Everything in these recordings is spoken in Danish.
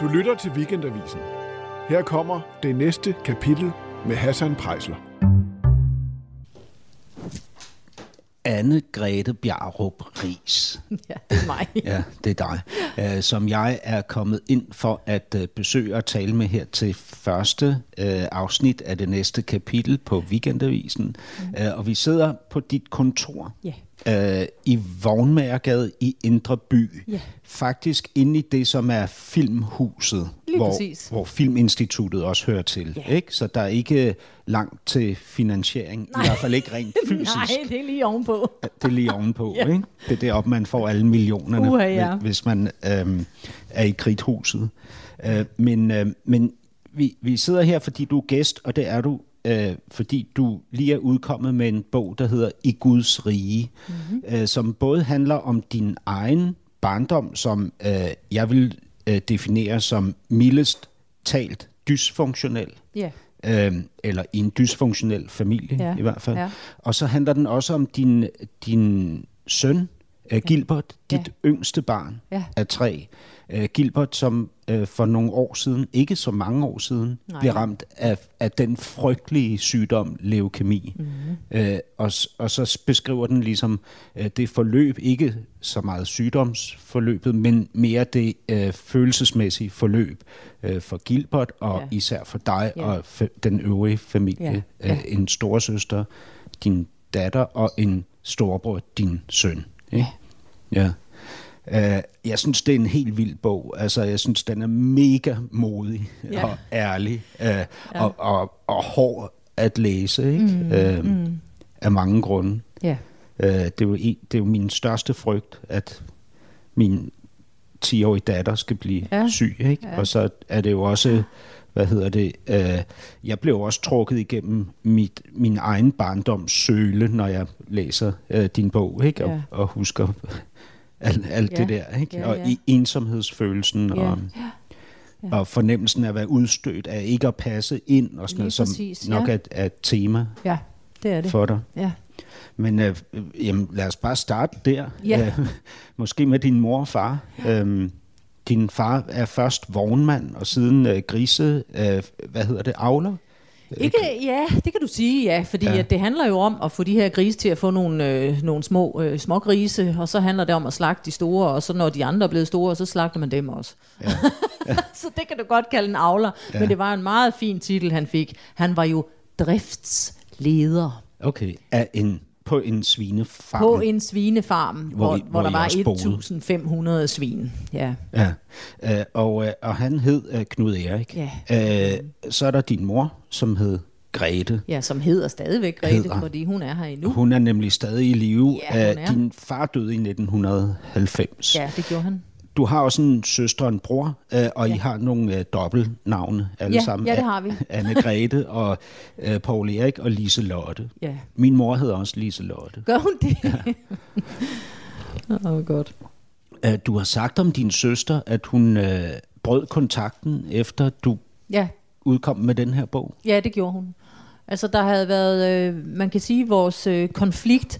Du lytter til Weekendavisen. Her kommer det næste kapitel med Hassan Prejsler. Anne Grete Bjarup Ries. Ja, det er mig. Ja, det er dig. Uh, som jeg er kommet ind for at uh, besøge og tale med her til første uh, afsnit af det næste kapitel på Weekendavisen. Mm. Og vi sidder på dit kontor. Ja. Uh, i Vognmagergade i Indre By. Ja. Faktisk inde i det, som er Filmhuset, Lige hvor, præcis. hvor Filminstituttet også hører til. Ja. Ikke? Så der er ikke langt til finansiering, Nej. i hvert fald ikke rent fysisk. Nej, det er lige ovenpå. Det er lige ovenpå, Ja. ikke? Det er deroppe, man får alle millionerne, Uha, ja. hvis- man øhm, er i kridthuset. Øh, men øh, men vi, vi sidder her, fordi du er gæst, og det er du, øh, fordi du lige er udkommet med en bog, der hedder I Guds Rige, Mhm. mm-hmm. øh, som både handler om din egen barndom, som øh, jeg vil øh, definere som mildest talt dysfunktionel Ja. øh, eller i en dysfunktionel familie Ja, i hvert fald. ja. Og så handler den også om din, din søn, øh, Gilbert, dit Ja. yngste barn Ja. af tre. Øh, Gilbert, som øh, for nogle år siden, ikke så mange år siden, Nej. blev ramt af, af den frygtelige sygdom leukemi. Mhm. Mm-hmm. Øh, og, og så beskriver den ligesom øh, det forløb, ikke så meget sygdomsforløbet, men mere det øh, følelsesmæssige forløb øh, for Gilbert, og Ja. ja. især for dig Ja. ja. og f- den øvrige familie. Ja. Ja. Ja. Øh, en storesøster, din datter og en storebror, din søn. Ikke? Ja. Uh, jeg synes, det er en helt vild bog. Altså, jeg synes, den er mega modig Ja. og ærlig uh, ja. og, og, og hård at læse, ikke? Mm, uh, mm. Af mange grunde. Ja. Uh, det, er jo det er jo min største frygt, at min 10-årige datter skal blive Ja. syg, ikke? Ja. Og så er det jo også, hvad hedder det, uh, jeg blev også trukket igennem mit, min egen barndoms søle, når jeg læser uh, din bog, ikke? Ja. Og, og husker alt, alt Ja. det der, ikke? Ja, og ja. i ensomhedsfølelsen Ja. og, Ja. og fornemmelsen af at være udstødt, af ikke at passe ind og sådan Lige noget, som præcis, nok ja. er, er et tema Ja, det er det. for dig. Ja. Men øh, øh, jamen, lad os bare starte der. Ja. Øh, måske med din mor og far. Øhm, din far er først vognmand, og siden øh, grise, øh, hvad hedder det, avler? Ikke, ja, det kan du sige, ja, fordi ja. Ja. At det handler jo om at få de her grise til at få nogle, øh, nogle små øh, små grise, og så handler det om at slagte de store, og så når de andre er blevet store, så slagter man dem også. Ja. så det kan du godt kalde en avler, ja. men det var en meget fin titel, han fik. Han var jo driftsleder Okay, af en, på en svinefarm. på en svinefarm, hvor, hvor, hvor, hvor der var 1500 svin. Ja. Ja, øh, og, øh, og han hed øh, Knud Erik. Ja. Øh, så er der din mor, som hed Grete. ja, som hedder stadigvæk Grete, Hedder. fordi hun er her endnu. Hun er nemlig stadig i live. Ja, Øh. Din far døde i 1990. Ja, det gjorde han. Du har også en søster og en bror, øh, og ja. I har nogle øh, dobbeltnavne alle Ja, sammen. ja, det har vi. Anne Grete og øh, Paul Erik og Lise Lotte. Ja. Min mor hedder også Lise Lotte. Gør hun det? Åh, oh, godt. Øh, du har sagt om din søster, at hun øh, brød kontakten, efter du Ja, udkom med den her bog. ja, det gjorde hun. Altså, der havde været, øh, man kan sige, vores øh, konflikt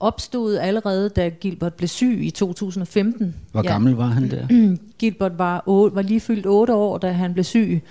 opstod allerede, da Gilbert blev syg i 2015. Hvor ja. gammel var han der? Gilbert var, 8, var lige fyldt 8 år, da han blev syg.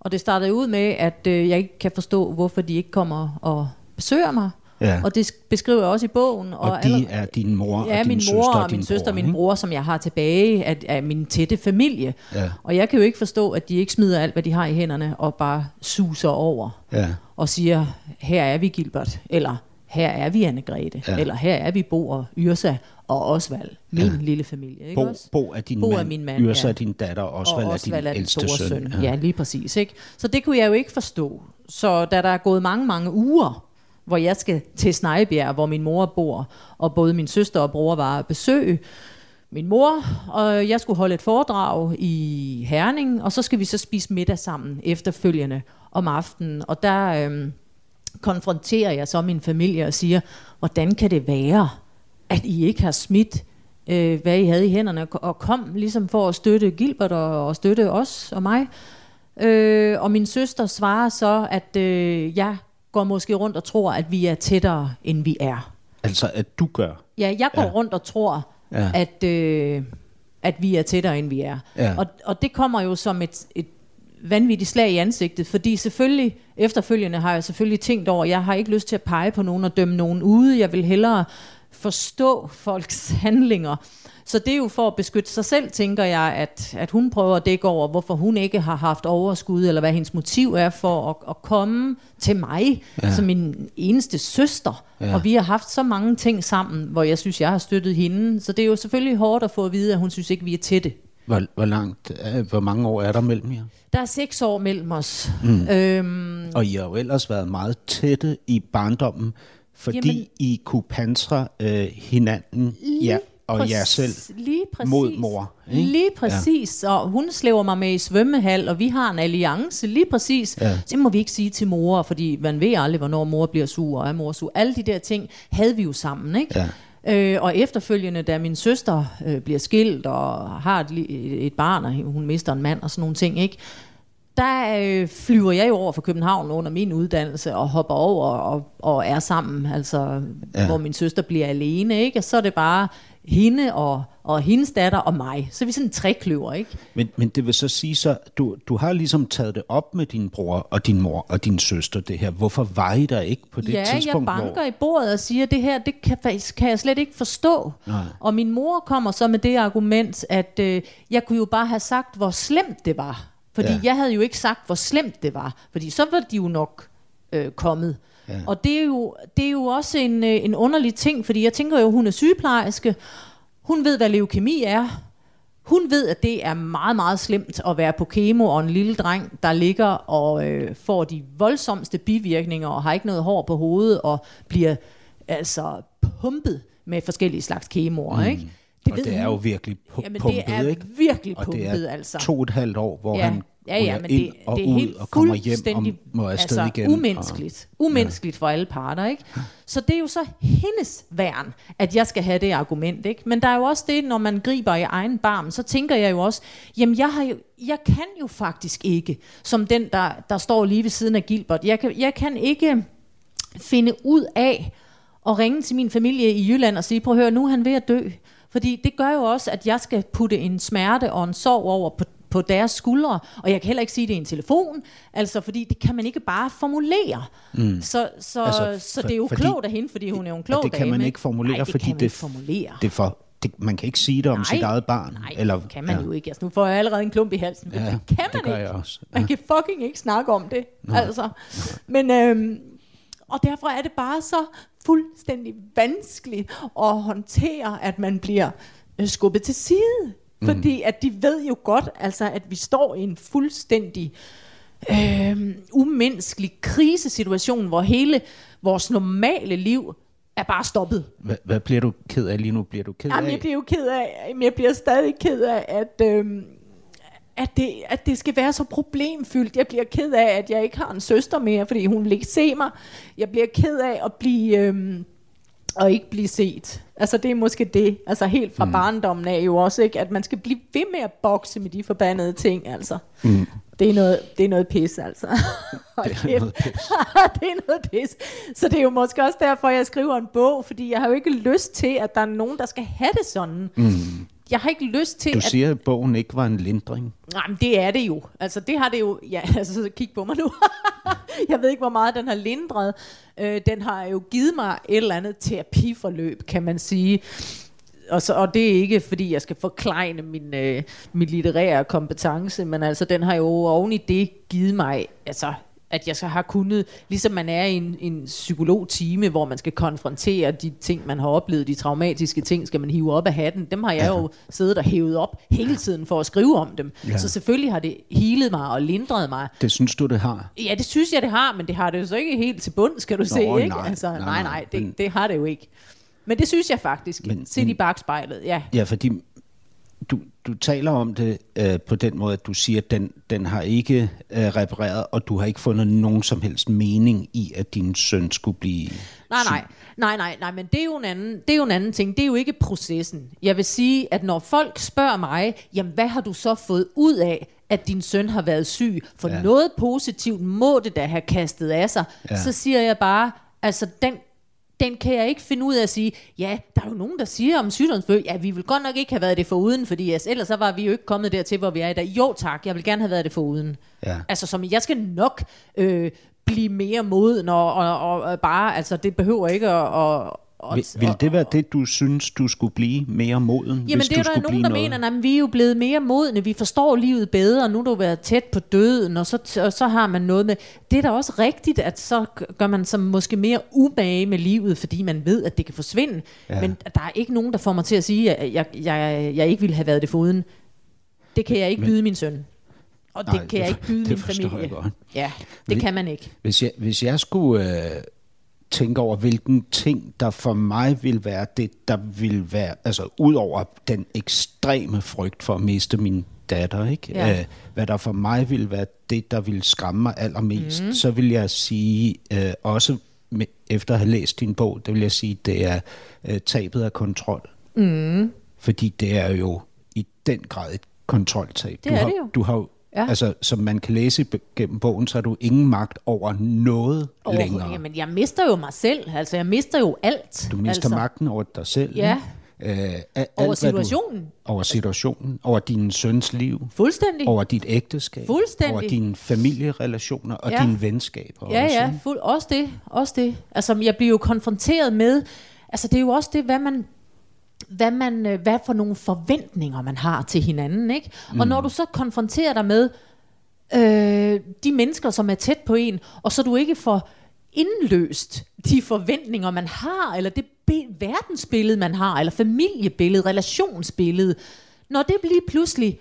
Og det startede ud med, at øh, jeg ikke kan forstå, hvorfor de ikke kommer og besøger mig. Ja. Og det beskriver jeg også i bogen. Og, og de er din mor Ja, og din min søster mor og og din min søster bror, og min bror, som jeg har tilbage af, af min tætte familie. Ja. Og jeg kan jo ikke forstå, at de ikke smider alt, hvad de har i hænderne, og bare suser over Ja. og siger, her er vi Gilbert, eller her er vi Anne-Grethe, ja. Eller her er vi Bo og Yrsa og Osvald, min ja. lille familie. Ikke Bo, også? Bo er din Bo er mand, min mand, Yrsa ja. er din datter, og og Osvald er din Osvald er den ældste søn. søn. Ja. ja, lige præcis. Ikke? Så det kunne jeg jo ikke forstå. Så da der er gået mange, mange uger, hvor jeg skal til Snejbjerg, hvor min mor bor, og både min søster og bror var at besøge min mor, og jeg skulle holde et foredrag i Herning, og så skal vi så spise middag sammen efterfølgende om aftenen. Og der øhm, konfronterer jeg så min familie og siger, hvordan kan det være, at I ikke har smidt, øh, hvad I havde i hænderne, og kom ligesom for at støtte Gilbert og, og støtte os og mig. Øh, og min søster svarer så, at øh, jeg går måske rundt og tror, at vi er tættere, end vi er. Altså, at du gør. Ja, jeg går ja. Rundt og tror. Ja. at, øh, at vi er tættere, end vi er. Ja. Og, og det kommer jo som et, et vanvittigt slag i ansigtet, fordi selvfølgelig, efterfølgende har jeg selvfølgelig tænkt over, jeg har ikke lyst til at pege på nogen og dømme nogen ude, jeg vil hellere forstå folks handlinger. Så det er jo for at beskytte sig selv, tænker jeg, at, at hun prøver at dække over, hvorfor hun ikke har haft overskud, eller hvad hendes motiv er for at, at komme til mig, ja. som min eneste søster. Ja. Og vi har haft så mange ting sammen, hvor jeg synes, jeg har støttet hende. Så det er jo selvfølgelig hårdt at få at vide, at hun synes ikke, vi er tætte. Hvor, hvor, langt, øh, hvor mange år er der mellem jer? Der er seks år mellem os. Mm. Øhm, og I har jo ellers været meget tætte i barndommen, fordi Jamen, I kunne pansre øh, hinanden ja, og jer selv lige præcis, mod mor. Ikke? Lige præcis, ja. og hun slæver mig med i svømmehal, og vi har en alliance, lige præcis. Ja. Det må vi ikke sige til mor, fordi man ved aldrig, hvornår mor bliver sur, og er mor sur. Alle de der ting havde vi jo sammen, ikke? Ja. Øh, og efterfølgende, da min søster øh, bliver skilt og har et, et barn, og hun mister en mand og sådan nogle ting, ikke? der øh, flyver jeg jo over for København under min uddannelse og hopper over og, og er sammen, altså ja. hvor min søster bliver alene, ikke? Og så er det bare hende og, og hendes datter og mig. Så er vi sådan en trækløver, ikke? Men, men det vil så sige, så du, du har ligesom taget det op med din bror og din mor og din søster, det her. Hvorfor var I der ikke på det ja, tidspunkt? Ja, jeg banker hvor... i bordet og siger, det her, det kan, kan jeg slet ikke forstå. Nej. Og min mor kommer så med det argument, at øh, jeg kunne jo bare have sagt, hvor slemt det var. Fordi ja. jeg havde jo ikke sagt, hvor slemt det var. Fordi så var de jo nok øh, kommet. Ja. Og det er, jo, det er jo også en, øh, en underlig ting, fordi jeg tænker jo, hun er sygeplejerske. Hun ved, hvad leukemi er. Hun ved, at det er meget, meget slemt at være på kemo, og en lille dreng, der ligger og øh, får de voldsomste bivirkninger, og har ikke noget hår på hovedet, og bliver altså pumpet med forskellige slags kemoer. Mm. Ikke? Det og det er jo virkelig pu- Jamen, pumpet, det er ikke? virkelig og pumpet, det er altså. to og et halvt år, hvor ja. han ja, ja, men det, det er ud helt og kommer hjem og må afsted altså, igen. umenneskeligt. Og, umenneskeligt ja. for alle parter, ikke? Så det er jo så hendes værn, at jeg skal have det argument, ikke? Men der er jo også det, når man griber i egen barm, så tænker jeg jo også, jamen jeg, har jo, jeg kan jo faktisk ikke, som den, der, der står lige ved siden af Gilbert, jeg kan, jeg kan ikke finde ud af at ringe til min familie i Jylland og sige, prøv at høre, nu er han ved at dø. Fordi det gør jo også, at jeg skal putte en smerte og en sorg over på, på deres skuldre, og jeg kan heller ikke sige det i en telefon, altså fordi det kan man ikke bare formulere. Mm. Så, så, altså, så det er jo fordi, klogt af hende, fordi hun er jo en klog det kan dame. man ikke formulere, Nej, det fordi det, ikke formulere. det for, det, man kan ikke sige det om nej, sit eget barn. Nej, eller, det kan man ja. jo ikke. Altså, nu får jeg allerede en klump i halsen. Ja, det kan man det ikke. Jeg også. Ja. Man kan fucking ikke snakke om det. Nej. Altså. Men, øhm, og derfor er det bare så fuldstændig vanskeligt at håndtere, at man bliver øh, skubbet til side. Mm. Fordi at de ved jo godt, altså, at vi står i en fuldstændig øh, umenneskelig krisesituation, hvor hele vores normale liv er bare stoppet. Hvad, hvad bliver du ked af lige nu? Bliver du ked Jamen, af? jeg bliver jo ked af, jeg bliver stadig ked af, at, øh, at, det, at det skal være så problemfyldt. Jeg bliver ked af, at jeg ikke har en søster mere, fordi hun vil ikke se mig. Jeg bliver ked af at blive... Øh, og ikke blive set. Altså det er måske det, altså helt fra mm. barndommen af jo også, ikke? at man skal blive ved med at bokse med de forbandede ting, altså. Mm. Det er noget, det er noget pis, altså. det er noget pis. det er noget pis. Så det er jo måske også derfor, jeg skriver en bog, fordi jeg har jo ikke lyst til, at der er nogen, der skal have det sådan. Mm jeg har ikke lyst til... Du siger, at, at bogen ikke var en lindring. Nej, men det er det jo. Altså, det har det jo... Ja, altså, så kig på mig nu. jeg ved ikke, hvor meget den har lindret. Øh, den har jo givet mig et eller andet terapiforløb, kan man sige. Og, så, og det er ikke, fordi jeg skal forklejne min, øh, min litterære kompetence, men altså, den har jo oven i det givet mig altså, at jeg så har kunnet, ligesom man er i en, en psykologtime, hvor man skal konfrontere de ting, man har oplevet, de traumatiske ting, skal man hive op af hatten. Dem har jeg ja. jo siddet og hævet op hele tiden for at skrive om dem. Ja. Så selvfølgelig har det helet mig og lindret mig. Det synes du, det har? Ja, det synes jeg, det har, men det har det jo så ikke helt til bund, skal du Nå, se, ikke? Nej, altså, nej, nej, nej, det, det har det jo ikke. Men det synes jeg faktisk. Men, Set i bagspejlet, ja. Ja, fordi du, du taler om det øh, på den måde, at du siger, at den, den har ikke øh, repareret, og du har ikke fundet nogen som helst mening i, at din søn skulle blive Nej, nej, nej, nej, nej, men det er, jo en anden, det er jo en anden ting. Det er jo ikke processen. Jeg vil sige, at når folk spørger mig, jamen hvad har du så fået ud af, at din søn har været syg? For ja. noget positivt må det da have kastet af sig. Ja. Så siger jeg bare, altså den den kan jeg ikke finde ud af at sige, ja, der er jo nogen, der siger om sygdomsfølge, ja, vi vil godt nok ikke have været det for uden, fordi altså, ellers så var vi jo ikke kommet dertil, hvor vi er i dag. Jo tak, jeg vil gerne have været det for uden. Ja. Altså, som jeg skal nok øh, blive mere moden, og, og, og, og bare, altså, det behøver ikke at... Og, og, Vil, vil det være det, du synes, du skulle blive mere moden, Jamen hvis det du er der nogen, der noget? mener, at vi er jo blevet mere modne, vi forstår livet bedre, nu er du været tæt på døden, og så, og så har man noget med... Det er da også rigtigt, at så gør man sig måske mere umage med livet, fordi man ved, at det kan forsvinde. Ja. Men der er ikke nogen, der får mig til at sige, at jeg, jeg, jeg ikke ville have været det foruden. Det kan jeg ikke byde min søn. Og det Nej, kan jeg ikke byde det min forstår jeg familie. godt. Ja, det Vi- kan man ikke. Hvis jeg, hvis jeg skulle øh, tænke over, hvilken ting, der for mig vil være det, der vil være, altså ud over den ekstreme frygt for at miste min datter, ikke? Ja. Øh, hvad der for mig vil være det, der vil skræmme mig allermest, mm. så vil jeg sige, øh, også med, efter at have læst din bog, det vil jeg sige, det er øh, tabet af kontrol. Mm. Fordi det er jo i den grad et kontroltab. Det du har, det jo. Du har jo Ja. Altså, som man kan læse gennem bogen, så har du ingen magt over noget længere. Jamen, jeg mister jo mig selv. Altså, jeg mister jo alt. Du mister altså. magten over dig selv. Ja. ikke? Øh, alt, Over situationen. Du, over situationen. Over din søns liv. Fuldstændig. Over dit ægteskab. Fuldstændig. Over dine familierelationer og Ja. dine venskaber. Ja, også, ja, fuld, også det, også det. Altså, jeg bliver jo konfronteret med, altså det er jo også det, hvad man, hvad, man, øh, hvad for nogle forventninger man har til hinanden, ikke? Og når du så konfronterer dig med øh, de mennesker, som er tæt på en, og så du ikke får indløst de forventninger, man har, eller det verdensbillede, man har, eller familiebillede, relationsbillede, når det lige pludselig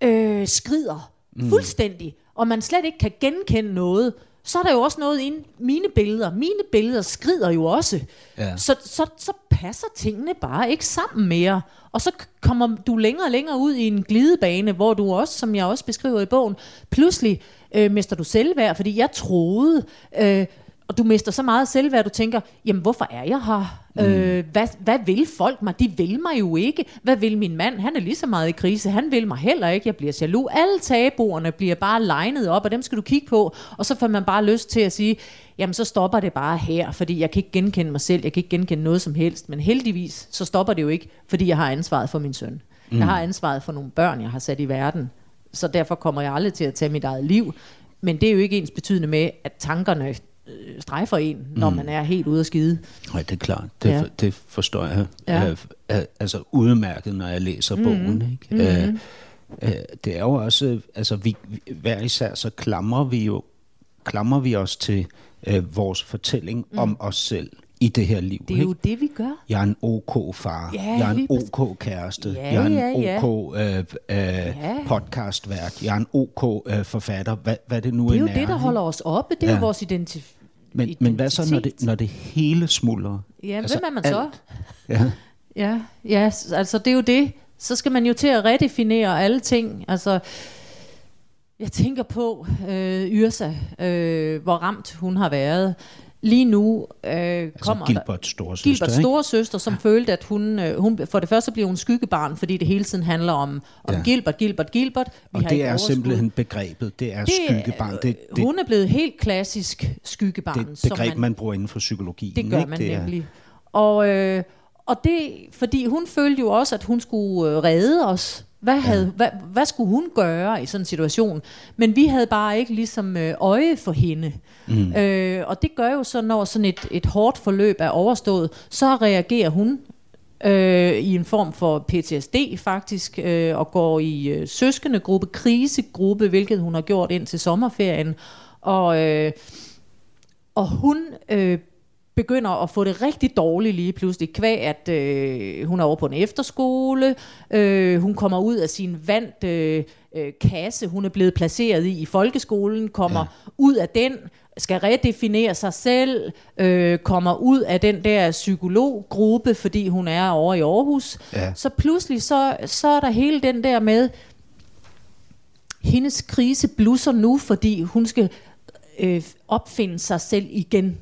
øh, skrider mm. fuldstændig, og man slet ikke kan genkende noget, så er der jo også noget i mine billeder. Mine billeder skrider jo også. Ja. Så, så, så passer tingene bare ikke sammen mere. Og så kommer du længere og længere ud i en glidebane, hvor du også, som jeg også beskriver i bogen, pludselig øh, mister du selvværd, fordi jeg troede, øh, og du mister så meget selvværd, du tænker, jamen hvorfor er jeg her? Mm. Øh, hvad, hvad vil folk mig? De vil mig jo ikke. Hvad vil min mand? Han er lige så meget i krise. Han vil mig heller ikke. Jeg bliver jaloux. Alle tabuerne bliver bare legnet op, og dem skal du kigge på. Og så får man bare lyst til at sige, jamen så stopper det bare her, fordi jeg kan ikke genkende mig selv. Jeg kan ikke genkende noget som helst. Men heldigvis, så stopper det jo ikke, fordi jeg har ansvaret for min søn. Mm. Jeg har ansvaret for nogle børn, jeg har sat i verden. Så derfor kommer jeg aldrig til at tage mit eget liv. Men det er jo ikke ens betydende med, at tankerne øh, strejfer en, når mm. man er helt ude at skide. Nej, det er klart. Det, Ja. ja. det forstår jeg Ja. ja. altså udmærket, når jeg læser mm. bogen. Ikke? Mm. Øh, øh, det er jo også, altså vi- hver især så klamrer vi jo klamrer vi os til øh, vores fortælling mm. om os selv i det her liv. Det er jo ikke? det, vi gør. Jeg er en OK far, Ja, jeg er en. OK kæreste, Ja, jeg er en ja, ja. OK øh, øh, Ja. podcastvært, jeg er en OK øh, forfatter, hvad, hvad det nu Det er jo det, der holder os oppe. Det er Ja. jo vores identitet. men, men hvad så, når det, når det hele smuldrer? Ja, altså, hvem er man så? alt- Ja. Ja, ja, s- altså det er jo det. Så skal man jo til at redefinere alle ting. Altså, jeg tænker på øh, Yrsa, øh, hvor ramt hun har været. Lige nu øh, Altså kommer. Gilberts storesøster, Gilberts ikke? store søster, som følte, at hun, øh, hun, for det første bliver hun skyggebarn, fordi det hele tiden handler om, om Ja. Gilbert, Gilbert, Gilbert. Vi Og har det er simpelthen begrebet, det er Det er- skyggebarn. Det, det, Hun er blevet helt klassisk skyggebarn. det begreb, man bruger inden for psykologien. det gør ikke? man det er, nemlig. Og, øh, og det, fordi hun følte jo også, at hun skulle øh, redde os. Hvad, havde, hvad, hvad skulle hun gøre i sådan en situation? Men vi havde bare ikke ligesom øh, øje for hende. Mm. Øh, og det gør jo så, når sådan et, et hårdt forløb er overstået, så reagerer hun øh, i en form for PTSD faktisk, øh, og går i øh, søskendegruppe, krisegruppe, hvilket hun har gjort ind til sommerferien. Og, øh, og hun øh, begynder at få det rigtig dårligt lige pludselig, kvæg at øh, hun er over på en efterskole, øh, hun kommer ud af sin vant øh, øh, kasse, hun er blevet placeret i i folkeskolen, kommer ja. ud af den, skal redefinere sig selv, øh, kommer ud af den der psykologgruppe, fordi hun er over i Aarhus. Ja. Så pludselig så, så er der hele den der med, hendes krise blusser nu, fordi hun skal øh, opfinde sig selv igen.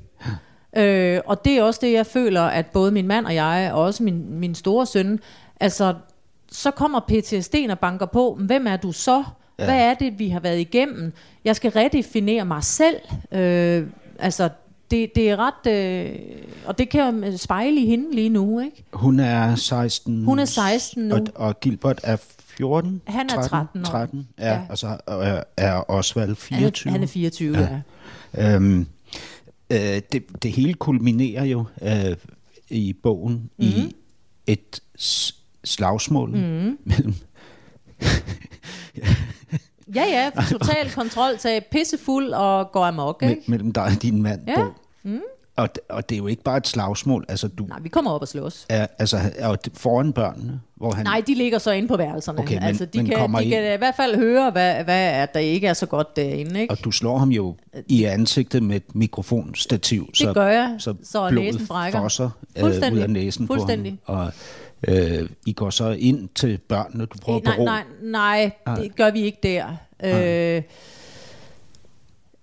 Øh, og det er også det, jeg føler, at både min mand og jeg, og også min, min store søn, altså, så kommer PTSD'en og banker på, hvem er du så? Ja. Hvad er det, vi har været igennem? Jeg skal redefinere mig selv. Øh, altså, det, det er ret... Øh, og det kan jeg spejle i hende lige nu, ikke? Hun er 16. Hun er 16 nu. Og, og Gilbert er 14? Han er 13 år. 13, ja. Ja. ja. Og er, er Osvald 24. Han er, han er 24, ja. ja. Øhm, øh, det, det hele kulminerer jo øh, i bogen mm. i Mhm. et slagsmål Mhm. mellem Ja, ja, total kontrol, tage pissefuld og går amok, ikke? mellem dig og din mand, Ja. Bo. Mm. Og, og det er jo ikke bare et slagsmål, altså du Nej, vi kommer op og slås. er, altså, er foran børnene, hvor han... Nej, de ligger så inde på værelserne. Okay, men- altså, de men kan, kommer de I- kan i hvert fald høre, hvad, hvad er, der ikke er så godt derinde, ikke? Og du slår ham jo i ansigtet med et mikrofonstativ, så, gør jeg, så, så blodet næsen brækker. fosser øh, ud af næsen Fuldstændig. på ham. Og øh, I går så ind til børnene, du prøver at nej, bero. nej, nej, det gør vi ikke der. Øh,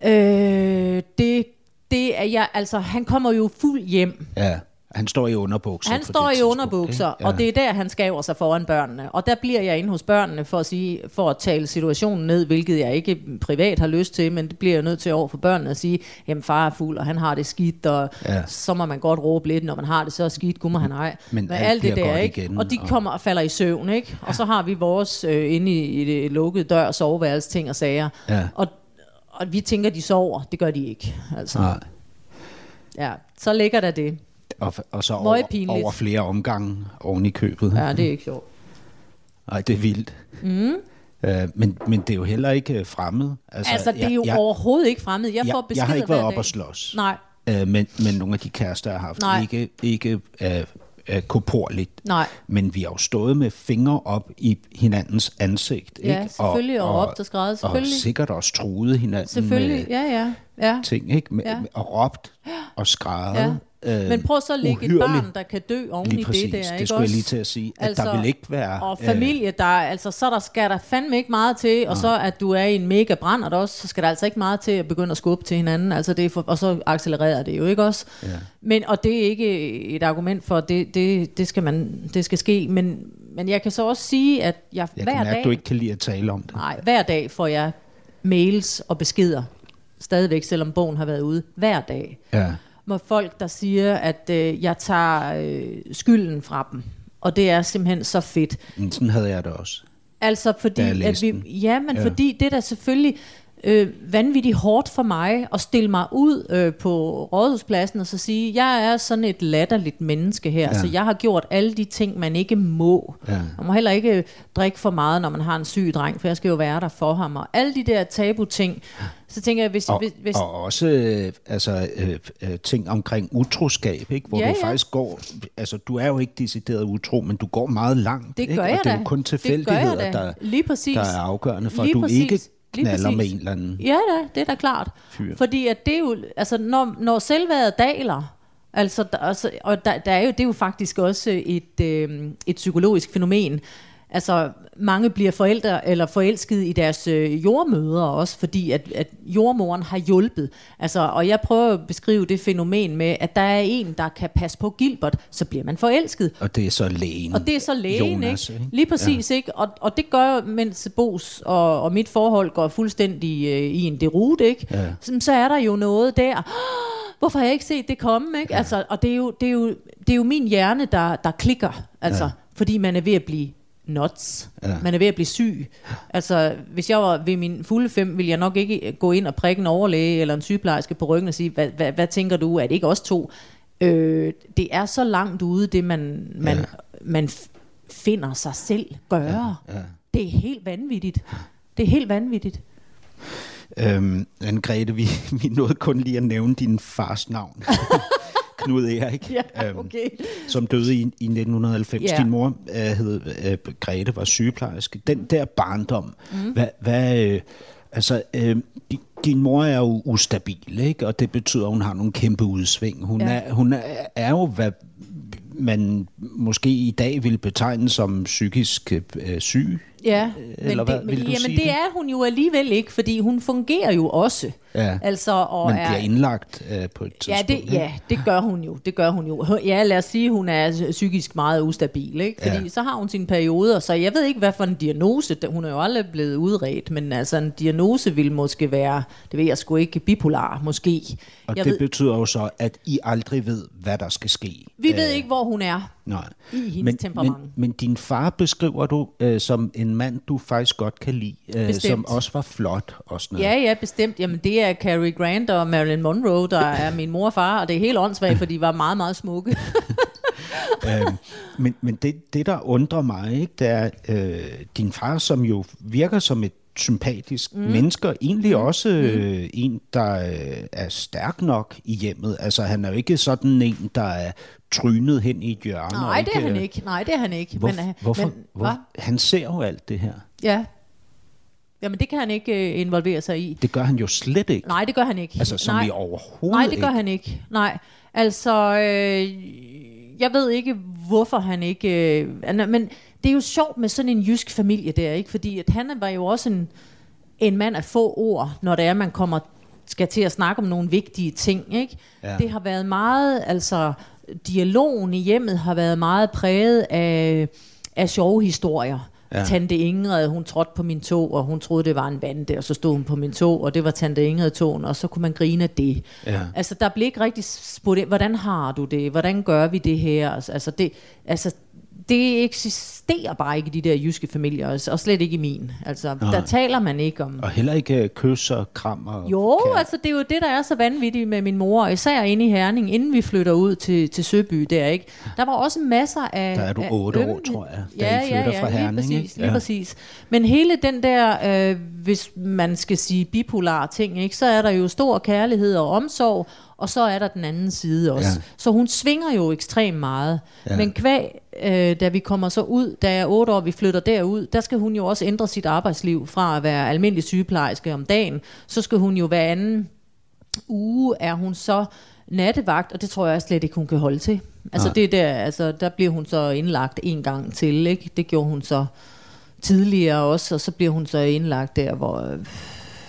øh, det, det er jeg, altså, han kommer jo fuld hjem. Ja, han står i underbukser. Han står det i underbukser, ikke? og det er der, han skaver sig foran børnene. Og der bliver jeg inde hos børnene for at, sige, for at tale situationen ned, hvilket jeg ikke privat har lyst til, men det bliver jeg nødt til over for børnene at sige, jamen far er fuld, og han har det skidt, og Ja. ja. så må man godt råbe lidt, når man har det så skidt, gud må han ej. Men alt det bliver der, ikke? igen, Og de og- kommer og falder i søvn, ikke? Og så har vi vores øh, inde i, i det lukkede dør, soveværelse, ting og sager. Ja. Og, og vi tænker, de sover. Det gør de ikke. Altså, Nej. ja, så ligger der det. Og, og så over, over flere omgange oven i købet. Ja, det er ikke sjovt. Nej, det er vildt. Mm. Øh, men, men det er jo heller ikke øh, fremmed. Altså, altså det er jo jeg, overhovedet ikke fremmed. Jeg jeg, får beskeder jeg har ikke været op og slås. Nej, Øh, men, men nogle af de kærester, jeg har haft, Nej. ikke, ikke øh, øh, korporligt. nej. Men vi har jo stået med fingre op i hinandens ansigt. Ja, ikke? selvfølgelig, og råbt og skreget, Og selvfølgelig. sikkert også truet hinanden Selvfølgelig, med ja, ja. ja. ting, ikke? Med, Ja. og råbt og skreget. Ja. Øh, Men prøv så at lægge et barn, der kan dø oven Lige i præcis, det der, det ikke skulle jeg lige til at sige, at der vil ikke være, Og øh, familie, der, altså, så der skal der fandme ikke meget til, og så at du er i en mega brændert også, så skal der altså ikke meget til at begynde at skubbe til hinanden, altså det for, og så accelererer det jo ikke også. Ja. Men, og det er ikke et argument for, det, det, det, skal, man, det skal ske, men, men jeg kan så også sige, at jeg, Jeg hver kan mærke, dag... du ikke kan lide at tale om det. Nej, hver dag får jeg mails og beskeder. Stadigvæk, selvom bogen har været ude. Hver dag. Ja. Med folk, der siger, at øh, jeg tager øh, skylden fra dem. Og det er simpelthen så fedt. Men sådan havde jeg det også. Altså fordi, at vi, ja, men Ja. fordi det er da selvfølgelig øh, vanvittigt hårdt for mig at stille mig ud øh, på rådhuspladsen og så sige, jeg er sådan et latterligt menneske her, Ja. så jeg har gjort alle de ting, man ikke må. Ja. Man må heller ikke drikke for meget, når man har en syg dreng, for jeg skal jo være der for ham. Og alle de der tabu-ting. Så tænker jeg, hvis... Og, hvis, hvis og også øh, altså, øh, øh, ting omkring utroskab, ikke? hvor Ja, du ja. faktisk går... Altså, du er jo ikke decideret utro, men du går meget langt. det ikke? gør og jeg det er da. jo kun tilfældigheder, da. der, Lige præcis. der er afgørende for, Lige at du præcis. ikke knaller med en eller anden... Ja da, det er da klart. Fyr. Fordi at det er jo, altså når, når selvværdet daler, altså, der, altså og der, der er jo, det er jo faktisk også et, øh, et psykologisk fænomen. Altså mange bliver forældre eller forelsket i deres øh, jordmødre også, fordi at, at jordmoren har hjulpet. Altså, og jeg prøver at beskrive det fænomen med, at der er en, der kan passe på Gilbert, så bliver man forelsket. Og det er så lægen. Og det er så lægen, Jonas, ikke? Lige præcis, ja. ikke? Og, og det gør, mens Bos og, og mit forhold går fuldstændig øh, i en derute, ikke? Ja. Så, så er der jo noget der. Hvorfor har jeg ikke set det komme, ikke? Ja. Altså, og det er, jo, det, er jo, det er jo min hjerne, der, der klikker, altså, ja. fordi man er ved at blive nuts. Ja. Man er ved at blive syg. Altså, hvis jeg var ved min fulde fem, ville jeg nok ikke gå ind og prikke en overlæge eller en sygeplejerske på ryggen og sige, hvad, hvad, hvad tænker du? Er det ikke os to? Øh, det er så langt ude, det man, man, Ja. man finder sig selv gøre. Ja, ja. Det er helt vanvittigt. Det er helt vanvittigt. Øhm, Anne Grete, vi, vi nåede kun lige at nævne din fars navn. Knud Erik, Ja, øhm, okay. som døde i, i 1990. Ja. Din mor øh, hed øh, Grete, var sygeplejerske. Den der barndom, mm. hvad, hvad øh, altså, øh, di, din mor er jo ustabil, ikke? og det betyder, at hun har nogle kæmpe udsving. Hun, Ja. er, hun er, er jo, hvad man måske i dag vil betegne som psykisk øh, syg, Ja, Eller men, hvad? det, Vil jamen det det? er hun jo alligevel ikke, fordi hun fungerer jo også. Ja. Altså, og Men er, bliver indlagt øh, på et Ja tidspunkt. det, ikke? ja, det gør hun jo. Det gør hun jo. Ja, lad os sige, hun er psykisk meget ustabil, ikke? Fordi Ja. så har hun sine perioder, så jeg ved ikke, hvad for en diagnose, hun er jo aldrig blevet udredt, men altså en diagnose vil måske være, det ved jeg sgu ikke, bipolar måske. Og jeg det ved, betyder jo så, at I aldrig ved, hvad der skal ske. vi ved ikke, hvor hun er. Nej. I hendes men, temperament. Men, men din far beskriver du øh, som en mand, du faktisk godt kan lide, øh, Bestemt. som også var flot og sådan noget. Ja, ja, bestemt. Jamen, det er Cary Grant og Marilyn Monroe, der er min mor og far, og det er helt åndssvagt, for de var meget, meget smukke. øhm, men men det, det, der undrer mig, ikke, det er øh, din far, som jo virker som et sympatisk mm. menneske, og egentlig mm. også øh, en, der øh, er stærk nok i hjemmet. Altså, han er jo ikke sådan en, der er trynet hen i et hjørne. Nej, det er han øh, ikke. Nej, det er han ikke. Hvor, men, øh, hvorfor? Men, hvor, hva? han ser jo alt det her. Ja. Jamen, det kan han ikke øh, involvere sig i. Det gør han jo slet ikke. Nej, det gør han ikke. Altså, som Nej. i overhovedet Nej, det gør ikke. han ikke. Nej, altså, øh, jeg ved ikke, hvorfor han ikke... Øh, men det er jo sjovt med sådan en jysk familie der, ikke? Fordi at han var jo også en, en mand af få ord, når det er, man kommer skal til at snakke om nogle vigtige ting, ikke? Ja. Det har været meget, altså, dialogen i hjemmet har været meget præget af, af sjove historier. Ja. Tante Ingrid, hun trådte på min tog, og hun troede, det var en vande, og så stod hun på min tog, og det var Tante Ingrid togen, og så kunne man grine af det. Ja. Altså, der blev ikke rigtig spurgt, hvordan har du det? Hvordan gør vi det her? Altså, Altså, det, altså, det eksisterer bare ikke i de der jyske familier, altså, og slet ikke i min. Altså, Nej. der taler man ikke om... Og heller ikke øh, kys og kram og Jo, kærlighed. altså det er jo det, der er så vanvittigt med min mor, og især inde i Herning, inden vi flytter ud til, til Søby der, ikke? Der var også masser af... Der er du otte år, tror jeg, da ja, I flytter ja, ja, fra Herning, lige præcis, ikke? lige Ja. præcis. Men hele den der, øh, hvis man skal sige bipolar ting, ikke? så er der jo stor kærlighed og omsorg, og så er der den anden side også. Ja. Så hun svinger jo ekstremt meget. Ja. Men kvæg, øh, da vi kommer så ud, da jeg er otte år, vi flytter derud, der skal hun jo også ændre sit arbejdsliv fra at være almindelig sygeplejerske om dagen, så skal hun jo hver anden uge er hun så nattevagt, og det tror jeg slet ikke, hun kan holde til. Altså, Nej. det der, altså der bliver hun så indlagt en gang til, ikke? Det gjorde hun så tidligere også, og så bliver hun så indlagt der, hvor... øh,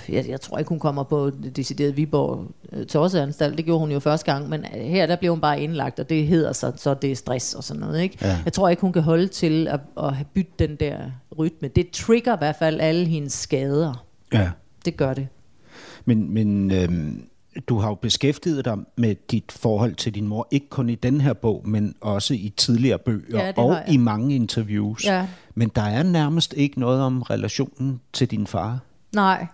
Jeg, jeg tror ikke, hun kommer på det deciderede Viborg øh, Tosseanstalt. Det gjorde hun jo første gang, men her der bliver hun bare indlagt, og det hedder så, så det er stress og sådan noget. Ikke? Ja. Jeg tror ikke, hun kan holde til at, at have byttet den der rytme. Det trigger i hvert fald alle hendes skader. Ja. Det gør det. Men, men øhm, du har jo beskæftiget dig med dit forhold til din mor, ikke kun i den her bog, men også i tidligere bøger Ja, og i mange interviews. Ja. Men der er nærmest ikke noget om relationen til din far. Nej.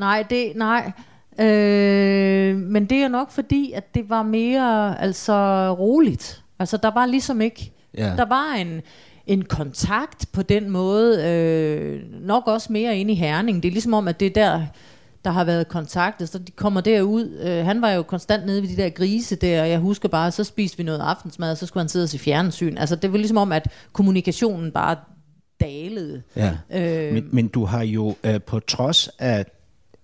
Nej, det, nej. Øh, men det er nok fordi, at det var mere altså roligt. Altså der var ligesom ikke, Ja. der var en, en kontakt på den måde, øh, nok også mere inde i Herning. Det er ligesom om, at det er der, der har været kontakt, så de kommer derud. Øh, han var jo konstant nede ved de der grise der, og jeg husker bare, så spiste vi noget aftensmad, og så skulle han sidde og se fjernsyn. Altså det var ligesom om, at kommunikationen bare dalede. Ja. Øh, Men, men du har jo øh, på trods af,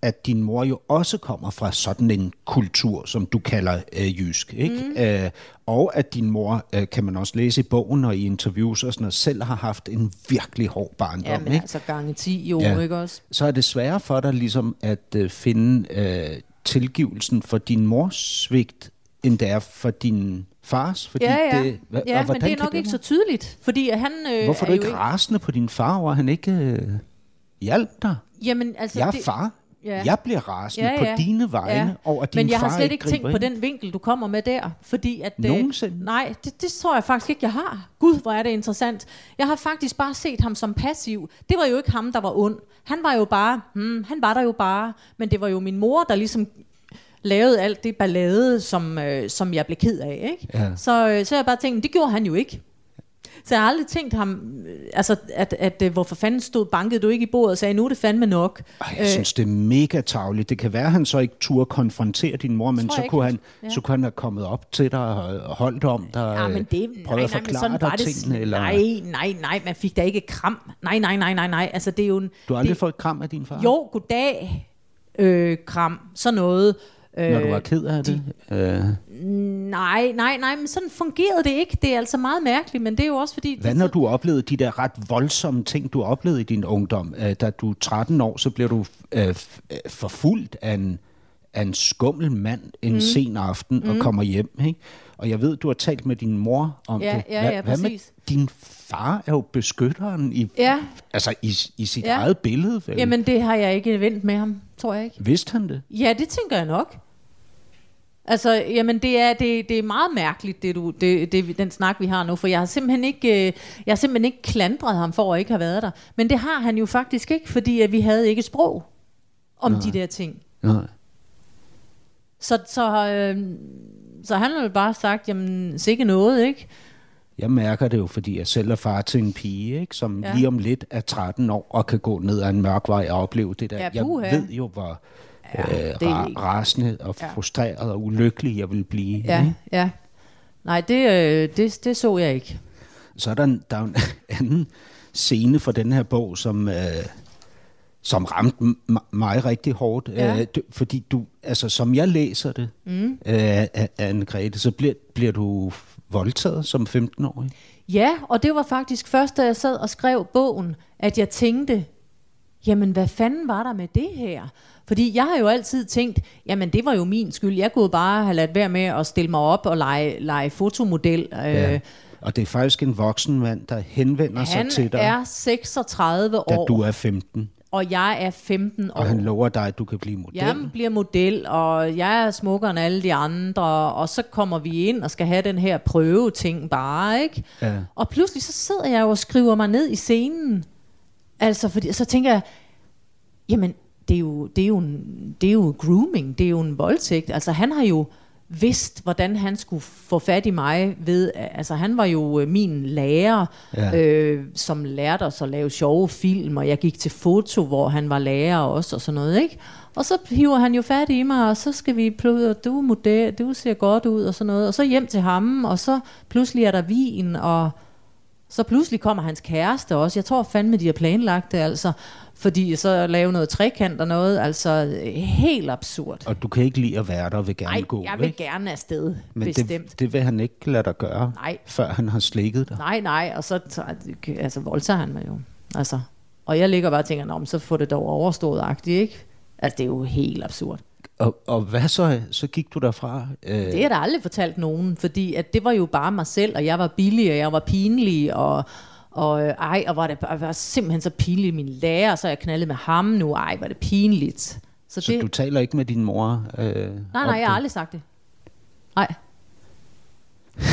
at din mor jo også kommer fra sådan en kultur, som du kalder øh, jysk, ikke? Mm. Øh, og at din mor, øh, kan man også læse i bogen og i interviews og sådan noget, selv har haft en virkelig hård barndom, ja, men ikke? altså gange 10 jo, Ja. ikke også? så er det sværere for dig ligesom at øh, finde øh, tilgivelsen for din mors svigt, end det er for din fars. Fordi Ja, ja. Det, hva- ja og men det er nok ikke så tydeligt, fordi han øh, Hvorfor er du ikke rasende på din far at han ikke øh, hjalp dig? Jamen, altså, Jeg er det, far. Ja. Jeg bliver rasende Ja, ja. på dine vegne Ja. over, at din Men jeg far har slet ikke tænkt griber på ind. den vinkel, du kommer med der. Fordi at, øh, Nogensinde? nej, det, det tror jeg faktisk ikke, jeg har. Gud, hvor er det interessant. Jeg har faktisk bare set ham som passiv. Det var jo ikke ham, der var ond. Han var jo bare, hmm, han var der jo bare. Men det var jo min mor, der ligesom lavede alt det ballade, som, øh, som jeg blev ked af. Ikke? Ja. Så, øh, så jeg bare tænkt, det gjorde han jo ikke. Så jeg har aldrig tænkt ham, øh, altså, at, at, at hvorfor fanden stod bankede du ikke i bordet og sagde, nu er det fandme nok. Ej, jeg synes, det er mega tavligt. Det kan være, at han så ikke turde konfrontere din mor, men så kunne, han, så kunne han have kommet op til dig og holdt om dig. Ja, men det, øh, prøvet nej, at nej, men forklare var dig det. tingene. Eller... Nej, nej, nej, man fik da ikke kram. Nej, nej, nej, nej, nej. Altså, det er jo en, Du har aldrig det, fået et kram af din far? Jo, goddag, øh, kram, sådan noget. Når du var ked af det? Øh, Nej, nej, nej, men sådan fungerede det ikke. Det er altså meget mærkeligt, men det er jo også fordi... hvad når du oplevede de der ret voldsomme ting, du oplevede i din ungdom? Øh, da du er 13 år, så bliver du øh, øh, forfulgt af en, af en skummel mand en mm. sen aften mm. og kommer hjem. Ikke? Og jeg ved, du har talt med din mor om Ja, det. ja, Hva- ja, hvad med din far er jo beskytteren i, Ja. altså i, i sit Ja. eget billede. Vel? Jamen, det har jeg ikke vendt med ham, tror jeg ikke. Vidste han det? Ja, det tænker jeg nok. Altså, jamen det er, det, det er meget mærkeligt, det du, det, det, den snak, vi har nu, for jeg har simpelthen ikke, øh, jeg har simpelthen ikke klandret ham for at ikke have været der. Men det har han jo faktisk ikke, fordi at vi havde ikke sprog om de der ting. Nej. Så, så, øh, så han har jo bare sagt, jamen sikke noget, ikke? Jeg mærker det jo, fordi jeg selv er far til en pige, ikke, som ja. Lige om lidt er 13 år og kan gå ned ad en mørk vej og opleve det der. Ja, jeg ved jo, hvor Ja, øh, det ra- rasende og Ja. frustreret og ulykkelig jeg vil blive. Ja, ikke? ja. Nej, det, øh, det, det så jeg ikke. Så er der en, der er en anden scene for den her bog, som, øh, som ramte m- mig rigtig hårdt. Ja. Øh, fordi du, altså som jeg læser det, mm. øh, Anne-Grethe, så bliver, bliver du voldtaget som 15-årig. Ja, og det var faktisk først, da jeg sad og skrev bogen, at jeg tænkte, jamen hvad fanden var der med det her? Fordi jeg har jo altid tænkt, jamen det var jo min skyld. Jeg kunne bare have ladt være med at stille mig op og lege, lege fotomodel. Ja. Øh, Og det er faktisk en voksen mand, der henvender han sig til dig, er 36 da år, du er 15. og jeg er 15 år. Og han lover dig, at du kan blive model. Jeg bliver model, og jeg er smukkere end alle de andre, og så kommer vi ind og skal have den her prøveting bare, ikke? Ja. Og pludselig så sidder jeg jo og skriver mig ned i scenen. Altså, fordi, så tænker jeg, jamen, det er, jo, det, er jo en, det er jo grooming, det er jo en voldtægt. Altså, han har jo vidst, hvordan han skulle få fat i mig ved, altså han var jo øh, min lærer, Ja. øh, som lærte os at lave sjove film, og jeg gik til foto, hvor han var lærer også, og sådan noget, ikke? Og så hiver han jo fat i mig, og så skal vi pludselig, du model, du ser godt ud, og sådan noget, og så hjem til ham, og så pludselig er der vin, og så pludselig kommer hans kæreste også. Jeg tror fandme, de har planlagt det, altså. Fordi så lave noget trekant og noget, altså øh, helt absurd. Og du kan ikke lide at være der og vil gerne Nej, gå, jeg vil ikke? gerne afsted, Men bestemt. det, det vil han ikke lade dig gøre, Nej. før han har slikket dig. Nej, nej, og så altså, voldtager han mig jo. Altså. Og jeg ligger bare og tænker, så får det dog overstået agtigt, ikke? Altså, det er jo helt absurd. Og, og hvad så? Så gik du derfra? Øh, Det har jeg da aldrig fortalt nogen, fordi at det var jo bare mig selv, og jeg var billig, og jeg var pinlig, og, og øh, ej, og var det bare- var simpelthen så pinligt. Min lærer, så jeg knaldet med ham nu, ej, var det pinligt. Så, så det, du taler ikke med din mor? Øh, nej, nej, jeg har aldrig sagt det. Nej.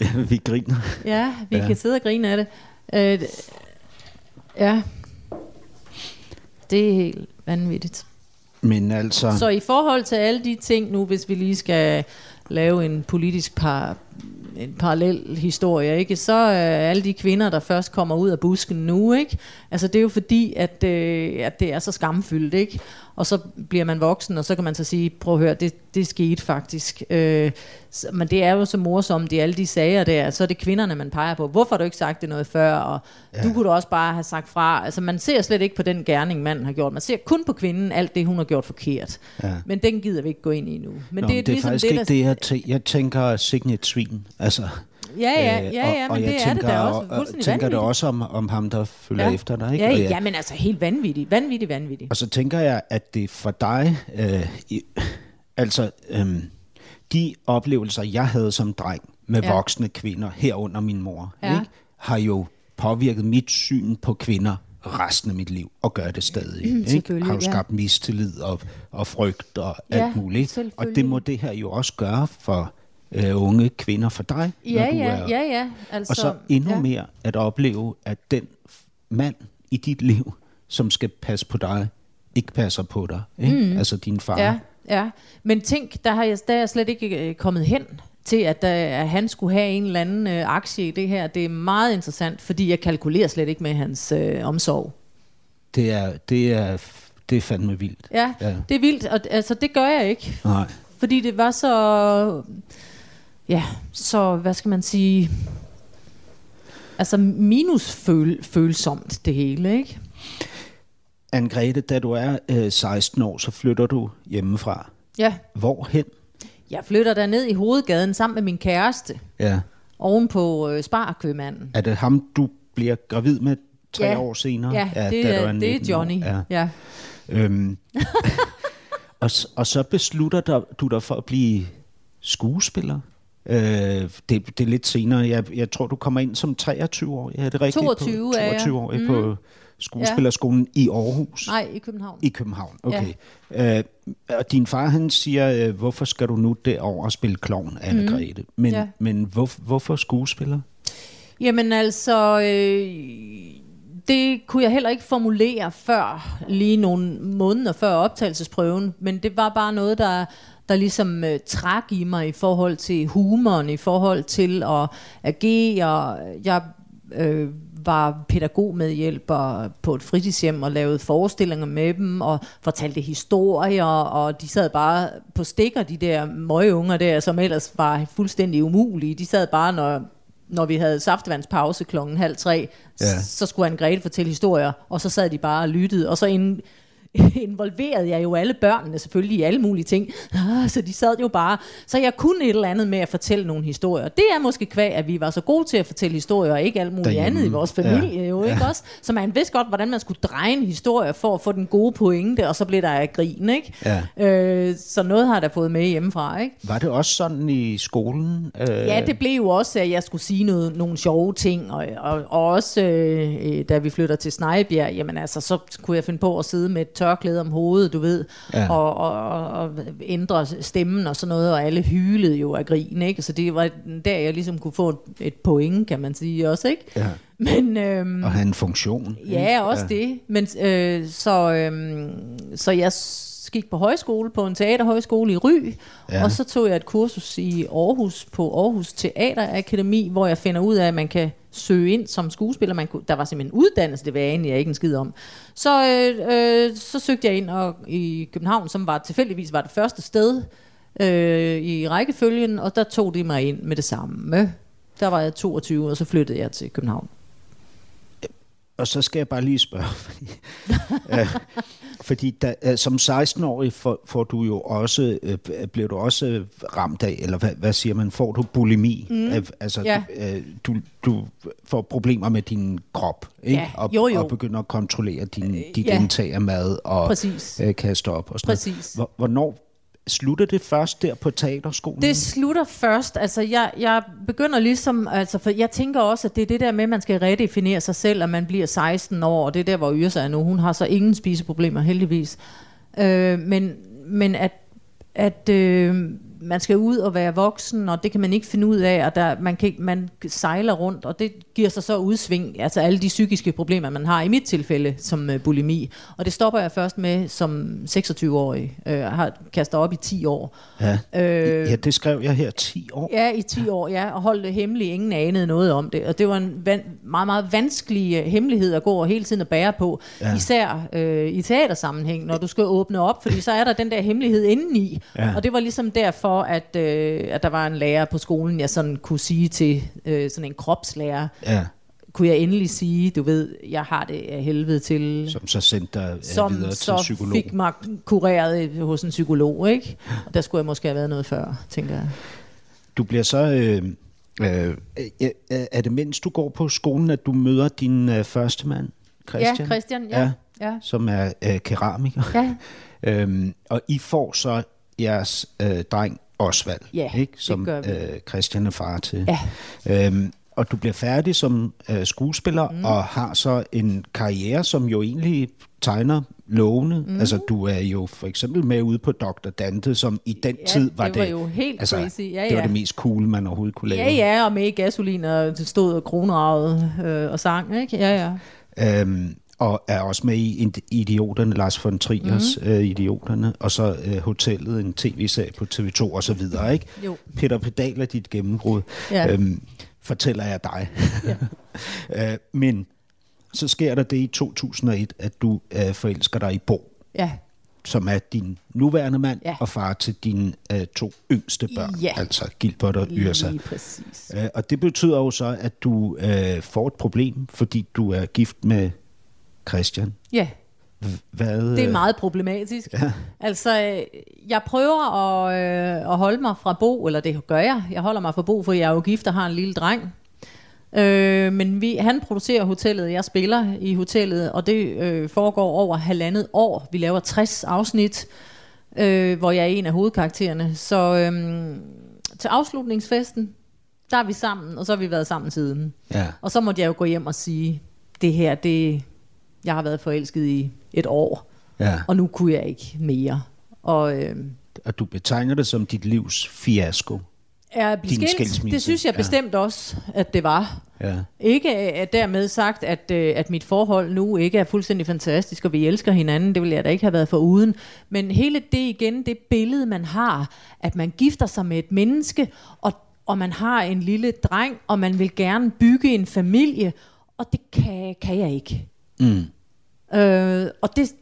Ja, vi griner. Ja, vi Ja. ja. kan sidde og grine af det. Øh, ja. Det er helt vanvittigt. Men altså... Så i forhold til alle de ting nu, hvis vi lige skal lave en politisk par, en parallel historie, ikke? så øh, alle de kvinder, der først kommer ud af busken nu, ikke? Altså, det er jo fordi, at, øh, at det er så skamfyldt, ikke? Og så bliver man voksen, og så kan man så sige, prøv at høre, det, det skete faktisk. Øh, men det er jo så morsomt i alle de sager der, så er det kvinderne, man peger på. Hvorfor har du ikke sagt det noget før? Og ja. du kunne da også bare have sagt fra. Altså, man ser slet ikke på den gerning, manden har gjort. Man ser kun på kvinden, alt det, hun har gjort forkert. Ja. Men den gider vi ikke gå ind i nu. Men Nå, det er, det er ligesom faktisk det, ikke der... det, jeg, tæ- jeg tænker signet svin. Altså, Ja, ja, øh, ja, ja, og, og men jeg det tænker, er det da også og, tænker det også om, om ham, der følger ja. efter dig. Ikke? Ja, Og ja, men altså helt vanvittigt. Vanvittigt, vanvittigt. Og så tænker jeg, at det for dig, øh, i, altså øh, de oplevelser, jeg havde som dreng med ja. Ja. voksne kvinder, herunder min mor, Ja. ikke, har jo påvirket mit syn på kvinder resten af mit liv, og gør det stadig. ikke? selvfølgelig, Har jo ja. skabt mistillid og, og frygt og Ja, alt muligt. Og det må det her jo også gøre for øh, unge kvinder, for dig, Ja, når du ja, er ja, ja. Altså, og så endnu ja. mere at opleve, at den mand i dit liv, som skal passe på dig, ikke passer på dig. Ikke? Mm. Altså din far. Ja, ja. Men tænk, der har jeg, der er jeg slet ikke øh, kommet hen til, at, der, at han skulle have en eller anden øh, aktie i det her. Det er meget interessant, fordi jeg kalkulerer slet ikke med hans øh, omsorg. Det, er, det, er, det er fandme vildt. Ja. ja, det er vildt, og altså, det gør jeg ikke. Nej. Fordi det var så... Ja, så hvad skal man sige... Altså minusfølsomt det hele, ikke? Anne-Grethe, da du er øh, 16 år, så flytter du hjemmefra. Ja, Hvorhen? jeg flytter der ned i hovedgaden sammen med min kæreste, Ja. oven på øh, Sparkøbmanden. Er det ham, du bliver gravid med tre Ja. år senere? Ja, ja det, er, det er 19 år. Johnny. Ja. Ja. Øhm, og, og så beslutter du dig for at blive skuespiller? Øh, det, det er lidt senere. Jeg, jeg tror, du kommer ind som 23 år. Ja, er det rigtigt? 22 på, er jeg. 22 år mm. på skuespillerskolen ja. i Aarhus. Nej, i København. I København, okay. Ja. Øh, og din far, han siger, øh, hvorfor skal du nu derover og spille klovn, Anne-Grethe? Mm. Men, Ja. men hvor, hvorfor skuespiller? Jamen altså, øh, det kunne jeg heller ikke formulere før, lige nogle måneder før optagelsesprøven, men det var bare noget, der, der ligesom øh, trak i mig i forhold til humoren, i forhold til at agere. Jeg øh, var pædagogmedhjælper på et fritidshjem og lavede forestillinger med dem og fortalte historier, og de sad bare på stikker, de der møgeunger der, som ellers var fuldstændig umulige. De sad bare, når når vi havde saftevandspause klokken halv tre, Ja. så skulle han Grete fortælle historier, og så sad de bare og lyttede, og så ind, involverede jeg jo alle børnene selvfølgelig i alle mulige ting, ah, så de sad jo bare, så jeg kunne et eller andet med at fortælle nogle historier. Det er måske kvæg, at vi var så gode til at fortælle historier, og ikke alt muligt Derhjemme. andet i vores familie, Ja. jo ikke også? Så man vidste godt, hvordan man skulle dreje en historie for at få den gode pointe, og så blev der grin, ikke? Ja. Øh, så noget har jeg da fået med hjemmefra, ikke? Var det også sådan i skolen? Øh, Ja, det blev jo også, at jeg skulle sige noget, nogle sjove ting, og, og, og også øh, øh, da vi flytter til Snejbjerg, jamen altså, så kunne jeg finde på at sidde med et tørklæde om hovedet, du ved, Ja. og, og, og, ændre stemmen og sådan noget, og alle hylede jo af grin, ikke? Så det var der, jeg ligesom kunne få et, point, kan man sige også, ikke? Ja. Men, øhm, Og have en funktion. Ja, også ja. det. Men, øh, så, øh, så jeg gik på højskole, på en teaterhøjskole i Ry, Ja. og så tog jeg et kursus i Aarhus, på Aarhus Teaterakademi, hvor jeg finder ud af, at man kan søge ind som skuespiller. Man kunne, der var simpelthen uddannelse, det var jeg egentlig ikke en skid om. Så, øh, øh, så søgte jeg ind og, i København, som var tilfældigvis var det første sted øh, i rækkefølgen, og der tog de mig ind med det samme. Der var jeg 22, og så flyttede jeg til København. Og så skal jeg bare lige spørge, fordi, øh, fordi da, øh, som 16-årig får, får du jo også, øh, bliver du også øh, ramt af, eller hvad, hvad siger man, får du bulimi? Mm. Øh, altså, Ja. øh, du, du får problemer med din krop, ikke? Ja, og, jo, jo. og begynder at kontrollere din, dit ja. indtag af mad og Præcis. øh, kaste op. Og sådan noget. Præcis. Hvor- Hvornår slutter det først der på teaterskolen? Det slutter først. Altså, jeg, jeg begynder ligesom... Altså, for jeg tænker også, at det er det der med, at man skal redefinere sig selv, at man bliver 16 år, og det er der, hvor Yrsa er nu. Hun har så ingen spiseproblemer, heldigvis. Øh, men, men at, at øh, man skal ud og være voksen, og det kan man ikke finde ud af, og der, man, kan, man sejler rundt, og det giver sig så udsving, altså alle de psykiske problemer, man har i mit tilfælde som øh, bulimi. Og det stopper jeg først med som 26-årig. Øh, har kastet op i 10 år. Ja. Øh, ja, det skrev jeg her 10 år. Ja, i 10 år, ja, og holdt det hemmeligt. Ingen anede noget om det. Og det var en van- meget, meget vanskelig uh, hemmelighed at gå og hele tiden at bære på. Ja. Især øh, i teatersammenhæng, når du skal åbne op, fordi så er der den der hemmelighed indeni. Ja. Og det var ligesom derfor, at, øh, at der var en lærer på skolen, jeg sådan kunne sige til øh, sådan en kropslærer, Ja, kunne jeg endelig sige, du ved, jeg har det af helvede til som så sendte dig øh, som videre til så psykolog. fik mig kureret hos en psykolog, ikke? Og der skulle jeg måske have været noget før, tænker jeg. Du bliver så... Øh, øh, øh, er det mens du går på skolen, at du møder din øh, første mand, Christian? Ja, Christian, ja. Ja. ja. Som er øh, keramiker. Ja, Øhm, og I får så jeres øh, dreng Osvald, Ja, ikke? som øh, Christian er far til. Ja. Øhm, og du bliver færdig som øh, skuespiller mm. og har så en karriere, som jo egentlig tegner lovende. Mm. Altså, du er jo for eksempel med ude på Dr. Dante, som i den Ja, tid var det det... var jo helt altså, crazy. Ja, Det var ja. det mest cool, man overhovedet kunne lave. Ja, ja, og med gasolin og stod og kronraget øh, og sang, ikke? Ja, ja. Øhm, og er også med i Idioterne, Lars von Triers mm. øh, Idioterne, og så øh, Hotellet, en tv-serie på TV2 og så videre, ikke? Jo. Peter Pedal er dit gennembrud, Ja. øhm, fortæller jeg dig. Ja. øh, men så sker der det i 2001, at du øh, forelsker dig i Bo, Ja, som er din nuværende mand Ja. og far til dine øh, to yngste børn, Ja. altså Gilbert og Yrsa. lige præcis. Øh, og det betyder jo så, at du øh, får et problem, fordi du er gift med Christian. Ja, Hvad, Det er øh, meget problematisk. Ja. Altså, øh, jeg prøver at, øh, at holde mig fra Bo, eller det gør jeg. Jeg holder mig fra Bo, for jeg er jo gift og har en lille dreng. Øh, men vi, han producerer hotellet, jeg spiller i hotellet, og det øh, foregår over halvandet år. Vi laver 60 afsnit, øh, hvor jeg er en af hovedkaraktererne. Så øh, til afslutningsfesten, der er vi sammen, og så har vi været sammen siden. Ja. Og så måtte jeg jo gå hjem og sige, det her, det, jeg har været forelsket i et år, Ja. og nu kunne jeg ikke mere. Og øh, Og du betegner det som dit livs fiasko. er skilt, skilsmisse, det synes jeg ja. bestemt også, at det var. Ja. Ikke at dermed sagt, at, øh, at mit forhold nu ikke er fuldstændig fantastisk, og vi elsker hinanden, det ville jeg da ikke have været for uden. Men hele det igen, det billede, man har, at man gifter sig med et menneske, og, og man har en lille dreng, og man vil gerne bygge en familie, og det kan, kan jeg ikke. Mm. Øh, og det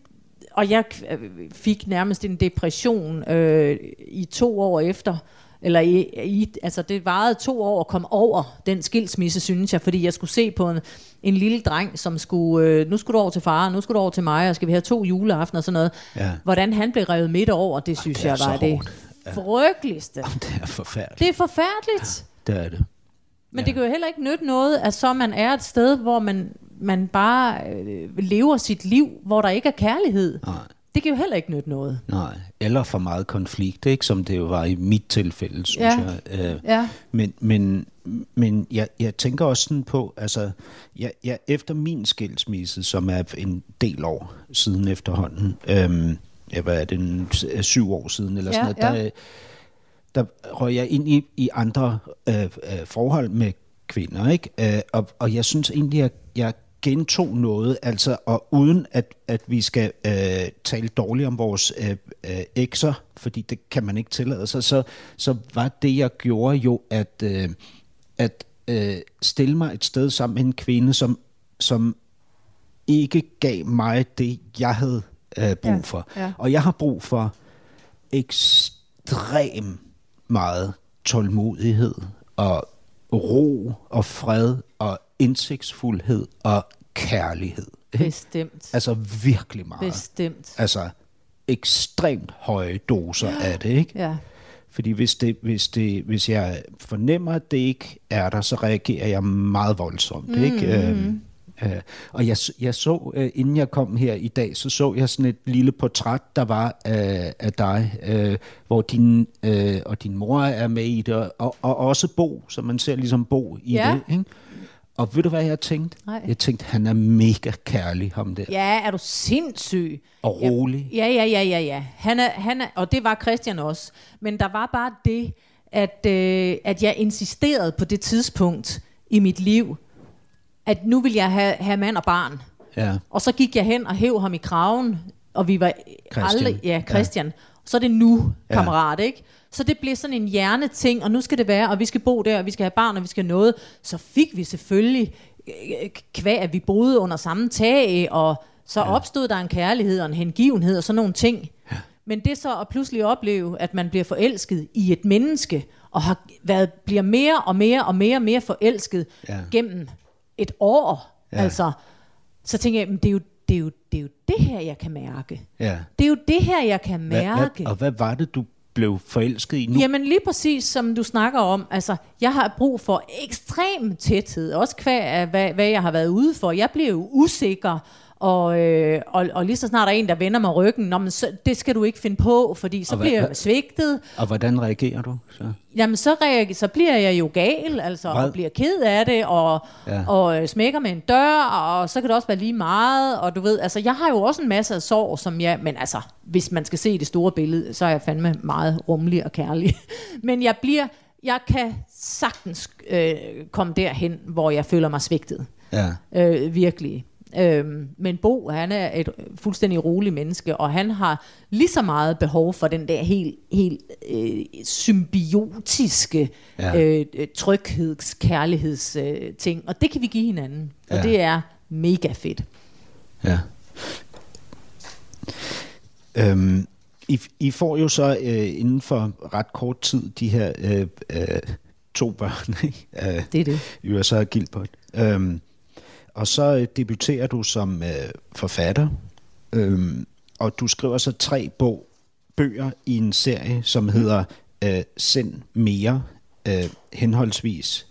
og jeg øh, fik nærmest en depression øh, i to år efter, eller i, i, altså det varede to år at komme over den skilsmisse, synes jeg, fordi jeg skulle se på en, en lille dreng, som skulle, øh, nu skulle du over til far, nu skulle du over til mig, og skal vi have to juleaftener og sådan noget. Ja. Hvordan han blev revet midt over, det synes det er jeg var det hårdt. frygteligste. Det er forfærdeligt. Det er forfærdeligt. Det er det. Men det kan jo heller ikke nytte noget, at så man er et sted, hvor man, man bare øh, lever sit liv, hvor der ikke er kærlighed. Nej. Det kan jo heller ikke nytte noget. Nej, eller for meget konflikt, ikke? som det jo var i mit tilfælde, synes Ja. jeg. Øh, Ja. Men, men, men jeg, jeg tænker også sådan på, altså, jeg, jeg, efter min skilsmisse, som er en del år siden efterhånden, øhm, ja, hvad er det, en, syv år siden, eller Ja, sådan noget, ja. der, der røg jeg ind i, i andre øh, øh, forhold med kvinder, ikke? Øh, og, og jeg synes egentlig, at jeg gentog noget, altså, og uden at, at vi skal øh, tale dårligt om vores øh, øh, ekser, fordi det kan man ikke tillade sig, så, så var det, jeg gjorde jo, at, øh, at øh, stille mig et sted sammen med en kvinde, som, som ikke gav mig det, jeg havde øh, brug Ja, for. ja. Og jeg har brug for ekstrem meget tålmodighed og ro og fred indsigtsfuldhed og kærlighed. ikke? Bestemt. Altså virkelig meget. Bestemt. Altså ekstremt høje doser af det, ikke? Ja. Fordi hvis, det, hvis, det, hvis jeg fornemmer, at det ikke er der, så reagerer jeg meget voldsomt. Mm, ikke? Øhm, øh, og jeg, jeg så, øh, inden jeg kom her i dag, så så jeg sådan et lille portræt, der var af, af dig, øh, hvor din, øh, og din mor er med i det, og, og også Bo, så man ser ligesom Bo i Ja. det. Ikke? Og ved du, hvad jeg tænkte? Nej. Jeg tænkte, han er mega kærlig, ham der. Ja, er du sindssyg? Og rolig. Ja, ja, ja, ja, ja. Han er, han er, og det var Christian også. Men der var bare det, at, øh, at jeg insisterede på det tidspunkt i mit liv, at nu vil jeg have, have mand og barn. Ja. Og så gik jeg hen og hæv ham i kraven, og vi var Christian. aldrig... Ja, Christian. Ja. Så er det nu, Ja. kammerat, ikke? Så det blev sådan en hjerneting, og nu skal det være, og vi skal bo der, og vi skal have barn, og vi skal have noget. Så fik vi selvfølgelig, øh, kvæg, at vi boede under samme tag, og så ja. opstod der en kærlighed og en hengivenhed og sådan nogle ting. Ja. Men det så at pludselig opleve, at man bliver forelsket i et menneske, og har været, bliver mere og mere og mere og mere forelsket Ja. gennem et år, Ja. altså, så tænker jeg, "Men det er, jo, det, er jo, det er jo det her, jeg kan mærke. ja. Det er jo det her, jeg kan Hvad, mærke. hvad, og hvad var det, du blev forelsket i nu? Jamen lige præcis som du snakker om, altså jeg har brug for ekstrem tæthed, også kvæg af hvad, hvad jeg har været ude for. Jeg bliver jo usikker, og, øh, og, og lige så snart der er en, der vender mig ryggen, Nå, men så, det skal du ikke finde på, fordi så Og bliver jeg svigtet. Og hvordan reagerer du så? Jamen så, reager, så bliver jeg jo gal, altså, Hvad? og bliver ked af det, og, ja. og øh, smækker med en dør, og så kan det også være lige meget, og du ved, altså jeg har jo også en masse af sorg, som jeg, men altså, hvis man skal se det store billede, så er jeg fandme meget rummelig og kærlig. men jeg bliver, jeg kan sagtens øh, komme derhen, hvor jeg føler mig svigtet. Ja. Øh, virkelig. Øhm, men Bo, han er et fuldstændig rolig menneske, og han har lige så meget behov for den der helt, helt øh, symbiotiske Ja. øh, øh, trygheds, kærligheds øh, ting, og det kan vi give hinanden, og Ja. det er mega fedt. Ja. Øhm, I, I får jo så øh, inden for ret kort tid de her øh, øh, to børn, ikke? Øh, Det er det. Yrsa og Gilbert. Øhm, og så øh, debuterer du som øh, forfatter, Øhm, og du skriver så tre bog, bøger i en serie, som hedder øh, Send mere, øh, henholdsvis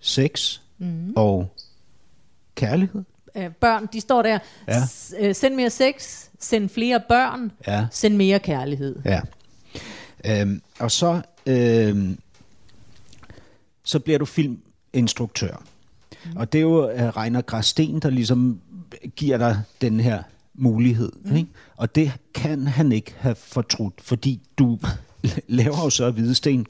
sex mm. og kærlighed. Øh, børn, de står der. Ja. S- øh, send mere sex, send flere børn, Ja. send mere kærlighed. Ja. Øhm, og så, øhm, så bliver du filminstruktør. Mm. Og det er jo uh, Reiner Grasten, der ligesom giver dig den her mulighed. Mm. Ikke? Og det kan han ikke have fortrudt, fordi du laver jo så Hvidsten,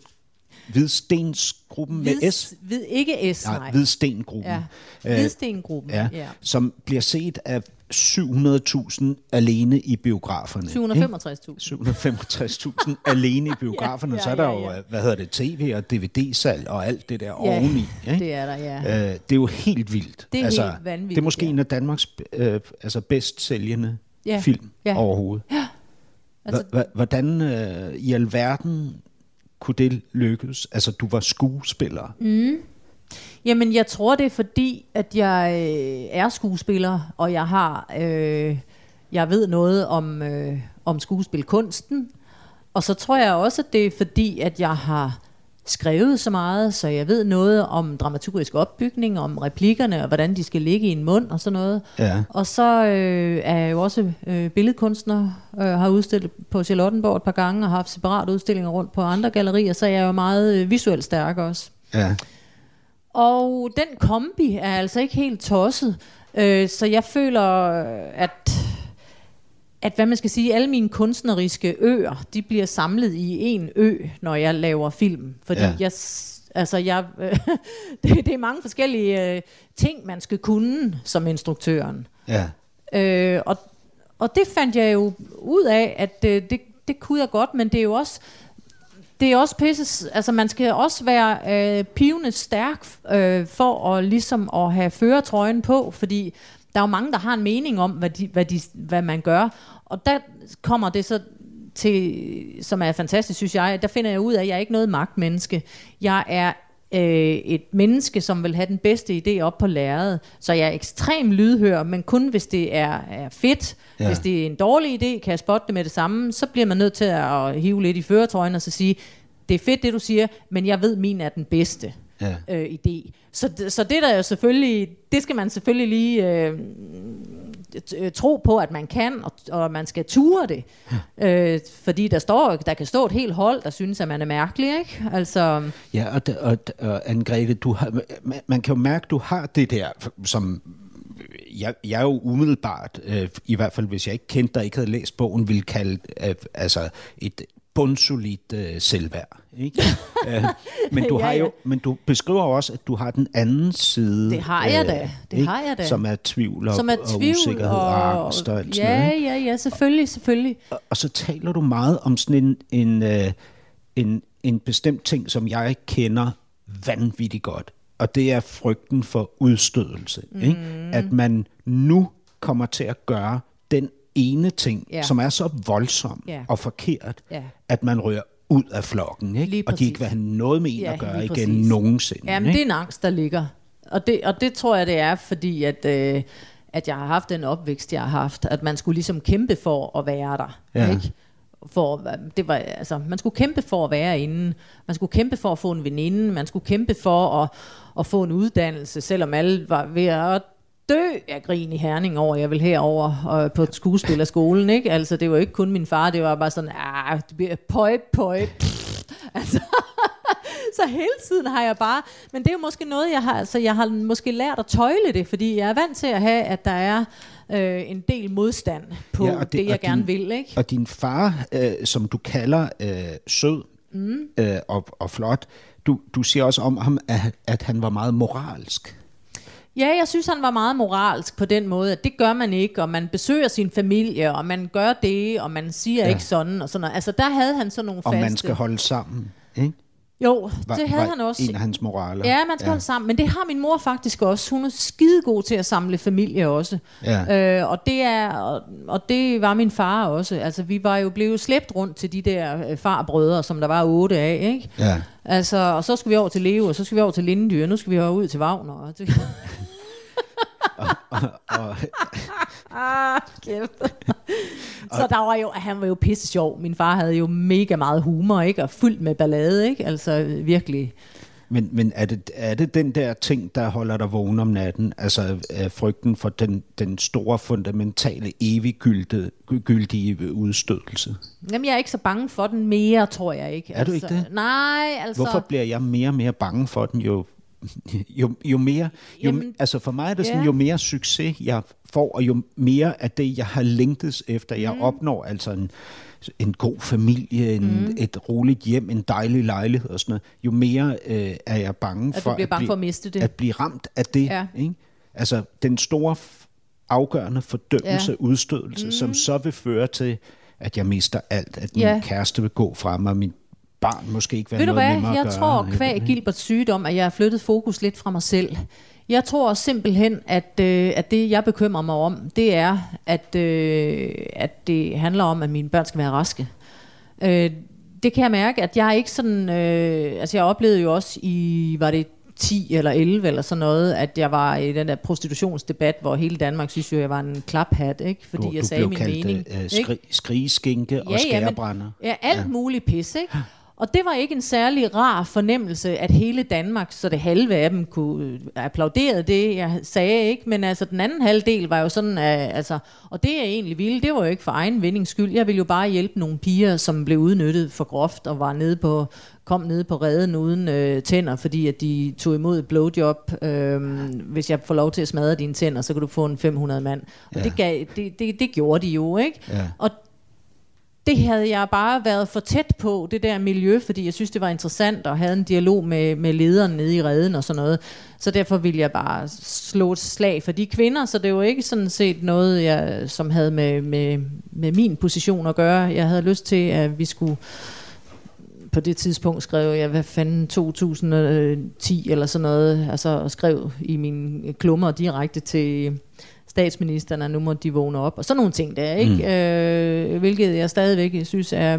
Hvidstensgruppen med Hvid, S. Hvid, ikke S, nej. Nej, Hvidstengruppen. Ja. Øh, Hvidstengruppen, ja, ja. som bliver set af 700.000 alene i biograferne. ikke? 765.000. 765.000 alene i biograferne, Ja, ja, så ja, er der ja, jo, ja. hvad hedder det, tv og DVD-salg og alt det der Ja, oveni. Ikke? det er der, ja. Øh, det er jo helt vildt. Det er altså, helt vanvittigt, Det er måske ja. en af Danmarks øh, altså bedst sælgende Ja, film ja. overhovedet. Altså- Hva- hva- Hvordan øh, i alverden kunne det lykkes? Altså, du var skuespiller. Mm. Jamen, jeg tror, det er fordi, at jeg øh, er skuespiller, og jeg har, øh, jeg ved noget om, øh, om skuespilkunsten. Og så tror jeg også, at det er fordi, at jeg har skrevet så meget, så jeg ved noget om dramaturgisk opbygning, om replikkerne, og hvordan de skal ligge i en mund og sådan noget. Ja. Og så øh, er jeg jo også øh, billedkunstner, øh, har udstillet på Charlottenborg et par gange, og har haft separat udstillinger rundt på andre gallerier, så jeg er jo meget øh, visuelt stærk også. Ja. Og den kombi er altså ikke helt tosset. Øh, så jeg føler, at, at hvad man skal sige, alle mine kunstneriske øer, de bliver samlet i en ø, når jeg laver film. Fordi Ja. jeg, altså jeg, øh, det, det er mange forskellige øh, ting, man skal kunne som instruktøren. Ja. Øh, og, og det fandt jeg jo ud af, at øh, det, det kunne jeg godt, men det er jo også det er også pisse, altså man skal også være øh, pivende stærk øh, for at ligesom at have føretrøjen på, fordi der er jo mange, der har en mening om, hvad, de, hvad, de, hvad man gør, og der kommer det så til, som er fantastisk, synes jeg, der finder jeg ud af, at jeg er ikke noget magtmenneske. Jeg er øh, et menneske, som vil have den bedste idé op på lærredet. Så jeg er ekstrem lydhør, men kun hvis det er, er fedt. Ja. Hvis det er en dårlig idé, kan jeg spotte det med det samme, så bliver man nødt til at hive lidt i føretrøjen og så sige, det er fedt det du siger, men jeg ved min er den bedste Ja. øh, idé. Så, så det der er jo selvfølgelig, det skal man selvfølgelig lige øh, tro på, at man kan, og, og man skal ture det. Øh, fordi der står, der kan stå et helt hold, der synes, at man er mærkelig, ikke? Altså, Ja, og, og, og Anne-Grethe, du har, man, man kan jo mærke, du har det der, som jeg, jeg er jo umiddelbart, øh, i hvert fald hvis jeg ikke kendte dig, ikke havde læst bogen, ville kalde øh, altså et bundsolidt øh, selvværd. Ikke? øh, men, du Ja, har ja. jo, men du beskriver også, at du har den anden side. Det har jeg da. Det ikke? har jeg da. Som er tvivl og, som er og tvivl usikkerhed og, og angst og alt sådan ja, noget. ikke? ja, ja, selvfølgelig, selvfølgelig. Og, og så taler du meget om sådan en, en, øh, en, en bestemt ting, som jeg kender vanvittigt godt. Og det er frygten for udstødelse. Mm. Ikke? At man nu kommer til at gøre den ene ting, Ja. som er så voldsom Ja. og forkert, Ja. at man rører ud af flokken. Ikke? Og de ikke vil have noget med en Ja, at gøre igen nogensinde. Jamen, ikke? det er en angst, der ligger. Og det, og det tror jeg, det er, fordi at, øh, at jeg har haft den opvækst, jeg har haft. At man skulle ligesom kæmpe for at være der. Ja. Ikke? For, det var, altså, man skulle kæmpe for at være inde. Man skulle kæmpe for at få en veninde. Man skulle kæmpe for at, at få en uddannelse, selvom alle var ved at dø af grin i Herning over, jeg vil herover øh, på skuespillerskolen. Ikke? Altså, det var ikke kun min far, det var bare sådan, ah, det bliver pøjt, pøjt. Altså, så hele tiden har jeg bare, men det er jo måske noget, jeg har, altså jeg har måske lært at tøjle det, fordi jeg er vant til at have, at der er øh, en del modstand på ja, og det, det, jeg og gerne din, vil, ikke? Og din far, øh, som du kalder øh, sød mm. øh, og, og flot, du, du siger også om ham, at, at han var meget moralsk. Ja, jeg synes, han var meget moralsk på den måde, at det gør man ikke, og man besøger sin familie, og man gør det, og man siger Ja. ikke sådan, og sådan noget. Altså, der havde han sådan nogle Og faste... man skal holde sammen. Ikke? Jo, Var, det havde var han også. en af hans moraler. Ja, man skal ja. holde sammen. Men det har min mor faktisk også. Hun er skidegod til at samle familie også. Ja. Øh, og, det er, og, og det var min far også. Altså, vi var jo blevet slæbt rundt til de der øh, farbrødre, som der var otte af, ikke? Ja. Altså, og så skal vi over til Leo, og så skal vi over til Lindedyr, og nu skal vi over ud til Wagner. Og det, og, ah, kæft. så der var jo, han var jo pisse sjov. Min far havde jo mega meget humor, ikke? Og fyldt med ballade, ikke? Altså virkelig. Men, men er, det, er det den der ting, der holder dig vågen om natten? Altså frygten for den, den store, fundamentale, eviggyldige udstødelse? Jamen, jeg er ikke så bange for den mere, tror jeg ikke. Er altså, du ikke det? Nej, altså... Hvorfor bliver jeg mere og mere bange for den, jo, jo, jo mere... Jo, Jamen, altså for mig er det sådan, ja. jo mere succes jeg får, og jo mere af det, jeg har længtes efter, jeg mm. opnår, altså en en god familie, en, mm. et roligt hjem, en dejlig lejlighed og sådan noget, jo mere øh, er jeg bange at for, at, bange for at, miste det. at blive ramt af det. Ja. Ikke? Altså den store afgørende fordømmelse, ja. udstødelse, mm. som så vil føre til, at jeg mister alt, at min ja. kæreste vil gå fra mig, min barn måske ikke være Ved noget du hvad, jeg gøre, tror kvæg Gilberts sygdom, at jeg har flyttet fokus lidt fra mig selv. Jeg tror simpelthen, at, øh, at det, jeg bekymrer mig om, det er, at, øh, at det handler om, at mine børn skal være raske. Øh, det kan jeg mærke, at jeg ikke sådan... Øh, altså, jeg oplevede jo også i... Var det 10 eller 11 eller sådan noget, at jeg var i den der prostitutionsdebat, hvor hele Danmark synes jo, jeg var en klaphat, ikke? fordi du, jeg sagde min kaldt, mening. Uh, skri, skrigeskinke ja, og skærebrænder. Ja, ja, alt ja. muligt pis, ikke? Og det var ikke en særlig rar fornemmelse, at hele Danmark, så det halve af dem kunne øh, applaudere det, jeg sagde, ikke? Men altså, den anden halvdel var jo sådan, at, altså, og det er egentlig vildt, det var jo ikke for egen vindings skyld. Jeg ville jo bare hjælpe nogle piger, som blev udnyttet for groft og var nede på, kom ned på redden uden øh, tænder, fordi at de tog imod et blowjob. Øh, hvis jeg får lov til at smadre dine tænder, så kan du få en 500 mand. Og ja. det, gav, det, det, det gjorde de jo, ikke? Ja. Og det havde jeg bare været for tæt på, det der miljø, fordi jeg synes, det var interessant, og havde en dialog med, med lederen nede i redden og sådan noget. Så derfor ville jeg bare slå et slag for de kvinder, så det var ikke sådan set noget, jeg, som havde med, med, med min position at gøre. Jeg havde lyst til, at vi skulle på det tidspunkt skrev jeg, hvad fanden, 2010 eller sådan noget, altså skrev i mine klummer direkte til statsministeren, og nu må de vågne op, og sådan nogle ting der, ikke? Mm. Øh, hvilket jeg stadigvæk synes er,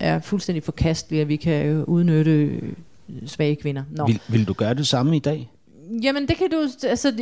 er fuldstændig forkasteligt, at vi kan udnytte svage kvinder. Nå. Vil, vil du gøre det samme i dag? Jamen det kan du, altså,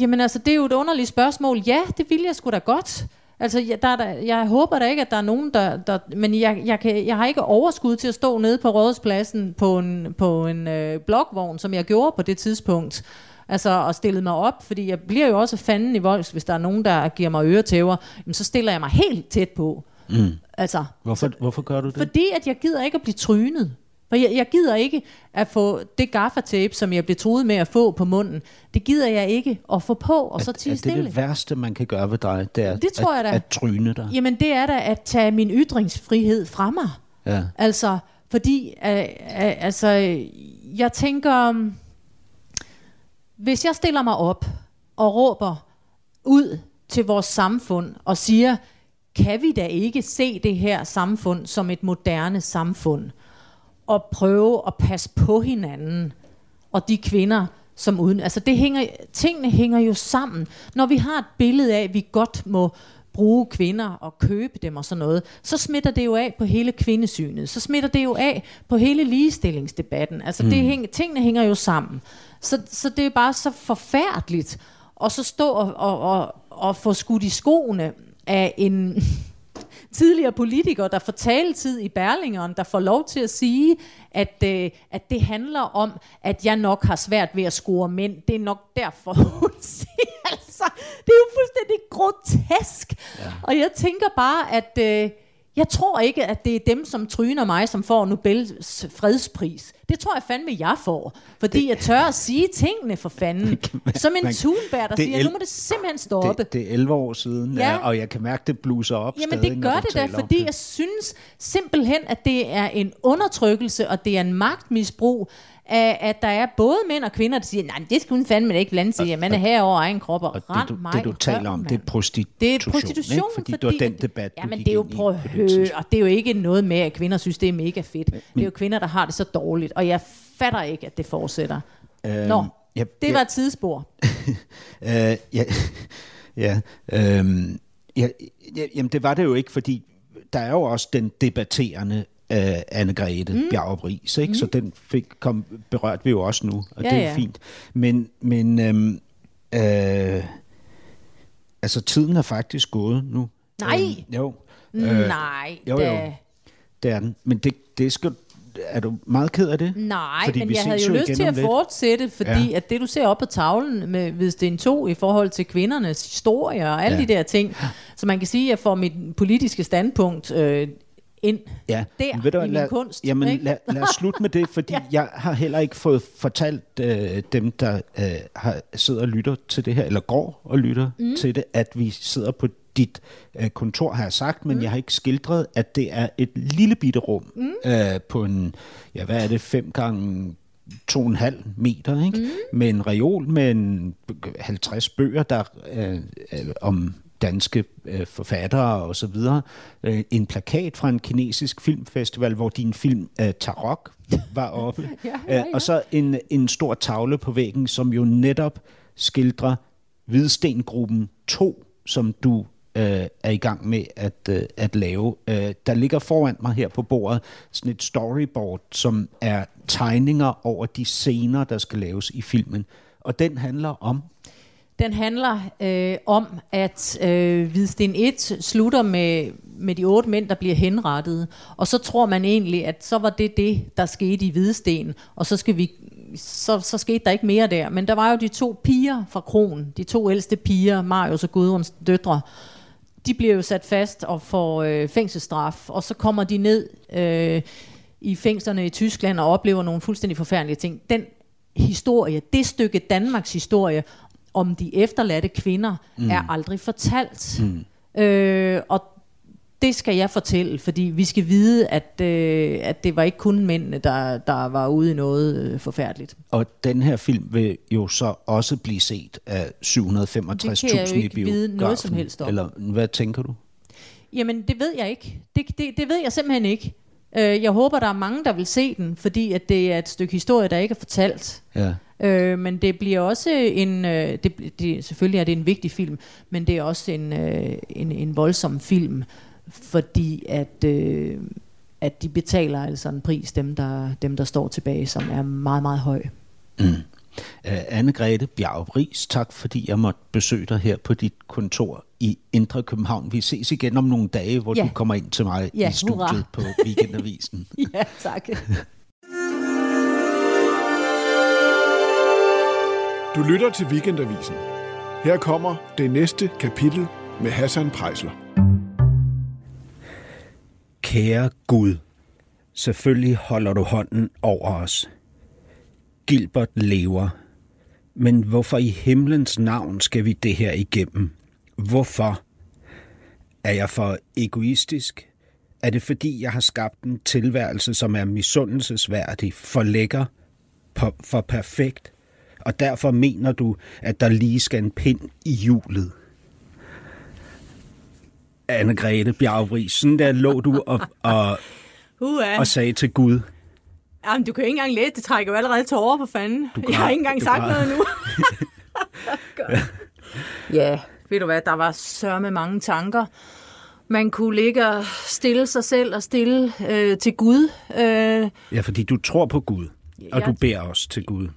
jamen altså det er jo et underligt spørgsmål. Ja, det vil jeg sgu da godt. Altså, jeg, der, der, jeg håber da ikke, at der er nogen, der... der men jeg, jeg, kan, jeg har ikke overskud til at stå nede på Rådhuspladsen på en, på en øh, blokvogn, som jeg gjorde på det tidspunkt. Altså, og stillet mig op, fordi jeg bliver jo også fanden i volds, hvis der er nogen, der giver mig øretæver, jamen, så stiller jeg mig helt tæt på. Mm. Altså, hvorfor, så, hvorfor gør du det? Fordi at jeg gider ikke at blive trynet. For jeg, jeg gider ikke at få det gaffatape, som jeg blev troet med at få på munden, det gider jeg ikke at få på, og at, så tige stille. Er det det værste, man kan gøre ved dig, det er det tror at, jeg da. at tryne dig? Jamen det er da at tage min ytringsfrihed fra mig. Ja. Altså, fordi, uh, uh, altså, jeg tænker, hvis jeg stiller mig op og råber ud til vores samfund og siger, kan vi da ikke se det her samfund som et moderne samfund, og prøve at passe på hinanden, og de kvinder, som uden... Altså det hænger, tingene hænger jo sammen. Når vi har et billede af, at vi godt må bruge kvinder og købe dem og sådan noget, så smitter det jo af på hele kvindesynet. Så smitter det jo af på hele ligestillingsdebatten. Altså mm. det hæng, tingene hænger jo sammen. Så, så det er bare så forfærdeligt at så stå og, og, og, og få skudt i skoene af en tidligere politiker, der får taletid i Berlingeren, der får lov til at sige, at, øh, at det handler om, at jeg nok har svært ved at score mænd. Det er nok derfor, hun siger. Altså, det er jo fuldstændig grotesk. Ja. Og jeg tænker bare, at... Øh, jeg tror ikke, at det er dem, som tryner mig, som får Nobels fredspris. Det tror jeg fandme, jeg får. Fordi det, jeg tør at sige tingene for fanden. Man, som en Thunberg, der siger, el, nu må det simpelthen stoppe. Det, det er 11 år siden, ja. og jeg kan mærke, det bluser op Jamen stadig, det gør det da, fordi det. jeg synes simpelthen, at det er en undertrykkelse, og det er en magtmisbrug, at, at der er både mænd og kvinder, der siger, nej, det skal hun fandme ikke blande sig i, at man er herover egen krop og, og det, du, mig, det, du taler om, det er prostitution. Det er prostitution, ikke? fordi, fordi det var den debat, ja, men det er jo på hø, og det er jo ikke noget med, at kvinder synes, det er mega fedt. Men, det er jo kvinder, der har det så dårligt, og jeg fatter ikke, at det fortsætter. Øhm, Nå, ja, det ja, var et tidsspor. øh, ja, ja, øhm, ja, jamen det var det jo ikke, fordi der er jo også den debatterende af Anne-Grethe mm. Bjergopris, ikke? Mm. så den fik, kom, berørt vi jo også nu, og ja, det er ja. fint. Men, men øhm, øh, altså tiden er faktisk gået nu. Nej. Øh, jo. Øh, Nej, jo, da. jo. Det er den. Men det, det skal, er du meget ked af det? Nej, Fordi men vi jeg havde jo lyst til at lidt. fortsætte, fordi Ja. at det, du ser op på tavlen med Hvidsten 2 i forhold til kvindernes historie og alle Ja. ja. de der ting, så man kan sige, at jeg får mit politiske standpunkt øh, ind Ja, der ved du, i min lad, kunst. Jamen, ikke? lad, lad os slutte med det, fordi ja. Jeg har heller ikke fået fortalt øh, dem, der øh, har, sidder og lytter til det her, eller går og lytter mm. til det, at vi sidder på dit øh, kontor, har jeg sagt, men mm. jeg har ikke skildret, at det er et lille bitte rum mm. øh, på en, ja, hvad er det, fem gange to og en halv meter, ikke? Mm. med en reol med en 50 bøger, der øh, øh, om danske øh, forfattere og så videre. Øh, en plakat fra en kinesisk filmfestival, hvor din film øh, Tarok var oppe. Ja, ja, ja. Øh, og så en, en stor tavle på væggen, som jo netop skildrer Hvidstengruppen 2, som du øh, er i gang med at, øh, at lave. Øh, der ligger foran mig her på bordet sådan et storyboard, som er tegninger over de scener, der skal laves i filmen. Og den handler om... Den handler øh, om, at øh, Hvidsten 1 slutter med, med de otte mænd, der bliver henrettet. Og så tror man egentlig, at så var det det, der skete i Hvidsten. Og så, skal vi, så, så skete der ikke mere der. Men der var jo de to piger fra Kron, de to ældste piger, Marius og Gudruns døtre. De bliver jo sat fast og får øh, fængselsstraf. Og så kommer de ned øh, i fængslerne i Tyskland og oplever nogle fuldstændig forfærdelige ting. Den historie, det stykke Danmarks historie om de efterladte kvinder, mm. er aldrig fortalt. Mm. Øh, og det skal jeg fortælle, fordi vi skal vide, at, øh, at det var ikke kun mændene, der, der var ude i noget øh, forfærdeligt. Og den her film vil jo så også blive set af 765.000 Det kan jeg jo i ikke vide noget biografen. som helst om. Eller hvad tænker du? Jamen, det ved jeg ikke. Det, det, det ved jeg simpelthen ikke. Øh, jeg håber, der er mange, der vil se den, fordi at det er et stykke historie, der ikke er fortalt. Ja. Øh, men det bliver også en, øh, det, det, selvfølgelig er det en vigtig film, men det er også en, øh, en, en voldsom film, fordi at, øh, at de betaler altså en pris, dem der, dem der står tilbage, som er meget, meget høj. Mm. Uh, Anne-Grethe Bjarup tak fordi jeg måtte besøge dig her på dit kontor i Indre København. Vi ses igen om nogle dage, hvor Ja. du kommer ind til mig Ja, i studiet hurra. på Weekendavisen. ja, tak. Du lytter til Weekendavisen. Her kommer det næste kapitel med Hassan Prejsler. Kære Gud, selvfølgelig holder du hånden over os. Gilbert lever. Men hvorfor i himlens navn skal vi det her igennem? Hvorfor? Er jeg for egoistisk? Er det fordi, jeg har skabt en tilværelse, som er misundelsesværdig, for lækker, for perfekt? Og derfor mener du, at der lige skal en pind i hjulet? Anne-Grethe Bjergvrig, sådan der lå du og, og, Uha. og sagde til Gud, Jamen, du kan jo ikke engang læse, det trækker jo allerede tårer på fanden. Du jeg har ikke engang sagt græd. noget nu. ja, ved du hvad, der var sørme mange tanker. Man kunne ligge og stille sig selv og stille øh, til Gud. Øh, ja, fordi du tror på Gud, og Jeg- du beder os til Gud.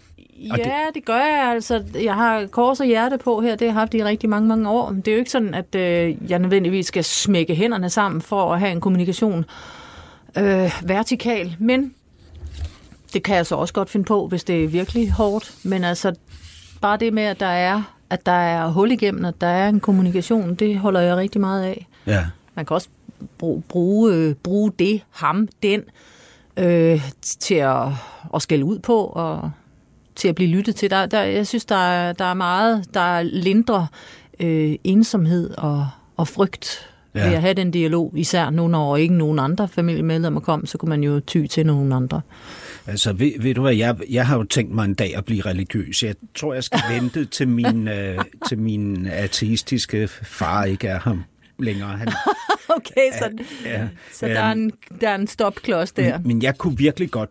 Og ja, det... det gør jeg altså. Jeg har kors og hjerte på her, det har jeg haft i rigtig mange, mange år. Men Det er jo ikke sådan, at øh, jeg nødvendigvis skal smække hænderne sammen for at have en kommunikation øh, vertikal. Men det kan jeg så også godt finde på, hvis det er virkelig hårdt. Men altså, bare det med, at der er, at der er hul igennem, at der er en kommunikation, det holder jeg rigtig meget af. Ja. Man kan også bruge, bruge, øh, bruge det, ham, den, øh, til at, at skælde ud på og til at blive lyttet til. Der, der, jeg synes, der er, der er meget, der lindrer øh, ensomhed og, og frygt ja. ved at have den dialog. Især nu, når ikke nogen andre familiemedlemmer kom, så kunne man jo ty til nogen andre. Altså, ved, ved du hvad, jeg, jeg har jo tænkt mig en dag at blive religiøs. Jeg tror, jeg skal vente til min, øh, til min ateistiske far ikke er ham længere. Han, Okay, så, ja, så der, er en, der er en stopklods der. men jeg kunne virkelig godt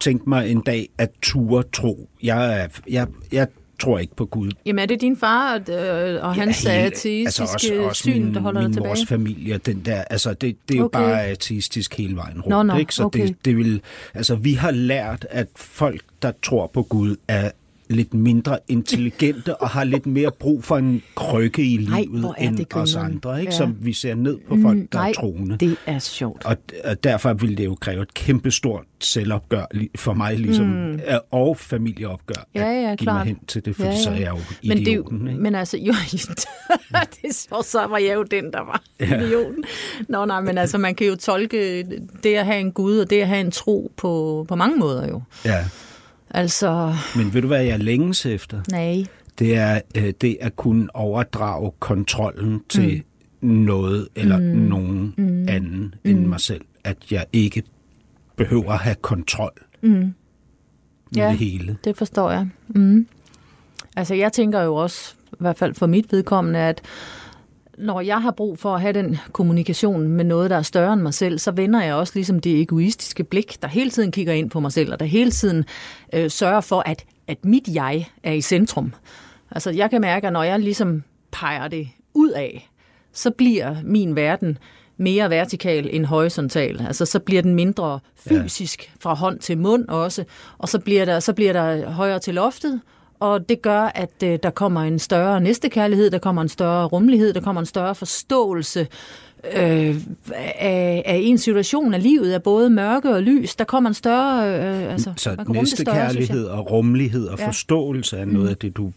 tænke mig en dag at ture tro. Jeg, er- jeg, jeg tror ikke på Gud. Jamen er det din far øh, og hans Ja, hele- ateistiske også, også syn, min, der holder min dig mors tilbage? familie, den der, altså det, det er jo Okay. bare ateistisk hele vejen rundt. Nå, nå, ikke? Så okay. det, det vil, altså vi har lært, at folk, der tror på Gud, er lidt mindre intelligente og har lidt mere brug for en krykke i Ej, livet er end det os andre, ikke? Ja. som vi ser ned på folk, der Nej, er troende. det er sjovt. Og, og derfor ville det jo kræve et kæmpestort selvopgør for mig, ligesom, mm. og familieopgør, Ja, ja, at give mig klart. hen til det, for Ja, ja, ja. så er jeg jo Men, det, jo- ikke? men altså, jo, det så, så var jeg jo den, der var idioten. Nå, nej, men altså, man kan jo tolke det at have en Gud, og det at have en tro på, på mange måder jo. Ja. Altså, Men ved du, hvad jeg længes efter? nej. Det er øh, det at kunne overdrage kontrollen til mm. noget eller mm. nogen mm. anden end mig selv. At jeg ikke behøver at have kontrol mm. med Ja. det hele. Det forstår jeg. Mm. Altså, jeg tænker jo også, i hvert fald for mit vedkommende, at når jeg har brug for at have den kommunikation med noget, der er større end mig selv, så vender jeg også ligesom det egoistiske blik, der hele tiden kigger ind på mig selv, og der hele tiden øh, sørger for, at, at mit jeg er i centrum. Altså, jeg kan mærke, at når jeg ligesom peger det ud af, så bliver min verden mere vertikal end horisontal. Altså, så bliver den mindre fysisk fra hånd til mund også, og så bliver der, så bliver der højere til loftet, og det gør, at øh, der kommer en større næstekærlighed, der kommer en større rummelighed, der kommer en større forståelse øh, af, af en situation af livet, af både mørke og lys. Der kommer en større... Øh, altså, Så man kan rumme det næste større, synes jeg. kærlighed og rummelighed og Ja. forståelse er noget af det, du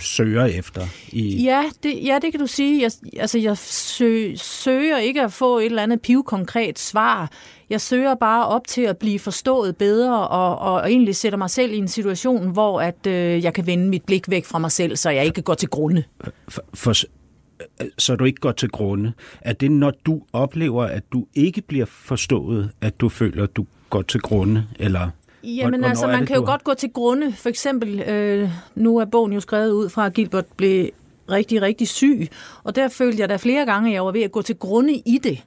søger efter. I, Ja det, ja, det kan du sige. Jeg, altså, jeg sø, søger ikke at få et eller andet pivkonkret svar. Jeg søger bare op til at blive forstået bedre, og, og egentlig sætter mig selv i en situation, hvor at, øh, jeg kan vende mit blik væk fra mig selv, så jeg ikke går til grunde. for, for, så du ikke går til grunde. Er det, når du oplever, at du ikke bliver forstået, at du føler, at du går til grunde? Eller Jamen altså, man det, kan jo godt gå til grunde. For eksempel, øh, nu er bogen jo skrevet ud fra, at Gilbert blev rigtig, rigtig syg. Og der følte jeg da flere gange, at jeg var ved at gå til grunde i det.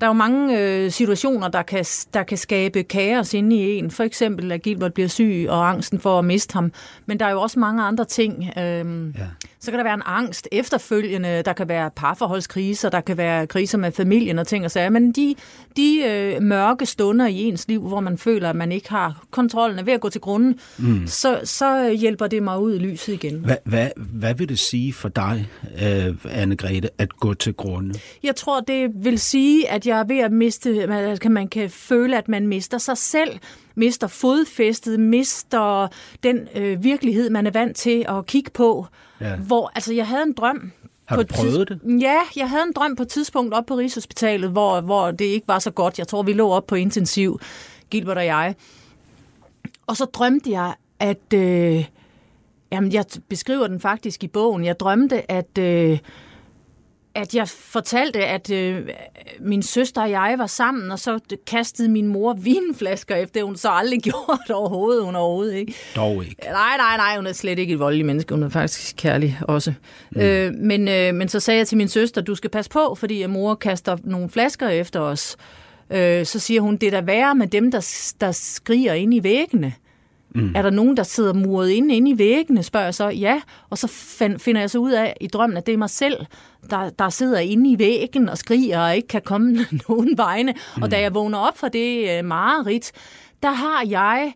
Der er jo mange øh, situationer, der kan, der kan skabe kaos inde i en. For eksempel, at Gilbert bliver syg, og angsten for at miste ham. Men der er jo også mange andre ting. Øhm, Ja. Så kan der være en angst efterfølgende, der kan være parforholdskriser, der kan være kriser med familien og ting og sager. Men de, de øh, mørke stunder i ens liv, hvor man føler, at man ikke har kontrollen, er ved at gå til grunden, mm. så, så hjælper det mig ud i lyset igen. Hvad, hvad, hvad vil det sige for dig, øh, Anne-Grethe, at gå til grunde? Jeg tror, det vil sige, at jeg er ved at miste, at kan- man kan føle, at man mister sig selv, mister fodfæstet, mister den øh, virkelighed, man er vant til at kigge på. Ja. Hvor, altså, jeg havde en drøm. Har du et prøvet tids- Ja, jeg havde en drøm på et tidspunkt op på Rigshospitalet, hvor, hvor det ikke var så godt. Jeg tror, vi lå op på intensiv, Gilbert og jeg. Og så drømte jeg, at... Øh, jamen, jeg beskriver den faktisk i bogen. Jeg drømte, at... Øh, at jeg fortalte, at øh, min søster og jeg var sammen, og så kastede min mor vinflasker efter, hun så aldrig gjort overhovedet, hun overhovedet ikke. Dog ikke. Nej, nej, nej, hun er slet ikke et voldelig menneske, hun er faktisk kærlig også. Mm. Øh, men, øh, men så sagde jeg til min søster, du skal passe på, fordi mor kaster nogle flasker efter os. Øh, så siger hun, det er da værre med dem, der, der skriger ind i væggene. Mm. Er der nogen, der sidder muret inde, inde i væggene, spørger jeg så. Ja, og så find, finder jeg så ud af i drømmen, at det er mig selv, der, der sidder inde i væggen og skriger og ikke kan komme nogen vegne. Mm. Og da jeg vågner op fra det øh, mareridt, der har jeg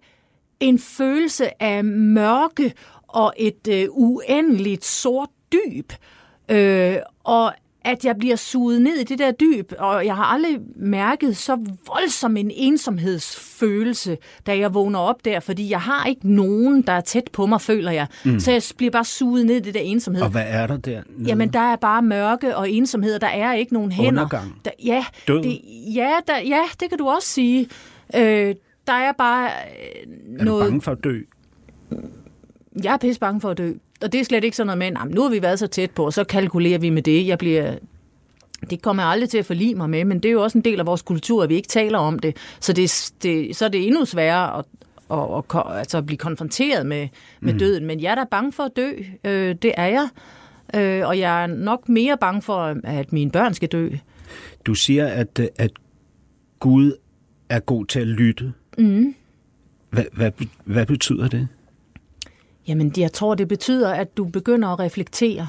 en følelse af mørke og et øh, uendeligt sort dyb. Øh, og at jeg bliver suget ned i det der dyb, og jeg har aldrig mærket så voldsom en ensomhedsfølelse, da jeg vågner op der, fordi jeg har ikke nogen, der er tæt på mig, føler jeg. Mm. Så jeg bliver bare suget ned i det der ensomhed. Og hvad er der der? Jamen, der er bare mørke og ensomhed, og der er ikke nogen hænder. Undergang. Der, ja, Død. det, ja, der, ja, det kan du også sige. Øh, der er bare øh, er noget... du bange for at dø? Jeg er pisse bange for at dø. Og det er slet ikke sådan noget med, "Nå, men nu har vi været så tæt på, og så kalkulerer vi med det. Jeg bliver... Det kommer jeg aldrig til at forlige mig med, men det er jo også en del af vores kultur, at vi ikke taler om det. Så, det, det, så er det endnu sværere at, at, at, ko- altså at blive konfronteret med, med mm. døden. Men jeg er da bange for at dø. Øh, det er jeg. Øh, og jeg er nok mere bange for, at mine børn skal dø. Du siger, at, at Gud er god til at lytte. Mm. Hvad, hvad, hvad betyder det? Jamen, jeg tror, det betyder, at du begynder at reflektere.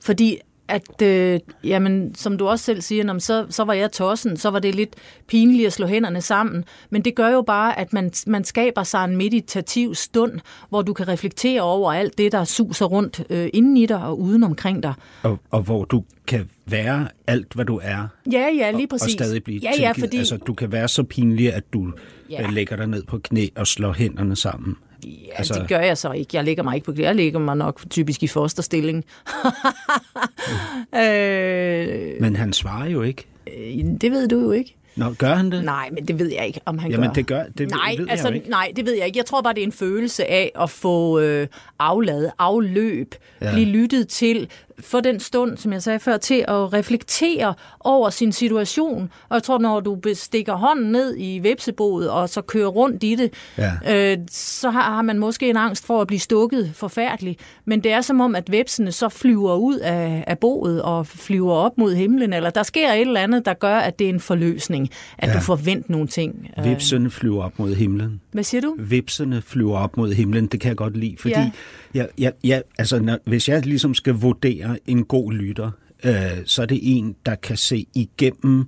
Fordi at, øh, jamen, som du også selv siger, når, så, så var jeg tossen, så var det lidt pinligt at slå hænderne sammen. Men det gør jo bare, at man, man skaber sig en meditativ stund, hvor du kan reflektere over alt det, der suser rundt øh, inden i dig og uden omkring dig. Og, og hvor du kan være alt, hvad du er. Ja, ja, lige præcis. Og stadig blive ja, ja, tilgivet. fordi... Altså, du kan være så pinlig, at du Ja. ja. lægger dig ned på knæ og slår hænderne sammen. Ja, altså... det gør jeg så ikke. Jeg lægger mig ikke på Jeg lægger mig nok typisk i fosterstilling. øh, Men han svarer jo ikke. øh, det ved du jo ikke. Nå, gør han det? Nej, men det ved jeg ikke, om han Jamen, gør. det gør det nej, ved altså, jeg ikke. nej, det ved jeg ikke. Jeg tror bare, det er en følelse af at få øh, afladet, afløb. Ja. blive lyttet til, få den stund, som jeg sagde før, til at reflektere over sin situation. Og jeg tror, når du stikker hånden ned i vepseboet og så kører rundt i det, Ja. øh, så har, man måske en angst for at blive stukket forfærdeligt. Men det er som om, at vepsene så flyver ud af, af boet og flyver op mod himlen, eller der sker et eller andet, der gør, at det er en forløsning, at ja. Du forventer nogle ting. Øh, Vipsene flyver op mod himlen. Hvad siger du? Vipsene flyver op mod himlen, det kan jeg godt lide, fordi ja. jeg, jeg, jeg, altså, når, hvis jeg ligesom skal vurdere en god lytter, øh, så er det en, der kan se igennem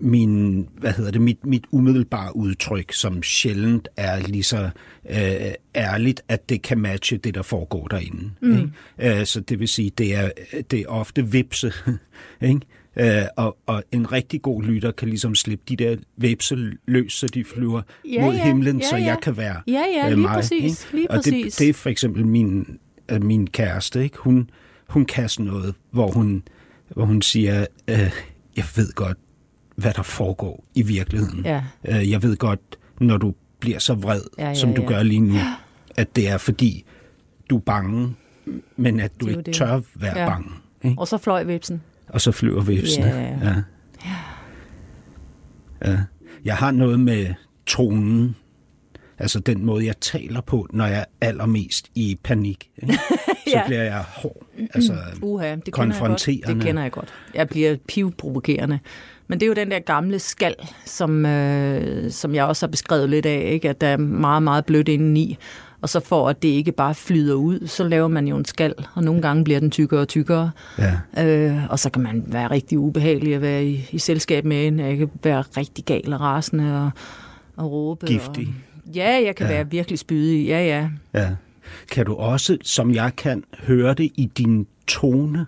min, hvad hedder det, mit, mit umiddelbare udtryk, som sjældent er lige så øh, ærligt, at det kan matche det, der foregår derinde. Mm. Ikke? Øh, så det vil sige, det er, det er ofte vipse, ikke? Øh, og, og en rigtig god lytter kan ligesom slippe de der vipse løs, så de flyver Ja, mod ja, himlen, ja, så ja. jeg kan være Ja, ja, øh, lige mig. præcis, ikke? lige og præcis. det, det er for eksempel min, øh, min kæreste. Ikke? Hun, hun kan sådan noget, hvor hun, hvor hun siger, øh, jeg ved godt, hvad der foregår i virkeligheden. Ja. Øh, jeg ved godt, når du bliver så vred, Ja, ja, som du ja. gør lige nu, at det er fordi, du er bange, men at du ikke det. tør være Ja. bange. Ikke? Og så fløj vipsen. Og så flyver vipsene. Ja. Ja. ja. Jeg har noget med tonen, altså den måde, jeg taler på, når jeg er allermest i panik. Ikke? Så bliver jeg hård. Altså, Uha, det kender jeg godt. konfronterende. Det kender jeg godt. Jeg bliver pivprovokerende. Men det er jo den der gamle skal, som, øh, som jeg også har beskrevet lidt af, ikke? at der er meget, meget blødt indeni. Og så for at det ikke bare flyder ud, så laver man jo en skal, og nogle gange bliver den tykkere og tykkere. Ja. Øh, og så kan man være rigtig ubehagelig at være i, i selskab med en. Jeg kan være rigtig gal og rasende og, og råbe. Giftig. Og, ja, jeg kan ja. være virkelig spydig. Ja, ja. Ja. Kan du også, som jeg kan, høre det i din tone?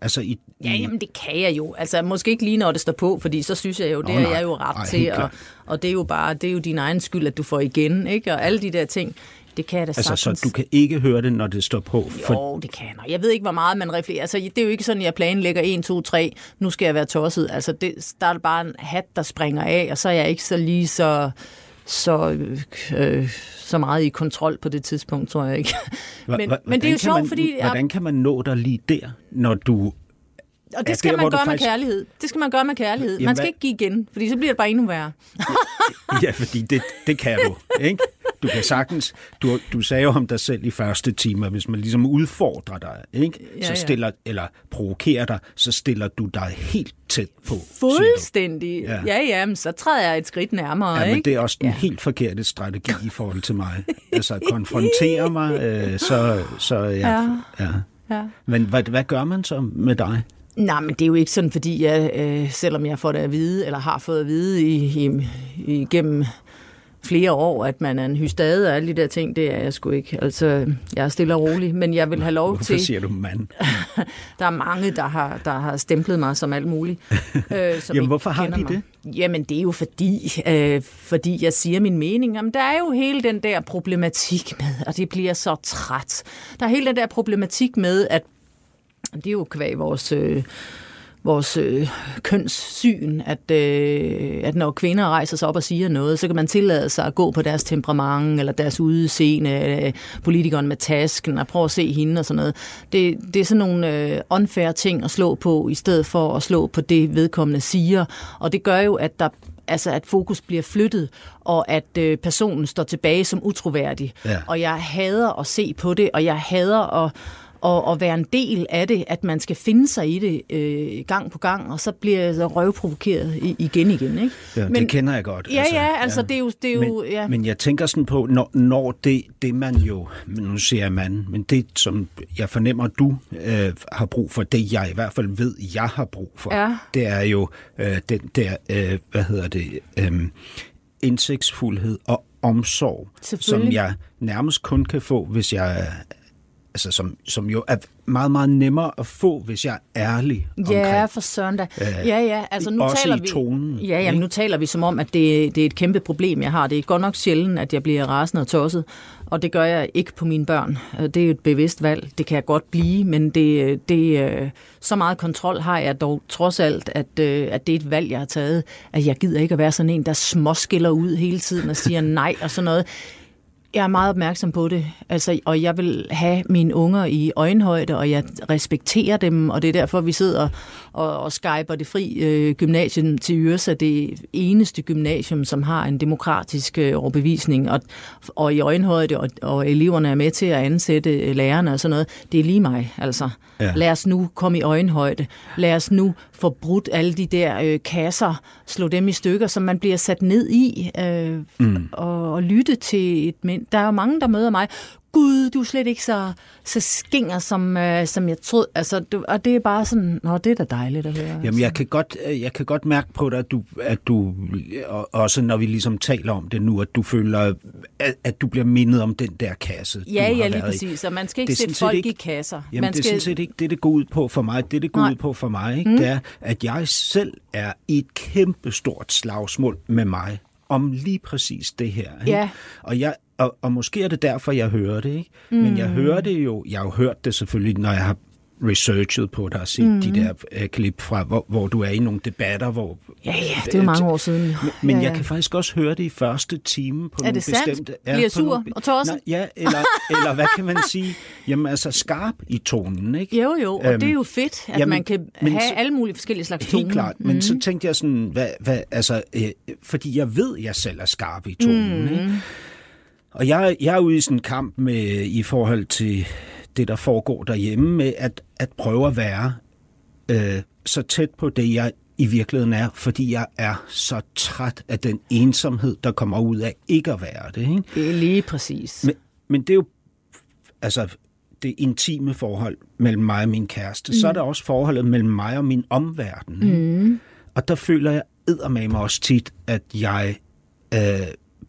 Altså i, Ja, jamen det kan jeg jo. Altså måske ikke lige når det står på, fordi så synes jeg jo, det Nå, er jeg jo ret Ej, til. Og, og det er jo bare, det er jo din egen skyld, at du får igen, ikke? Og alle de der ting, det kan jeg da altså, sagtens. så du kan ikke høre det, når det står på? Jo, det kan jeg. Jeg ved ikke, hvor meget man reflekterer. Altså, det er jo ikke sådan, at jeg planlægger 1, 2, 3, nu skal jeg være tosset. Altså, det, der er bare en hat, der springer af, og så er jeg ikke så lige så, så, øh, så meget i kontrol på det tidspunkt, tror jeg ikke. Men, hva- men det er jo hvordan sjovt, fordi... Hvordan kan man nå dig lige der, når du... Og Ja, det skal der, hvor man gøre med faktisk- kærlighed. Det skal man gøre med kærlighed. Jamen, Man skal hvad- ikke give igen, fordi så bliver det bare endnu værre. Ja, fordi det, det kan du, ikke? Du kan sagtens... Du, du sagde jo om dig selv i første time, at hvis man ligesom udfordrer dig, ikke? Ja, så ja. stiller, eller provokerer dig, så stiller du dig helt tæt på. Fuldstændig. Ja, Ja. ja, ja men så træder jeg et skridt nærmere, Ja, men ikke? det er også den Ja. helt forkerte strategi i forhold til mig. Altså, konfrontere mig, øh, så, så ja, Ja. ja. Ja. Men hvad, hvad gør man så med dig? Nej, men det er jo ikke sådan, fordi jeg, øh, selvom jeg får det at vide, eller har fået at vide i, i, igennem flere år, at man er en hystade og alle de der ting, det er jeg sgu ikke. Altså, jeg er stille og rolig, men jeg vil have lov Hvorfor til... siger du mand? Der er mange, der har, der har stemplet mig som alt muligt. Øh, som Jamen, hvorfor har de mig. Jamen, det er jo fordi, øh, fordi jeg siger min mening. Jamen, der er jo hele den der problematik med, og det bliver så træt. Der er hele den der problematik med, at det er jo kvæg vores... Øh, vores øh, kønssyn, at, øh, at når kvinder rejser sig op og siger noget, så kan man tillade sig at gå på deres temperament, eller deres udseende, øh, politikeren med tasken, og prøve at se hende og sådan noget. Det, det er sådan nogle øh, unfair ting at slå på, i stedet for at slå på det, vedkommende siger. Og det gør jo, at der altså at fokus bliver flyttet, og at øh, personen står tilbage som utroværdig. Ja. Og jeg hader at se på det, og jeg hader at og, og være en del af det, at man skal finde sig i det øh, gang på gang, og så bliver jeg så røvprovokeret igen igen. Ikke? Ja, men, det kender jeg godt. Ja, altså, ja, altså ja. det er jo... Det er jo men, ja. men jeg tænker sådan på, når, når det, det man jo, nu siger jeg man, men det som jeg fornemmer, du øh, har brug for, det jeg i hvert fald ved, jeg har brug for, Ja. det er jo øh, den der, øh, hvad hedder det, øh, indsigtsfuldhed og omsorg, som jeg nærmest kun kan få, hvis jeg altså som, som jo er meget, meget nemmere at få, hvis jeg er ærlig omkring. Ja, for søren da. Øh, Ja, ja, altså nu også taler i vi... tonen, Ja, ikke? nu taler vi som om, at det, det er et kæmpe problem, jeg har. Det er godt nok sjældent, at jeg bliver rasende og tosset, og det gør jeg ikke på mine børn. Øh, Det er et bevidst valg. Det kan jeg godt blive, men det, det, øh, så meget kontrol har jeg dog trods alt, at, at det er et valg, jeg har taget, at jeg gider ikke at være sådan en, der småskiller ud hele tiden og siger nej og sådan noget. Jeg er meget opmærksom på det, altså, og jeg vil have mine unger i øjenhøjde, og jeg respekterer dem, og det er derfor, vi sidder og, og skyper det fri øh, gymnasium til Yrsa, det eneste gymnasium, som har en demokratisk øh, overbevisning, og, og i øjenhøjde, og, og eleverne er med til at ansætte øh, lærerne og sådan noget. Det er lige mig, altså. Ja. Lad os nu komme i øjenhøjde. Lad os nu få brudt alle de der øh, kasser, slå dem i stykker, som man bliver sat ned i, øh, mm. og, og lytte til et men. Der er jo mange, der møder mig. Gud, du er slet ikke så, så skinger, som, øh, som jeg troede. Altså, du, og det er bare sådan, nå, det er da dejligt at høre. Jamen, altså. jeg kan godt, øh, jeg kan godt mærke på dig, at du, at du, og også når vi ligesom taler om det nu, at du føler, at, at du bliver mindet om den der kasse, du Ja, har ja, lige været i. præcis. Og man skal ikke Det er sætte folk ikke- i kasser. Jamen, man det er skal... sådan set ikke det, det går ud på for mig. Det, det går Nej. ud på for mig, ikke? Mm. det er, at jeg selv er i et kæmpestort slagsmål med mig om lige præcis det her. Ikke? Ja. Og, jeg, og, og måske er det derfor, jeg hører det. Ikke? Mm. Men jeg hører det jo, jeg har jo hørt det selvfølgelig, når jeg har researchet på dig og set mm. de der uh, klip fra, hvor, hvor du er i nogle debatter, hvor... Ja, ja, det er jo mange år siden. Men, men ja, ja, ja. jeg kan faktisk også høre det i første time på Er nogle det sandt? bestemte... Bliver på sur nogle, og tosset? Nej, ja, eller, eller hvad kan man sige? Jamen altså skarp i tonen, ikke? Jo, jo, og Øhm, det er jo fedt, at jamen, man kan men have så- alle mulige forskellige slags toner. Helt klart, men mm. så tænkte jeg sådan, hvad, hvad, altså, øh, fordi jeg ved, at jeg selv er skarp i tonen. Mm. Ikke? Og jeg, jeg er ude i sådan en kamp med, i forhold til det, der foregår derhjemme, med at, at prøve at være øh, så tæt på det, jeg i virkeligheden er, fordi jeg er så træt af den ensomhed, der kommer ud af ikke at være det. Ikke? Det er lige præcis. Men, men det er jo altså det intime forhold mellem mig og min kæreste. Mm. Så er der også forholdet mellem mig og min omverden. Mm. Og der føler jeg eddermame også tit, at jeg øh,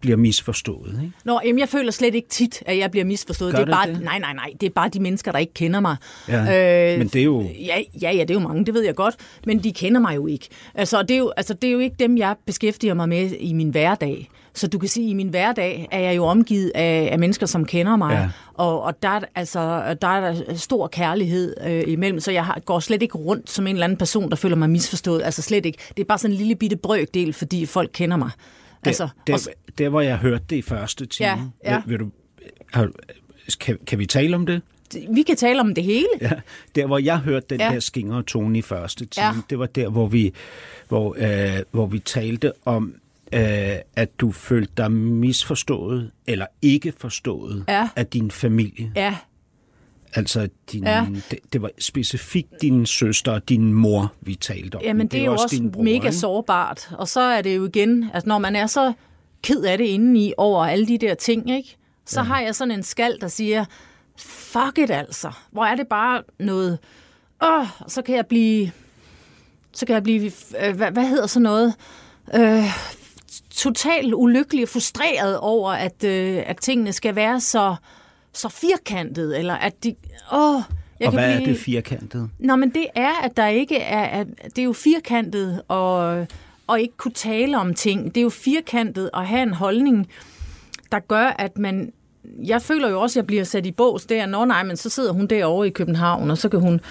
bliver misforstået. Ikke? Nå, jamen, jeg føler slet ikke tit, at jeg bliver misforstået. Gør det er bare, det? Nej, nej, nej. Det er bare de mennesker, der ikke kender mig. Ja, Øh, men det er jo- Ja, ja, ja, det er jo mange, det ved jeg godt. Men de kender mig jo ikke. Altså, det er jo, altså, det er jo ikke dem, jeg beskæftiger mig med i min hverdag. Så du kan sige, at i min hverdag er jeg jo omgivet af, af mennesker, som kender mig. Ja. Og, og der, er, altså, der er der stor kærlighed øh, imellem, så jeg har, går slet ikke rundt som en eller anden person, der føler mig misforstået. Altså slet ikke. Det er bare sådan en lille bitte brøkdel, fordi folk kender mig. Der, Altså, der, og s- der, hvor jeg hørte det i første time. Ja, ja. Vil, vil du, har, kan, kan vi tale om det? vi kan tale om det hele. Ja, der hvor jeg hørte den ja. Der skingre tone i første time. Ja. det var der, hvor vi, hvor, øh, hvor vi talte om, øh, at du følte dig misforstået eller ikke forstået Ja. af din familie. Ja, Altså, din, Ja. det, det var specifikt din søster og din mor, vi talte om. Jamen, det er jo også din bror, mega ikke? sårbart. Og så er det jo igen, at når man er så ked af det indeni over alle de der ting, ikke? så ja. har jeg sådan en skal, der siger, fuck it altså. Hvor er det bare noget... Åh, så kan jeg blive... Så kan jeg blive... Øh, hvad, hvad hedder så noget? Øh, totalt ulykkelig og frustreret over, at, øh, at tingene skal være så, så firkantet, eller at de... Åh, jeg Og kan hvad blive... er det firkantet? Nå, men det er, at der ikke er... At det er jo firkantet og, og ikke kunne tale om ting. Det er jo firkantet at have en holdning, der gør, at man... Jeg føler jo også, at jeg bliver sat i bås der. Nå nej, men så sidder hun derovre i København, og så kan hun...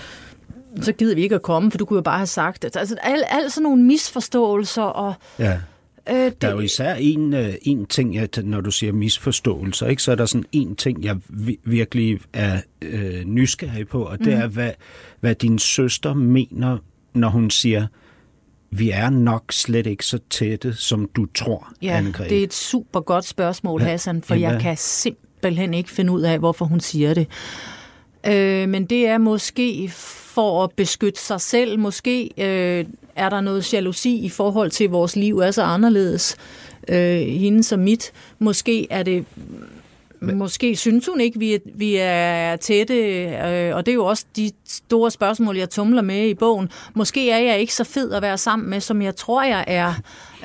Så gider vi ikke at komme, for du kunne jo bare have sagt det. Altså, al, al sådan nogle misforståelser, og Ja. Øh, det, Der er jo især en, øh, en ting, at når du siger misforståelser, ikke, så er der sådan en ting, jeg vi- virkelig er øh, nysgerrig på, og det Mhm. er, hvad, hvad din søster mener, når hun siger, vi er nok slet ikke så tætte, som du tror, Ja, Anne-Grethe. det er et super godt spørgsmål, Ja, Hassan, for jamen, jeg kan simpelthen ikke finde ud af, hvorfor hun siger det. Øh, men det er måske for at beskytte sig selv. Måske øh, er der noget jalousi i forhold til, at vores liv er så anderledes. Øh, hende som mit. Måske er det men. Måske synes hun ikke, vi er, vi er tætte, øh, og det er jo også de store spørgsmål, jeg tumler med i bogen. Måske er jeg ikke så fed at være sammen med, som jeg tror, jeg er.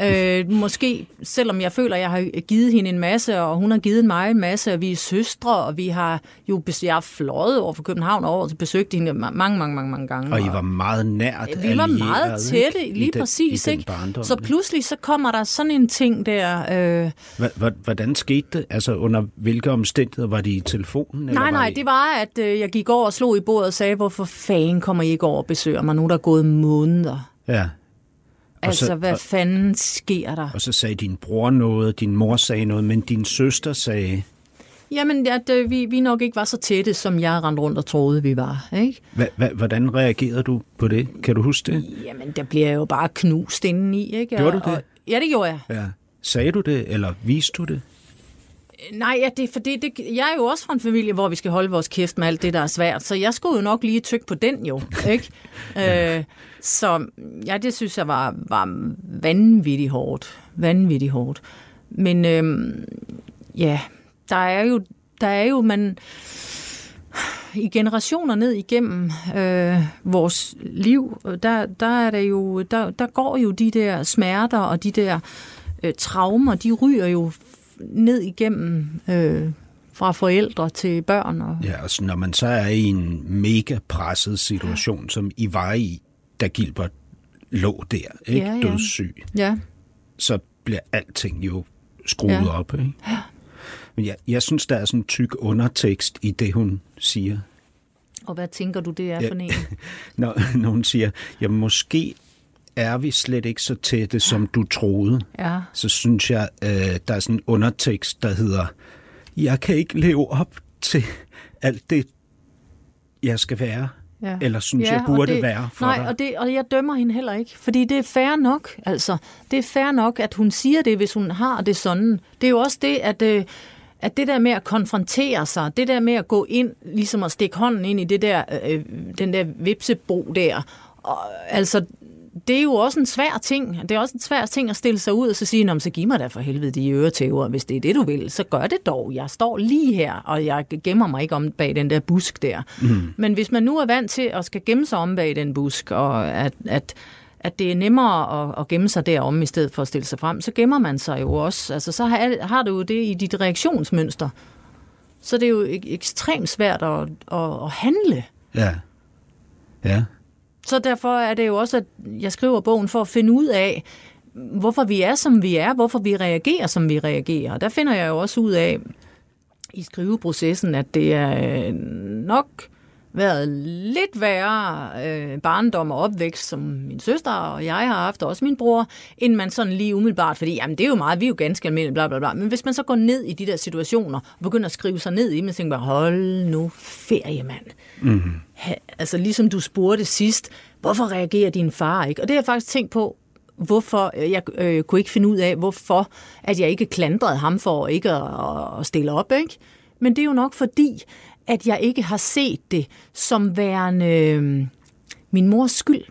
Øh, måske, selvom jeg føler, at jeg har givet hende en masse, og hun har givet mig en masse, og vi er søstre, og vi har jo jeg har fløjet over for København over til besøgt hende mange, mange, mange, mange gange. Og I var meget nært Vi var meget tætte, lige i den, præcis. I ikke? Så pludselig så kommer der sådan en ting der. Øh... Hvordan skete det? Altså under hvilke omstændigheder? Var det i telefonen? Nej, eller nej, I... det var, at øh, jeg gik over og slog i bordet og sagde, hvorfor fanden kommer I ikke over og besøger mig nu, der er gået måneder? Ja. Altså, så, hvad fanden sker der? Og så sagde din bror noget, din mor sagde noget, men din søster sagde... Jamen, at øh, vi, vi nok ikke var så tætte, som jeg rendte rundt og troede, vi var. Ikke? Hva, hvordan reagerede du på det? Kan du huske det? Jamen, der bliver jo bare knust indeni. Ikke? Gjorde du det? Og, ja, det gjorde jeg. Ja. Sagde du det, eller viste du det? Nej, ja, det, for det, det, jeg er jo også fra en familie, hvor vi skal holde vores kæft med alt det, der er svært, så jeg skulle jo nok lige tykke på den jo, ikke? øh, så ja, det synes jeg var, var vanvittigt hårdt. Vanvittigt hårdt. Men øhm, ja, der er jo, der er jo, man i generationer ned igennem øh, vores liv, der, der er det jo, der, der går jo de der smerter og de der øh, traumer, de ryger jo ned igennem øh, fra forældre til børn. Og... Ja, altså når man så er i en mega presset situation, ja. som I var i, da Gilbert lå der, ikke ja, ja. dødssyg, ja. så bliver alting jo skruet ja. op. Ikke? Ja. Men jeg, jeg synes, der er sådan en tyk undertekst i det, hun siger. Og hvad tænker du, det er for en? når, når hun siger, ja, måske er vi slet ikke så tætte, som du troede, ja. så synes jeg, øh, der er sådan en undertekst, der hedder, jeg kan ikke leve op til alt det, jeg skal være. Ja. Eller synes ja, jeg burde det, være for nej, dig. Og, det, og jeg dømmer hende heller ikke, fordi det er fair nok. Altså, det er fair nok, at hun siger det, hvis hun har det sådan. Det er jo også det, at... Øh, at det der med at konfrontere sig, det der med at gå ind, ligesom at stikke hånden ind i det der, øh, den der vipsebo der, og, altså det er jo også en svær ting. Det er også en svær ting at stille sig ud og så sige, så giv mig da for helvede de øretæver, hvis det er det, du vil. Så gør det dog. Jeg står lige her, og jeg gemmer mig ikke om bag den der busk der. Mm. Men hvis man nu er vant til at skal gemme sig om bag den busk, og at, at at det er nemmere at, at gemme sig derom, i stedet for at stille sig frem, så gemmer man sig jo også. Altså, så har, har du jo det i dit reaktionsmønster. Så det er jo ekstremt svært at, at, at handle. Ja. Ja. Så derfor er det jo også, at jeg skriver bogen for at finde ud af, hvorfor vi er, som vi er, hvorfor vi reagerer, som vi reagerer. Der finder jeg jo også ud af i skriveprocessen, at det er nok været lidt værre øh, barndom og opvækst, som min søster og jeg har haft, og også min bror, end man sådan lige umiddelbart, fordi jamen, det er jo meget, vi er jo ganske almindelige, bla bla bla. Men hvis man så går ned i de der situationer, og begynder at skrive sig ned i dem, så tænker man, hold nu ferie, mand. Mm-hmm. Ha, altså ligesom du spurgte sidst, hvorfor reagerer din far ikke? Og det har jeg faktisk tænkt på, hvorfor, jeg øh, kunne ikke finde ud af, hvorfor, at jeg ikke klandrede ham for ikke at, at stille op, ikke? Men det er jo nok fordi, at jeg ikke har set det som værende øh, min mors skyld.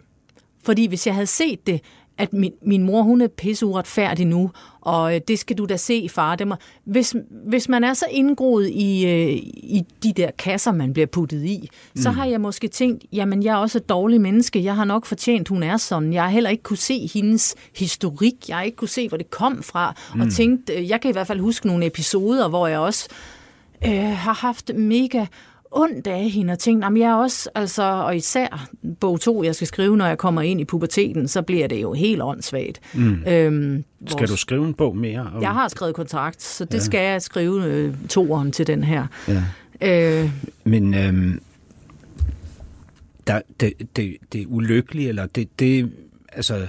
Fordi hvis jeg havde set det, at min, min mor hun er pisse uretfærdig nu, og øh, det skal du da se, far. Det må, hvis, hvis man er så indgroet i, øh, i de der kasser, man bliver puttet i, mm. så har jeg måske tænkt, jamen jeg er også et dårligt menneske, jeg har nok fortjent, hun er sådan. Jeg har heller ikke kunne se hendes historik, jeg har ikke kunne se, hvor det kom fra, mm. og tænkt, øh, jeg kan i hvert fald huske nogle episoder, hvor jeg også øh, har haft mega ondt af hende og tænkt, jeg er også, altså, og især bog to, jeg skal skrive, når jeg kommer ind i puberteten, så bliver det jo helt åndssvagt. Mm. Øhm, vores, skal du skrive en bog mere? Om... Jeg har skrevet kontrakt, så det ja. skal jeg skrive øh, toeren til den her. Ja. Øh, Men øhm, der, det, det, det er ulykkeligt, eller det, det altså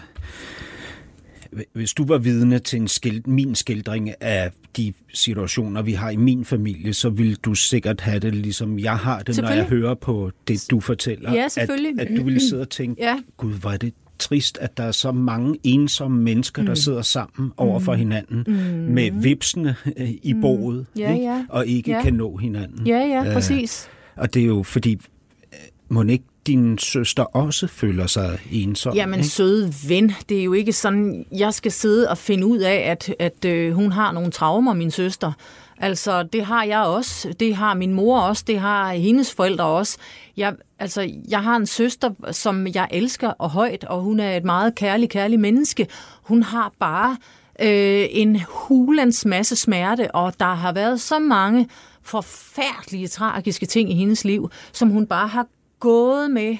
hvis du var vidne til en skilt, min skildring af de situationer, vi har i min familie, så vil du sikkert have det, ligesom jeg har det, når jeg hører på det, du fortæller. Ja, selvfølgelig. At, at du ville sidde og tænke, ja. gud, er det trist, at der er så mange ensomme mennesker, der mm. sidder sammen over for mm. hinanden mm. med vipsene øh, i mm. boet, ja, ikke? ja. og ikke ja. kan nå hinanden. Ja, ja, præcis. Og det er jo fordi, øh, må ikke din søster også føler sig ensom? Jamen ikke? søde ven, det er jo ikke sådan, jeg skal sidde og finde ud af, at, at øh, hun har nogle traumer, min søster. Altså, det har jeg også. Det har min mor også. Det har hendes forældre også. Jeg, altså, jeg har en søster, som jeg elsker og højt, og hun er et meget kærlig, kærlig menneske. Hun har bare øh, en hulens masse smerte, og der har været så mange forfærdelige, tragiske ting i hendes liv, som hun bare har gået med,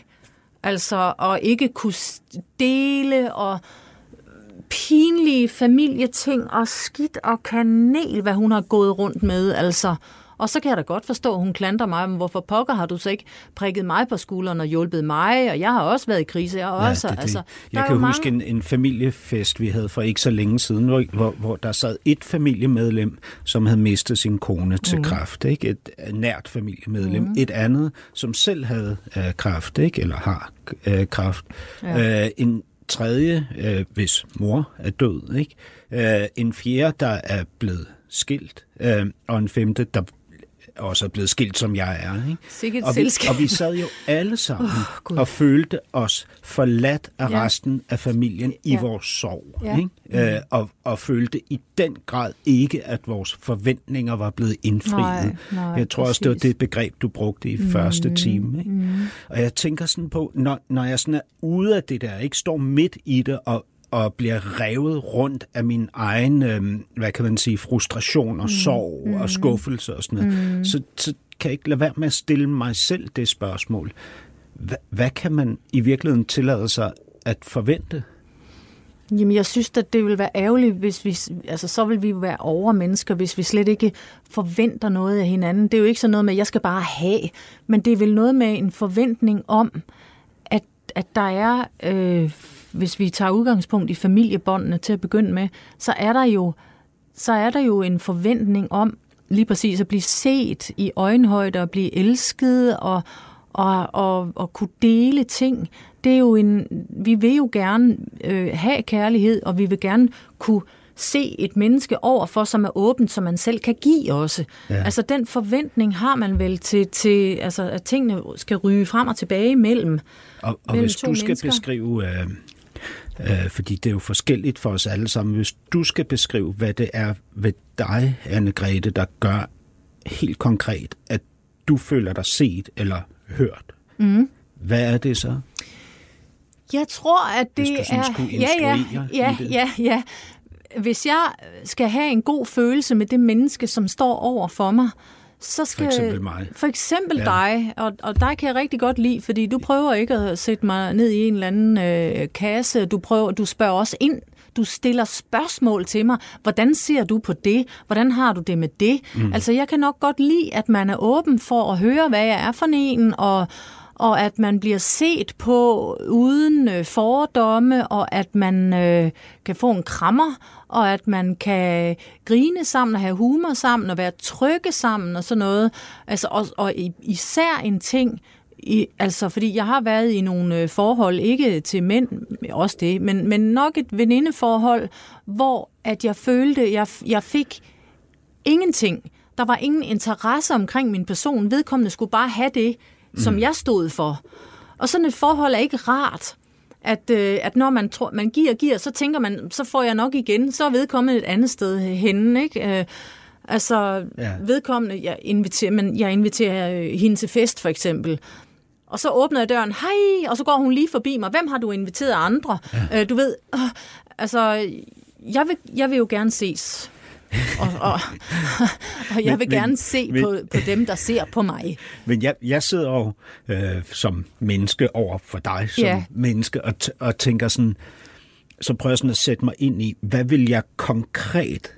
altså, og ikke kunne dele, og pinlige familieting, og skidt og kanel, hvad hun har gået rundt med, altså. Og så kan jeg da godt forstå, at hun klandrer mig, men hvorfor pokker har du så ikke prikket mig på skulderen og hjulpet mig? Og jeg har også været i krise. Jeg, også, det, det. Altså, jeg kan huske mange... en, en familiefest, vi havde for ikke så længe siden, hvor, hvor, hvor der sad et familiemedlem, som havde mistet sin kone til mm. kræft. Ikke? Et nært familiemedlem. Mm. Et andet, som selv havde øh, kræft, ikke? eller har øh, kræft. Ja. Øh, en tredje, øh, hvis mor er død. Ikke? Øh, en fjerde, der er blevet skilt. Øh, og en femte, der også er blevet skilt, som jeg er. Ikke? Sikkert og, vi, og vi sad jo alle sammen oh, og følte os forladt af ja. resten af familien ja. i vores sorg. Ja. Ikke? Mm. Øh, og, og følte i den grad ikke, at vores forventninger var blevet indfriet. Nej, nej, jeg tror præcis. også, det var det begreb, du brugte i mm. første time. Ikke? Mm. Og jeg tænker sådan på, når, når jeg sådan er ude af det der, ikke står midt i det og og bliver revet rundt af min egen, øh, hvad kan man sige, frustration og mm. sorg mm. og skuffelse og sådan noget, mm. så, så kan jeg ikke lade være med at stille mig selv det spørgsmål. Hva, hvad kan man i virkeligheden tillade sig at forvente? Jamen, jeg synes, at det vil være ærgerligt, hvis vi, altså så vil vi være overmennesker, hvis vi slet ikke forventer noget af hinanden. Det er jo ikke sådan noget med, at jeg skal bare have, men det er vel noget med en forventning om, at, at der er øh, hvis vi tager udgangspunkt i familiebåndene til at begynde med, så er der jo, så er der jo en forventning om lige præcis at blive set i øjenhøjde og blive elsket og, og, og, og kunne dele ting. Det er jo en, vi vil jo gerne øh, have kærlighed, og vi vil gerne kunne se et menneske overfor, som er åbent, som man selv kan give også. Ja. Altså den forventning har man vel til, til altså, at tingene skal ryge frem og tilbage mellem Og, og hvis du skal mennesker. beskrive øh, Øh, fordi det er jo forskelligt for os alle sammen. Hvis du skal beskrive, hvad det er ved dig, Anne-Grethe, der gør helt konkret, at du føler dig set eller hørt, mm. hvad er det så? Jeg tror, at det er... Ja, ja, ja, ja, ja. Hvis jeg skal have en god følelse med det menneske, som står over for mig, så skal, for eksempel mig. For eksempel ja. dig, og, og dig kan jeg rigtig godt lide, fordi du prøver ikke at sætte mig ned i en eller anden øh, kasse. Du, prøver, du spørger også ind. Du stiller spørgsmål til mig. Hvordan ser du på det? Hvordan har du det med det? Mm. Altså, jeg kan nok godt lide, at man er åben for at høre, hvad jeg er for en, og, og at man bliver set på uden øh, fordomme, og at man øh, kan få en krammer, og at man kan grine sammen og have humor sammen og være trygge sammen og sådan noget. Altså, og, og især en ting, i, altså, fordi jeg har været i nogle øh, forhold, ikke til mænd, også det, men, men nok et venindeforhold, hvor at jeg følte, jeg, jeg fik ingenting. Der var ingen interesse omkring min person. Vedkommende skulle bare have det, som mm. jeg stod for. Og sådan et forhold er ikke rart at, øh, at når man, tror, man giver og giver, så tænker man, så får jeg nok igen, så er vedkommende et andet sted henne, ikke? Øh, altså, ja. vedkommende, jeg inviterer, men jeg inviterer øh, hende til fest, for eksempel. Og så åbner jeg døren, hej, og så går hun lige forbi mig. Hvem har du inviteret andre? Ja. Øh, du ved, øh, altså, jeg vil, jeg vil jo gerne ses og, og, og jeg vil men, gerne se men, på, på dem, der ser på mig. Men jeg, jeg sidder jo øh, som menneske over for dig som ja. menneske og, og tænker sådan, så prøver jeg sådan at sætte mig ind i, hvad vil jeg konkret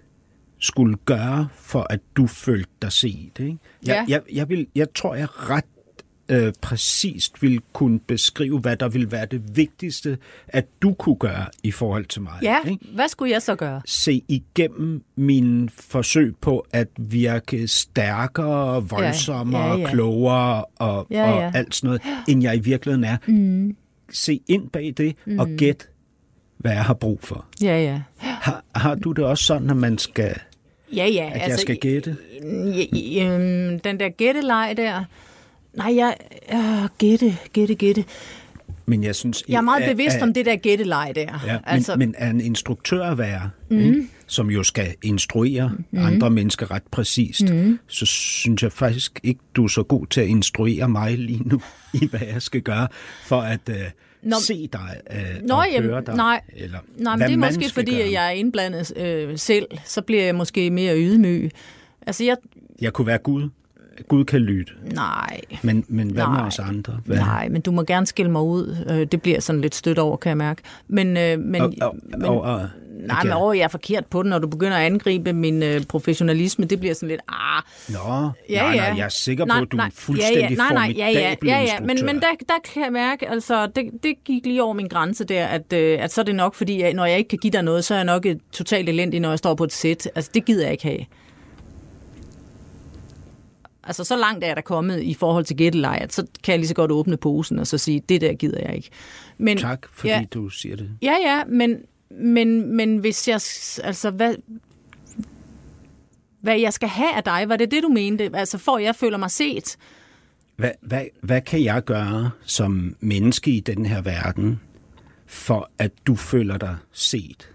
skulle gøre, for at du følte dig set? Ikke? Jeg, ja. jeg, jeg, vil, jeg tror, jeg ret øh, præcist vil kunne beskrive, hvad der vil være det vigtigste, at du kunne gøre i forhold til mig. Ja, ikke? hvad skulle jeg så gøre? Se igennem min forsøg på at virke stærkere, voldsommere, ja, ja, ja. klogere og, ja, ja. og alt sådan noget, end jeg i virkeligheden er. Mm. Se ind bag det mm. og gæt, hvad jeg har brug for. Ja, ja. Har, har du det også sådan, at man skal... Ja, ja. At altså, jeg skal gætte? Den der gætteleg der, Nej, jeg... Øh, gætte, gætte, gætte. Men jeg synes... Jeg er meget at- bevidst at- om det der gætteleje der. Ja, altså, men, men er en instruktør at være, mm. ikke? som jo skal instruere mm. andre mennesker ret præcist, mm. så synes jeg faktisk ikke, du er så god til at instruere mig lige nu i, hvad jeg skal gøre, for at uh, Nå, se dig uh, Nå, og jamen, høre dig. nej. eller Nej, men det er måske fordi, gøre. jeg er indblandet øh, selv. Så bliver jeg måske mere ydmyg. Altså, jeg... Jeg kunne være Gud. Gud kan lytte. Nej. Men, men hvad med Nej. os andre? Hvad? Nej, men du må gerne skille mig ud. Øh, Det bliver sådan lidt stødt over, kan jeg mærke. Men, øh, men, Og, og, men og, og, nej, okay. men over, jeg er forkert på den, når du begynder at angribe min øh, professionalisme. Det bliver sådan lidt, ah, Nå, Ja, nej, ja. nej, jeg er sikker på, nej, at du er nej, en fuldstændig ja, ja, nej, nej, ja, ja, ja, ja, men, men der, der kan jeg mærke, altså, det, det gik lige over min grænse der, at, øh, at så er det nok, fordi jeg, når jeg ikke kan give dig noget, så er jeg nok et totalt elendig, når jeg står på et sæt. Altså, det gider jeg ikke have. Altså, så langt er jeg der kommet i forhold til gætteleje, at så kan jeg lige så godt åbne posen og så sige, det der gider jeg ikke. Men, Tak, fordi ja. du siger det. Ja, ja, men, men, men hvis jeg... Altså, hvad, hvad jeg skal have af dig, var det det, du mente? Altså, for jeg føler mig set? Hvad, hvad, hvad kan jeg gøre som menneske i den her verden, for at du føler dig set?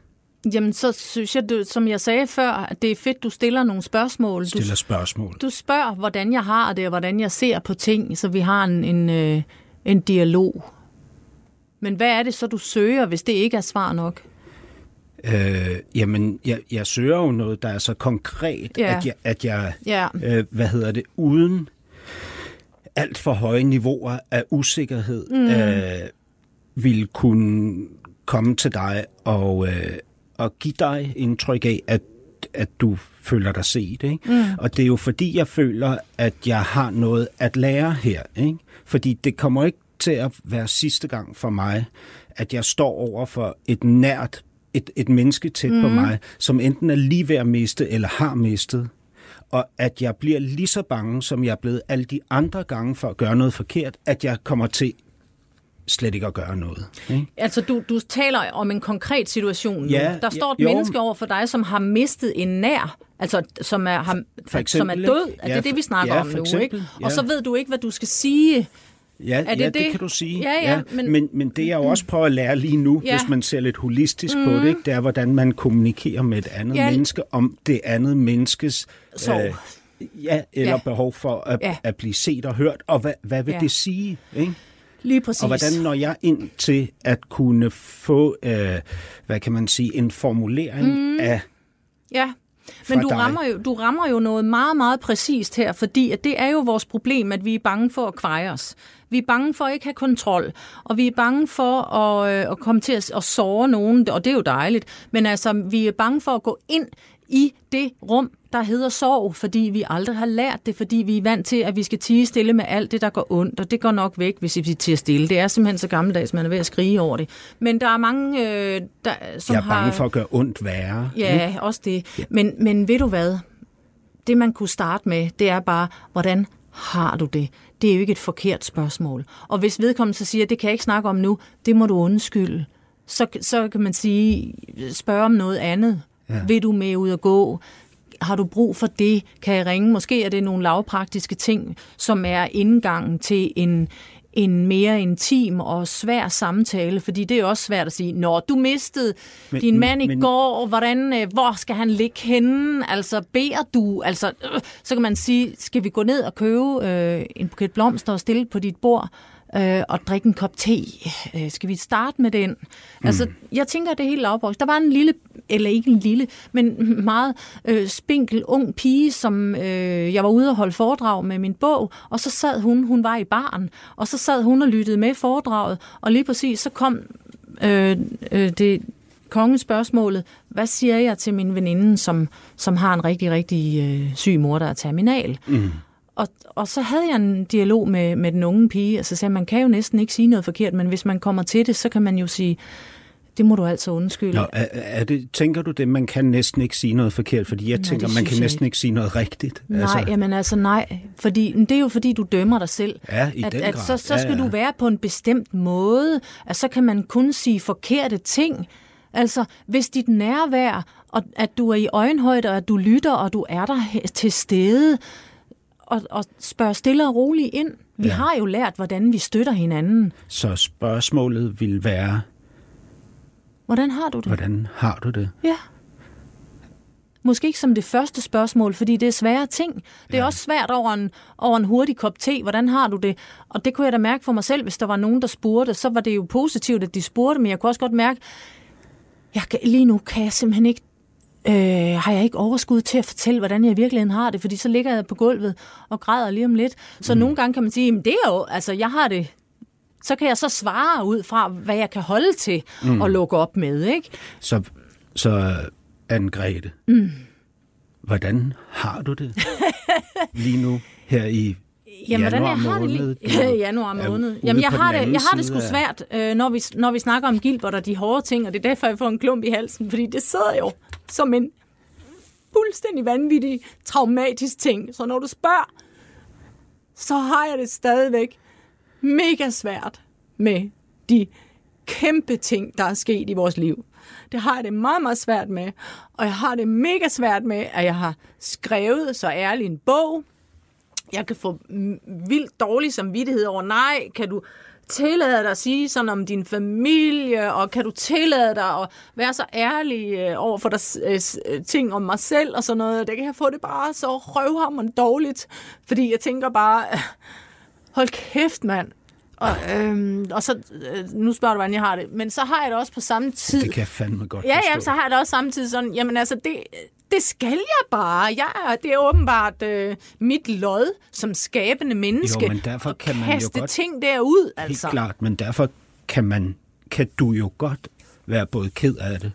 Jamen, så synes jeg, du, som jeg sagde før, at det er fedt, du stiller nogle spørgsmål. Du, Stiller spørgsmål. du spørger, hvordan jeg har det, og hvordan jeg ser på ting, så vi har en, en, øh, en dialog. Men hvad er det så, du søger, hvis det ikke er svar nok? Øh, jamen, jeg, jeg søger jo noget, der er så konkret, Ja. at jeg, at jeg Ja. øh, hvad hedder det, uden alt for høje niveauer af usikkerhed, mm. øh, vil kunne komme til dig og, øh, og give dig indtryk af, at, at du føler dig set. Ikke? Mm. Og det er jo fordi, jeg føler, at jeg har noget at lære her. Ikke? Fordi det kommer ikke til at være sidste gang for mig, at jeg står over for et nært, et, et menneske tæt mm. på mig, som enten er lige ved at miste eller har mistet. Og at jeg bliver lige så bange, som jeg er blevet alle de andre gange for at gøre noget forkert, at jeg kommer til slet ikke at gøre noget. Ikke? Altså, du, du taler om en konkret situation nu. Ja, Der står et ja, jo. menneske over for dig, som har mistet en nær, altså som er, har, For som er eksempel, død. Er Ja, det det, vi snakker ja, om nu? eksempel, ikke? ja. Og så ved du ikke, hvad du skal sige. Ja, Er det ja det, det? kan du sige. Ja, ja, men- men, men det jeg jo også prøver at lære lige nu, Ja. ja. hvis man ser lidt holistisk mm. på det, ikke, det er, hvordan man kommunikerer med et andet Ja. ja. menneske om det andet menneskes Sorg. ja, eller Ja. ja. behov for at, Ja. ja. at blive set og hørt, og hvad, hvad vil Ja. ja. det sige? Ikke? Lige præcis. Og hvordan når jeg ind til at kunne få, øh, hvad kan man sige, en formulering mm. af Ja, men du dig. rammer, jo, du rammer jo noget meget, meget præcist her, fordi at det er jo vores problem, at vi er bange for at kveje os. Vi er bange for at ikke have kontrol, og vi er bange for at, øh, at komme til at, at såre nogen, og det er jo dejligt. Men altså, vi er bange for at gå ind i det rum, der hedder sorg, fordi vi aldrig har lært det, fordi vi er vant til, at vi skal tige stille med alt det, der går ondt, og det går nok væk, hvis vi tiger stille. Det er simpelthen så gammeldags, man er ved at skrige over det. Men der er mange, øh, der, som jeg er har... bange for at gøre ondt værre. ikke? Ja, også det. Men, men ved du hvad? Det man kunne starte med, det er bare, hvordan har du det? Det er jo ikke et forkert spørgsmål. Og hvis vedkommende så siger, det kan jeg ikke snakke om nu, det må du undskylde. Så, så kan man sige, spørge om noget andet. Ja. Vil du med ud og gå? Har du brug for det? Kan jeg ringe? Måske er det nogle lavpraktiske ting, som er indgangen til en, en mere intim og svær samtale, fordi det er også svært at sige, når du mistede men, din mand i men- går, hvordan, øh, hvor skal han ligge henne? Altså, beder du? Altså, øh, så kan man sige, skal vi gå ned og købe øh, en buket blomster og stille på dit bord? Øh, og drikke en kop te. Øh, skal vi starte med den? Mm. Altså, jeg tænker, at det helt lavbrugt. Der var en lille, eller ikke en lille, men meget øh, spinkel ung pige, som øh, jeg var ude og holde foredrag med min bog, og så sad hun, hun var i baren, og så sad hun og lyttede med foredraget, og lige præcis så kom øh, øh, det kongespørgsmålet, hvad siger jeg til min veninde, som, som har en rigtig, rigtig øh, syg mor, der er terminal? Mm. Og, og så havde jeg en dialog med, med den unge pige, og så sagde man kan jo næsten ikke sige noget forkert, men hvis man kommer til det, så kan man jo sige, det må du altså undskylde. Nå, er, er det, tænker du det, man kan næsten ikke sige noget forkert? Fordi jeg Nej, tænker, man kan næsten ikke. ikke sige noget rigtigt. Nej, altså, jamen altså nej, fordi det er jo fordi, du dømmer dig selv. Ja, i at, den at grad. så, så Ja, skal ja. du være på en bestemt måde, at så kan man kun sige forkerte ting. Altså, hvis dit nærvær, og at du er i øjenhøjde, og at du lytter, og du er der til stede, at, at spørge stille og roligt ind. Vi Ja. har jo lært, hvordan vi støtter hinanden. Så spørgsmålet vil være, Hvordan har du det? hvordan har du det? Ja. Måske ikke som det første spørgsmål, fordi det er svære ting. Det er ja. også svært over en, over en hurtig kop te. Hvordan har du det? Og det kunne jeg da mærke for mig selv, hvis der var nogen, der spurgte. Så var det jo positivt, at de spurgte, men jeg kunne også godt mærke, jeg kan, lige nu kan jeg simpelthen ikke øh, har jeg ikke overskud til at fortælle, hvordan jeg i virkeligheden har det, fordi så ligger jeg på gulvet og græder lige om lidt. Så mm. nogle gange kan man sige, at det er jo, altså jeg har det, så kan jeg så svare ud fra, hvad jeg kan holde til mm. at lukke op med, ikke? Så, så Anne-Grethe, mm. hvordan har du det lige nu her i Jamen, hvordan januar jeg har det måned? lige... Du januar måned. Jamen, jeg har, det, jeg har det sgu svært, øh, når, vi, når vi snakker om Gilbert og de hårde ting, og det er derfor, jeg får en klump i halsen, fordi det sidder jo som en fuldstændig vanvittig, traumatisk ting. Så når du spørger, så har jeg det stadigvæk mega svært med de kæmpe ting, der er sket i vores liv. Det har jeg det meget, meget svært med. Og jeg har det mega svært med, at jeg har skrevet så ærlig en bog. Jeg kan få vildt dårlig samvittighed over, nej, kan du tillade dig at sige sådan om din familie, og kan du tillade dig at være så ærlig øh, over for dig øh, øh, ting om mig selv og sådan noget. Det kan jeg få det bare så røvhammerende dårligt, fordi jeg tænker bare, øh, hold kæft mand. Og, øhm, og så, øh, nu spørger du, hvordan jeg har det, men så har jeg det også på samme tid. Det kan jeg fandme godt Ja, ja, så har jeg det også samtidig sådan, jamen altså, det, det skal jeg bare. Jeg, er- det er åbenbart øh, mit lod som skabende menneske. Jo, men derfor kan man jo kaste godt- ting derud, Helt altså. klart, men derfor kan, man, kan du jo godt være både ked af det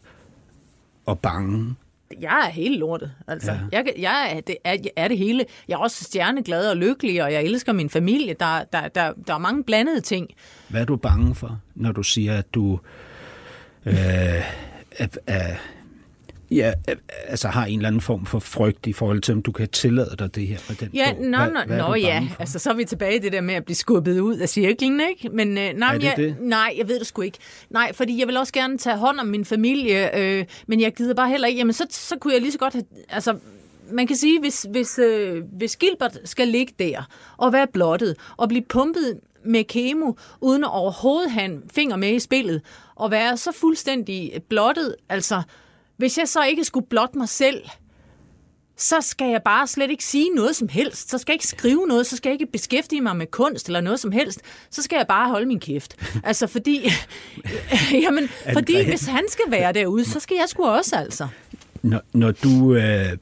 og bange. Jeg er helt lortet, altså. Ja. Jeg, jeg er, det, er, jeg er det hele. Jeg er også stjerneglad og lykkelig, og jeg elsker min familie. Der, der, der, der er mange blandede ting. Hvad er du bange for, når du siger, at du øh, er, er, ja, altså har en eller anden form for frygt i forhold til, om du kan tillade dig det her med den Ja, bog? nå, Hvad- nå, hvad er nå ja, for? altså så er vi tilbage i det der med at blive skubbet ud af cirklen, ikke? Men øh, nej, jeg, det? nej, jeg ved det sgu ikke. Nej, fordi jeg vil også gerne tage hånd om min familie, øh, men jeg gider bare heller ikke. Jamen, så, så kunne jeg lige så godt have, altså, man kan sige, hvis, hvis, øh, hvis Gilbert skal ligge der og være blottet og blive pumpet med kemo, uden at overhovedet have en finger med i spillet, og være så fuldstændig blottet, altså, hvis jeg så ikke skulle blotte mig selv, så skal jeg bare slet ikke sige noget som helst. Så skal jeg ikke skrive noget, så skal jeg ikke beskæftige mig med kunst eller noget som helst. Så skal jeg bare holde min kæft. Altså fordi, jamen, fordi hvis han skal være derude, så skal jeg sgu også altså. Når, når du øh,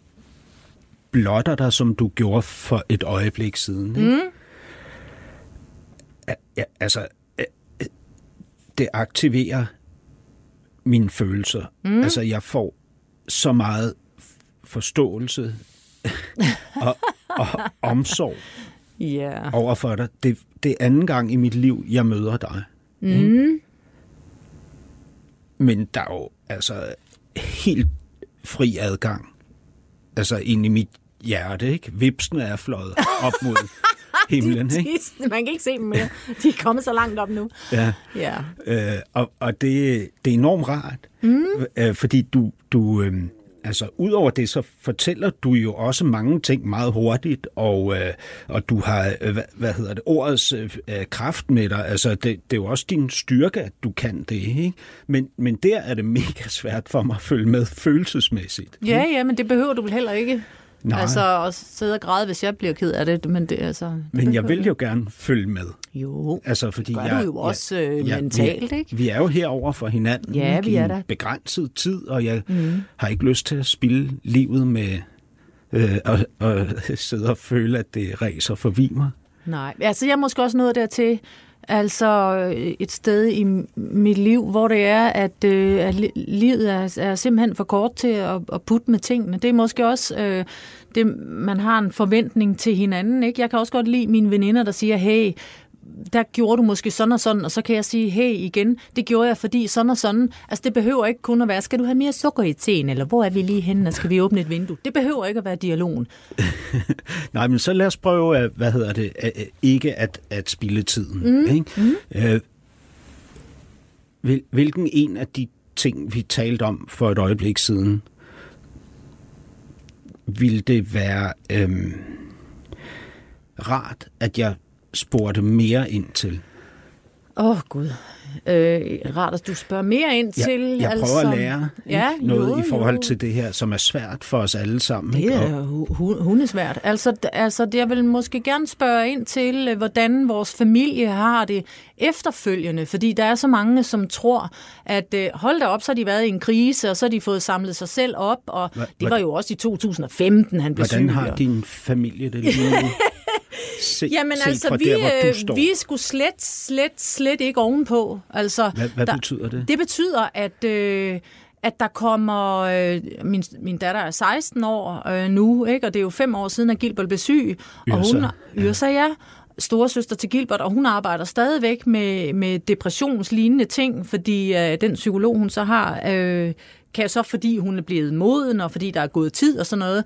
blotter dig, som du gjorde for et øjeblik siden, ikke? Mm. Ja, altså, øh, øh, det aktiverer mine følelser. Mm. Altså, jeg får så meget forståelse og, og omsorg Ja. over for dig. Det, det er anden gang i mit liv, jeg møder dig. Mm. Men der er jo altså helt fri adgang. Altså ind i mit hjerte, ikke? Vipsene er fløjet op mod himlen, ikke? Man kan ikke se dem mere. De er kommet så langt op nu. Ja. Ja. Øh, og og det, det er enormt rart, mm. øh, fordi du, du øh, altså udover det, så fortæller du jo også mange ting meget hurtigt, og, øh, og du har, øh, hvad, hvad hedder det, ordets øh, øh, kraft med dig. Altså det, det er jo også din styrke, at du kan det, ikke? Men, men der er det mega svært for mig at følge med følelsesmæssigt. Ja, ja, men det behøver du vel heller ikke. Nej. Altså at sidde og græde, hvis jeg bliver ked af det. Men, det, altså, det Men jeg vil jo gerne følge med. Jo, Altså, fordi gør jeg, du jo også øh, mentalt, vi, ikke? Vi er jo herover for hinanden Ja, vi er i der. begrænset tid, og jeg mm. har ikke lyst til at spille livet med øh, og, og sidde og føle, at det ræser forbi mig. Nej, altså jeg er måske også nået dertil, altså øh, et sted i mit liv, hvor det er, at, øh, at livet er, er simpelthen for kort til at, at putte med tingene. Det er måske også, øh, det, man har en forventning til hinanden. Ikke? Jeg kan også godt lide mine veninder, der siger, hey, der gjorde du måske sådan og sådan, og så kan jeg sige, hey igen, det gjorde jeg, fordi sådan og sådan. Altså det behøver ikke kun at være, skal du have mere sukker i teen, eller hvor er vi lige henne, og skal vi åbne et vindue? Det behøver ikke at være dialogen. Nej, men så lad os prøve, at, hvad hedder det, at, ikke at, at spille tiden. Mm. Ikke? Mm. Øh, hvil- hvilken en af de ting, vi talte om for et øjeblik siden, ville det være, øhm, rart, at jeg spurgte mere ind til. Åh, oh, Gud. Øh, rart, at du spørger mere ind Jeg, til. jeg prøver altså, at lære ja, noget jo, i forhold jo. til det her, som er svært for os alle sammen. Det ikke? Er hu- hu- hundesvært. Altså, altså, jeg vil måske gerne spørge ind til, øh, hvordan vores familie har det efterfølgende, fordi der er så mange, som tror, at øh, hold da op, så har de været i en krise, og så har de fået samlet sig selv op, og Hva- det var jo også i 2015, han blev Hvordan syg. har og- din familie det lige nu? Se, Jamen set altså, vi, der, øh, vi sgu slet, slet, slet ikke ovenpå. Altså, Hvad, hvad betyder det? Det betyder, at, øh, at der kommer... Øh, min, min datter er 16 år øh, nu, ikke? og det er jo fem år siden, at Gilbert blev syg. Og Yrsa, hun, Yrsa, ja. Storesøster til Gilbert, og hun arbejder stadigvæk med, med depressionslignende ting, fordi øh, den psykolog, hun så har... Øh, kan så, fordi hun er blevet moden, og fordi der er gået tid og sådan noget,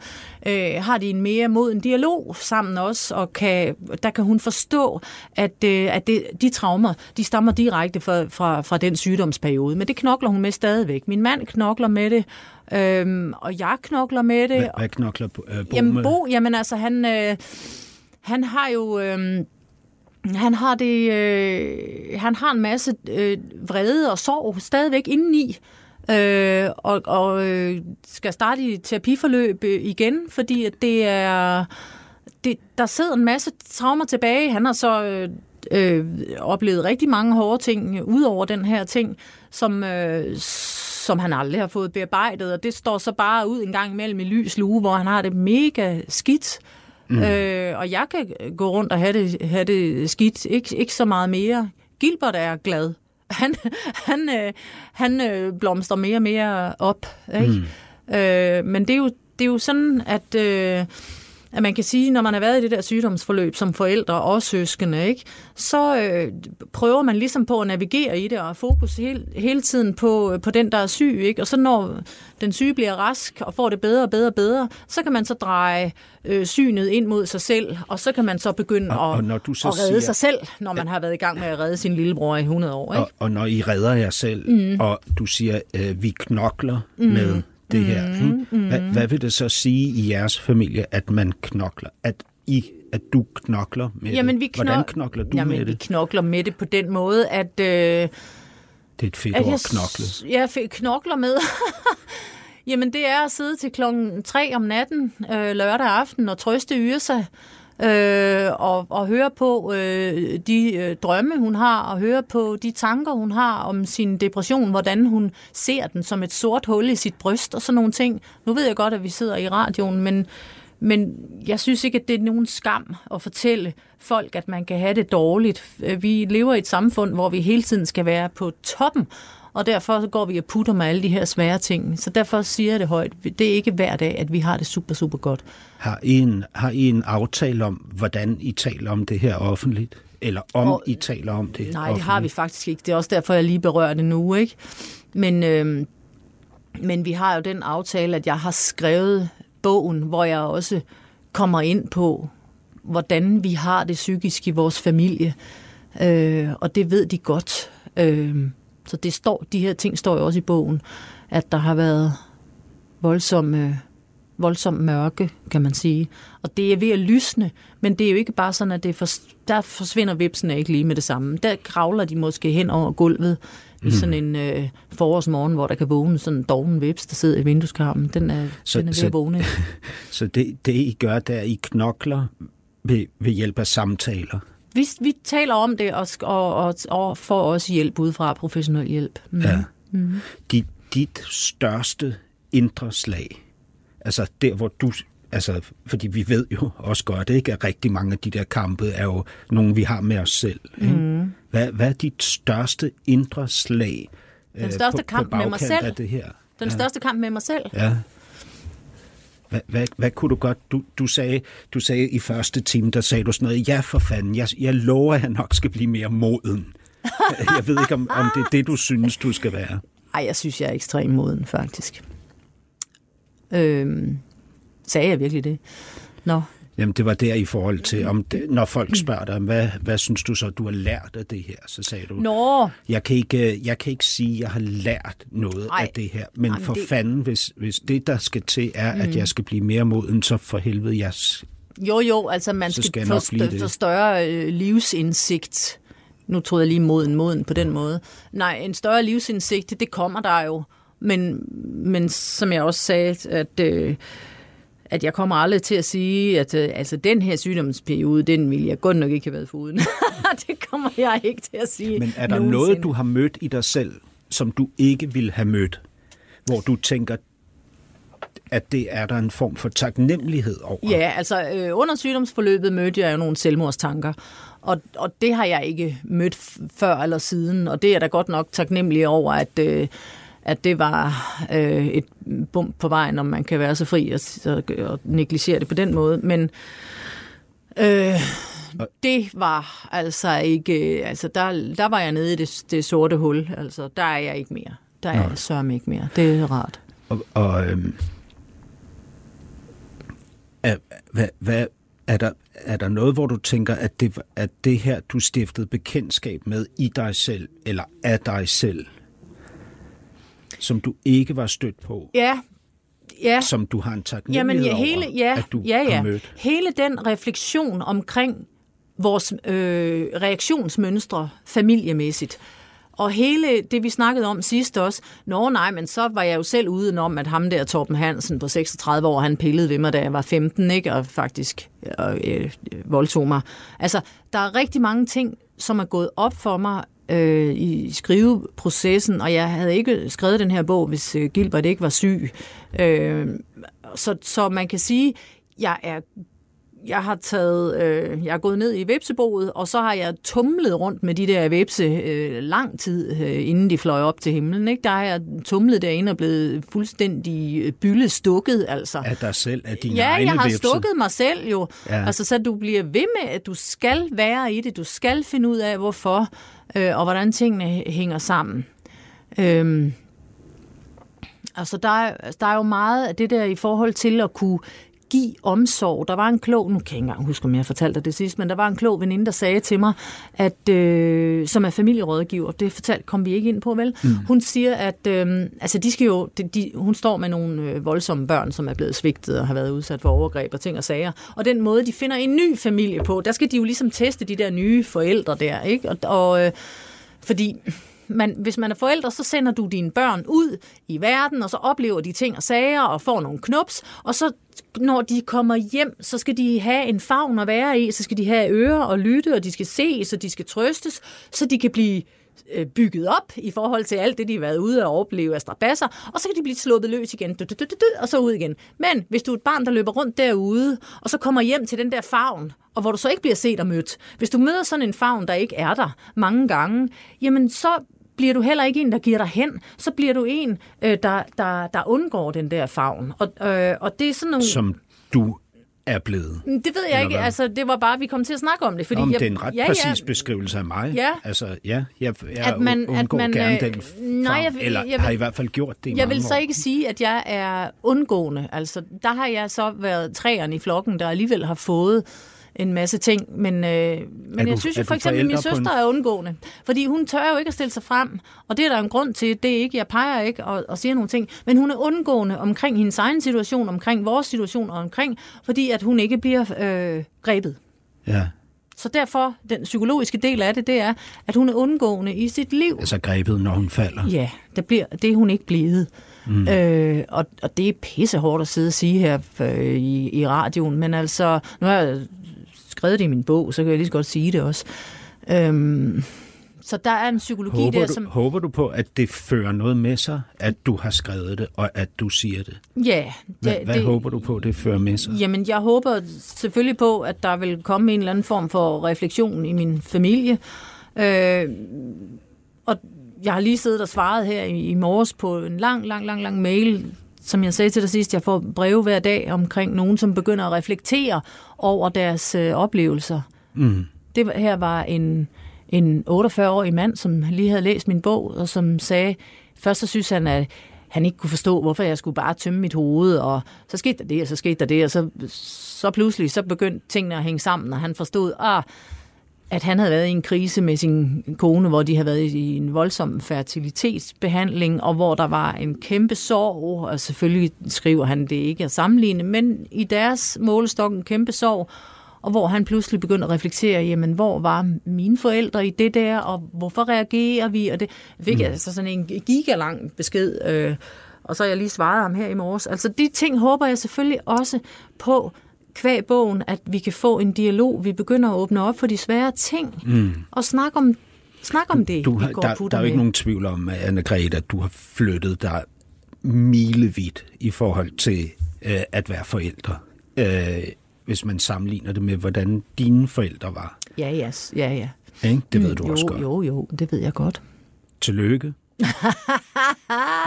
øh, har de en mere moden dialog sammen også, og kan, der kan hun forstå, at, øh, at det, de traumer, de stammer direkte fra, fra, fra den sygdomsperiode. Men det knokler hun med stadigvæk. Min mand knokler med det, øh, og jeg knokler med det. Hvad, hvad knokler øh, Bo Jamen med? Bo, jamen altså han, øh, han har jo... Øh, han har det, øh, han har en masse øh, vrede og sorg stadigvæk indeni, øh, og, og øh, skal starte i terapiforløb øh, igen, fordi at det er, det, der sidder en masse traumer tilbage. Han har så øh, øh, oplevet rigtig mange hårde ting øh, ud over den her ting, som, øh, som han aldrig har fået bearbejdet, og det står så bare ud en gang imellem i lys lue, hvor han har det mega skidt. Mm. Øh, og jeg kan gå rundt og have det, have det skidt, ikke, ikke så meget mere. Gilbert er glad. Han, han, øh, han øh, blomster mere og mere op. Ikke? Mm. Øh, men det er, jo, det er jo sådan, at... Øh, at man kan sige, når man har været i det der sygdomsforløb som forældre og søskende, ikke, så øh, prøver man ligesom på at navigere i det og fokus hele, hele tiden på, på den, der er syg. Ikke? Og så når den syge bliver rask og får det bedre og bedre og bedre, så kan man så dreje øh, synet ind mod sig selv, og så kan man så begynde Og- at, og når du så at redde siger- sig selv, når man har været i gang med at redde sin lillebror i 100 år. Ikke? Og, og når I redder jer selv, mm. og du siger, øh, vi knokler mm. med det her, ikke? Hvad, hvad vil det så sige i jeres familie, at man knokler? At, I, at du knokler med Jamen, det? vi knok- Hvordan knokler du Jamen, med vi det? knokler med det på den måde, at... Øh, Det er et fedt at ord, jeg, knokle. Jeg fik knokler med. Jamen, det er at sidde til klokken 3 om natten øh, lørdag aften og trøste Yrsa. Øh, og, og høre på øh, de øh, drømme, hun har, og høre på de tanker, hun har om sin depression, hvordan hun ser den som et sort hul i sit bryst og sådan nogle ting. Nu ved jeg godt, at vi sidder i radioen, men, men jeg synes ikke, at det er nogen skam at fortælle folk, at man kan have det dårligt. Vi lever i et samfund, hvor vi hele tiden skal være på toppen, og derfor går vi og putter med alle de her svære ting. Så derfor siger jeg det højt. Det er ikke hver dag, at vi har det super, super godt. Har I, en, har I en aftale om, hvordan I taler om det her offentligt? Eller om Og- I taler om det Nej, det offentligt? har vi faktisk ikke. Det er også derfor, jeg lige berører det nu, ikke? Men, øh, men vi har jo den aftale, at jeg har skrevet bogen, hvor jeg også kommer ind på, hvordan vi har det psykisk i vores familie. Øh, og det ved de godt. Øh, så det står, de her ting står jo også i bogen, at der har været voldsom, øh, voldsom mørke, kan man sige. Og det er ved at lysne, men det er jo ikke bare sådan, at det for, der forsvinder vipsene ikke lige med det samme. Der kravler de måske hen over gulvet i sådan en øh, forårsmorgen, hvor der kan vågne sådan en doven vips, der sidder i vindueskarmen. Den er, Så- den er ved så- at vågne. Så det, det I gør, er, at I knokler ved, ved hjælp af samtaler. Vi, vi taler om det og, og, og, og får også hjælp udefra, professionel hjælp. Mm. Ja. Mm. Dit, dit største indre slag, altså der, hvor du... Altså, fordi vi ved jo også godt, ikke, at rigtig mange af de der kampe er jo nogle, vi har med os selv. Ikke? Mm. Hvad, hvad er dit største indre slag Den øh, største på, kamp på med mig selv? af det her? Den største kamp med mig selv. Ja. Hvad, hvad, hvad kunne du godt... Du, du, sagde, du sagde i første time, der sagde du sådan noget, ja for fanden, jeg, jeg lover, at jeg nok skal blive mere moden. jeg ved ikke, om, om det er det, du synes, du skal være. Nej, jeg synes, jeg er ekstremt moden, faktisk. Øhm, sagde jeg virkelig det? Nå, Jamen, det var der i forhold til, om det, når folk spørger dig, hvad, hvad synes du så, du har lært af det her? Så sagde du, Nå jeg kan ikke, jeg kan ikke sige, at jeg har lært noget Ej. af det her. Men Ej, men for det- fanden, hvis, hvis det, der skal til, er, mm. at jeg skal blive mere moden, så for helvede, jeg, Jo, jo, altså man skal, skal få, st- få større øh, livsindsigt. Nu troede jeg lige moden, moden på den måde. Nej, en større livsindsigt, det, det kommer der jo. Men, men som jeg også sagde, at, øh, at jeg kommer aldrig til at sige, at øh, altså, den her sygdomsperiode, den ville jeg godt nok ikke have været foruden. det kommer jeg ikke til at sige. Men er der nogensinde. noget, du har mødt i dig selv, som du ikke ville have mødt? Hvor du tænker, at det er der en form for taknemmelighed over? Ja, altså øh, under sygdomsforløbet mødte jeg jo nogle selvmordstanker, og, og det har jeg ikke mødt før eller siden, og det er da godt nok taknemmelig over, at, øh, at det var øh, et bump på vejen, om man kan være så fri og, og, og negligere det på den måde, men øh, det var altså ikke, altså der, der var jeg nede i det, det sorte hul, altså der er jeg ikke mere. Der er jeg sørme ikke mere. Det er rart. Og, og øhm, er, hvad, hvad, er, der, er der noget, hvor du tænker, at det, at det her, du stiftede bekendtskab med i dig selv, eller af dig selv, som du ikke var stødt på, Ja, ja. som du har en taknemmelighed Jamen ja, hele, over, ja, at du ja, ja. har mødt? hele den refleksion omkring vores øh, reaktionsmønstre familiemæssigt, og hele det, vi snakkede om sidst også, nå nej, men så var jeg jo selv uden om, at ham der, Torben Hansen på 36 år, han pillede ved mig, da jeg var 15, ikke? og faktisk øh, øh, voldtog mig. Altså, der er rigtig mange ting, som er gået op for mig øh, i skriveprocessen, og jeg havde ikke skrevet den her bog, hvis øh, Gilbert ikke var syg. Øh, så, så man kan sige, jeg er jeg har taget, øh, jeg er gået ned i vepseboet, og så har jeg tumlet rundt med de der vepse øh, lang tid, øh, inden de fløj op til himlen. Ikke? Der har jeg tumlet derinde og blevet fuldstændig øh, byllet stukket, altså. Af dig selv, af dine Ja, egne jeg har vepse? stukket mig selv jo. Ja. Altså, så du bliver ved med, at du skal være i det. Du skal finde ud af, hvorfor øh, og hvordan tingene hænger sammen. Øhm, altså, der er, der er jo meget af det der i forhold til at kunne give omsorg. Der var en klog, nu kan jeg ikke engang huske, om jeg fortalte dig det sidst, men der var en klog veninde, der sagde til mig, at øh, som er familierådgiver, det fortalt, kom vi ikke ind på, vel? Mm. Hun siger, at øh, altså, de skal jo, de, de, hun står med nogle øh, voldsomme børn, som er blevet svigtet og har været udsat for overgreb og ting og sager. Og den måde, de finder en ny familie på, der skal de jo ligesom teste de der nye forældre der, ikke? Og, og øh, fordi man, hvis man er forældre, så sender du dine børn ud i verden, og så oplever de ting og sager, og får nogle knups, og så når de kommer hjem, så skal de have en favn at være i, så skal de have ører og lytte, og de skal se, så de skal trøstes, så de kan blive øh, bygget op i forhold til alt det, de har været ude og opleve af strabasser, og så kan de blive sluppet løs igen, du, du, du, du, du, og så ud igen. Men hvis du er et barn, der løber rundt derude, og så kommer hjem til den der favn, og hvor du så ikke bliver set og mødt, hvis du møder sådan en favn, der ikke er der mange gange, jamen så bliver du heller ikke en, der giver dig hen, så bliver du en, øh, der, der, der undgår den der favn. Og, øh, og det er sådan nogle... Som du er blevet. Det ved jeg ikke. hvad? Altså, det var bare, at vi kom til at snakke om det. Fordi Om jeg, det er en ret ja, præcis ja, beskrivelse af mig. Ja. Altså, ja, jeg, jeg At man- undgår at man, gerne øh, den nej, farve, jeg- eller jeg vil- har i hvert fald gjort det i Jeg vil så år. ikke sige, at jeg er undgående. Altså, der har jeg så været træerne i flokken, der alligevel har fået en masse ting, men, øh, men du- jeg synes jo for eksempel, at min på en- søster er undgående. Fordi hun tør jo ikke at stille sig frem, og det er der en grund til. Det er ikke, jeg peger ikke og, og siger nogle ting, men hun er undgående omkring hendes egen situation, omkring vores situation og omkring, fordi at hun ikke bliver øh, grebet. Ja, Så derfor, den psykologiske del af det, det er, at hun er undgående i sit liv. altså grebet, når hun falder. Ja, det, bliver, det er hun ikke blevet. Mm. Øh, og, og det er pissehårdt at sidde og sige her øh, i, i radioen, men altså, nu har jeg skrevet det i min bog, så kan jeg lige så godt sige det også. Øhm, så der er en psykologi Håber der, du, som... håber du på, at det fører noget med sig, at du har skrevet det, og at du siger det? Ja, Hvad, det, hvad det, håber du på, det fører med sig? Jamen, jeg håber selvfølgelig på, at der vil komme en eller anden form for refleksion i min familie. Øh, og jeg har lige siddet og svaret her i, i morges på en lang, lang, lang, lang mail, som jeg sagde til dig sidst, jeg får breve hver dag omkring nogen, som begynder at reflektere over deres øh, oplevelser. Mm. Det her var en, en 48-årig mand, som lige havde læst min bog, og som sagde, først så synes han, at han ikke kunne forstå, hvorfor jeg skulle bare tømme mit hoved, og så skete der det, og så skete der det, og så, så pludselig så begyndte tingene at hænge sammen, og han forstod, ah, at han havde været i en krise med sin kone, hvor de havde været i en voldsom fertilitetsbehandling, og hvor der var en kæmpe sorg, og selvfølgelig skriver han det ikke at sammenligne, men i deres målestok en kæmpe sorg, og hvor han pludselig begynder at reflektere, jamen, hvor var mine forældre i det der, og hvorfor reagerer vi? Og det fik mm. altså sådan en gigalang besked, øh, og så har jeg lige svaret ham her i morges. Altså, de ting håber jeg selvfølgelig også på, kvæg bogen, at vi kan få en dialog. Vi begynder at åbne op for de svære ting, mm. og snakke om, snak om det, du, vi har, går der, der er jo ikke nogen tvivl om, Anne-Grethe, at du har flyttet dig milevidt i forhold til øh, at være forældre. Øh, hvis man sammenligner det med, hvordan dine forældre var. Ja, yes. ja, ja. Ikke? Det ved du jo, også godt. Jo, jo, det ved jeg godt. Tillykke.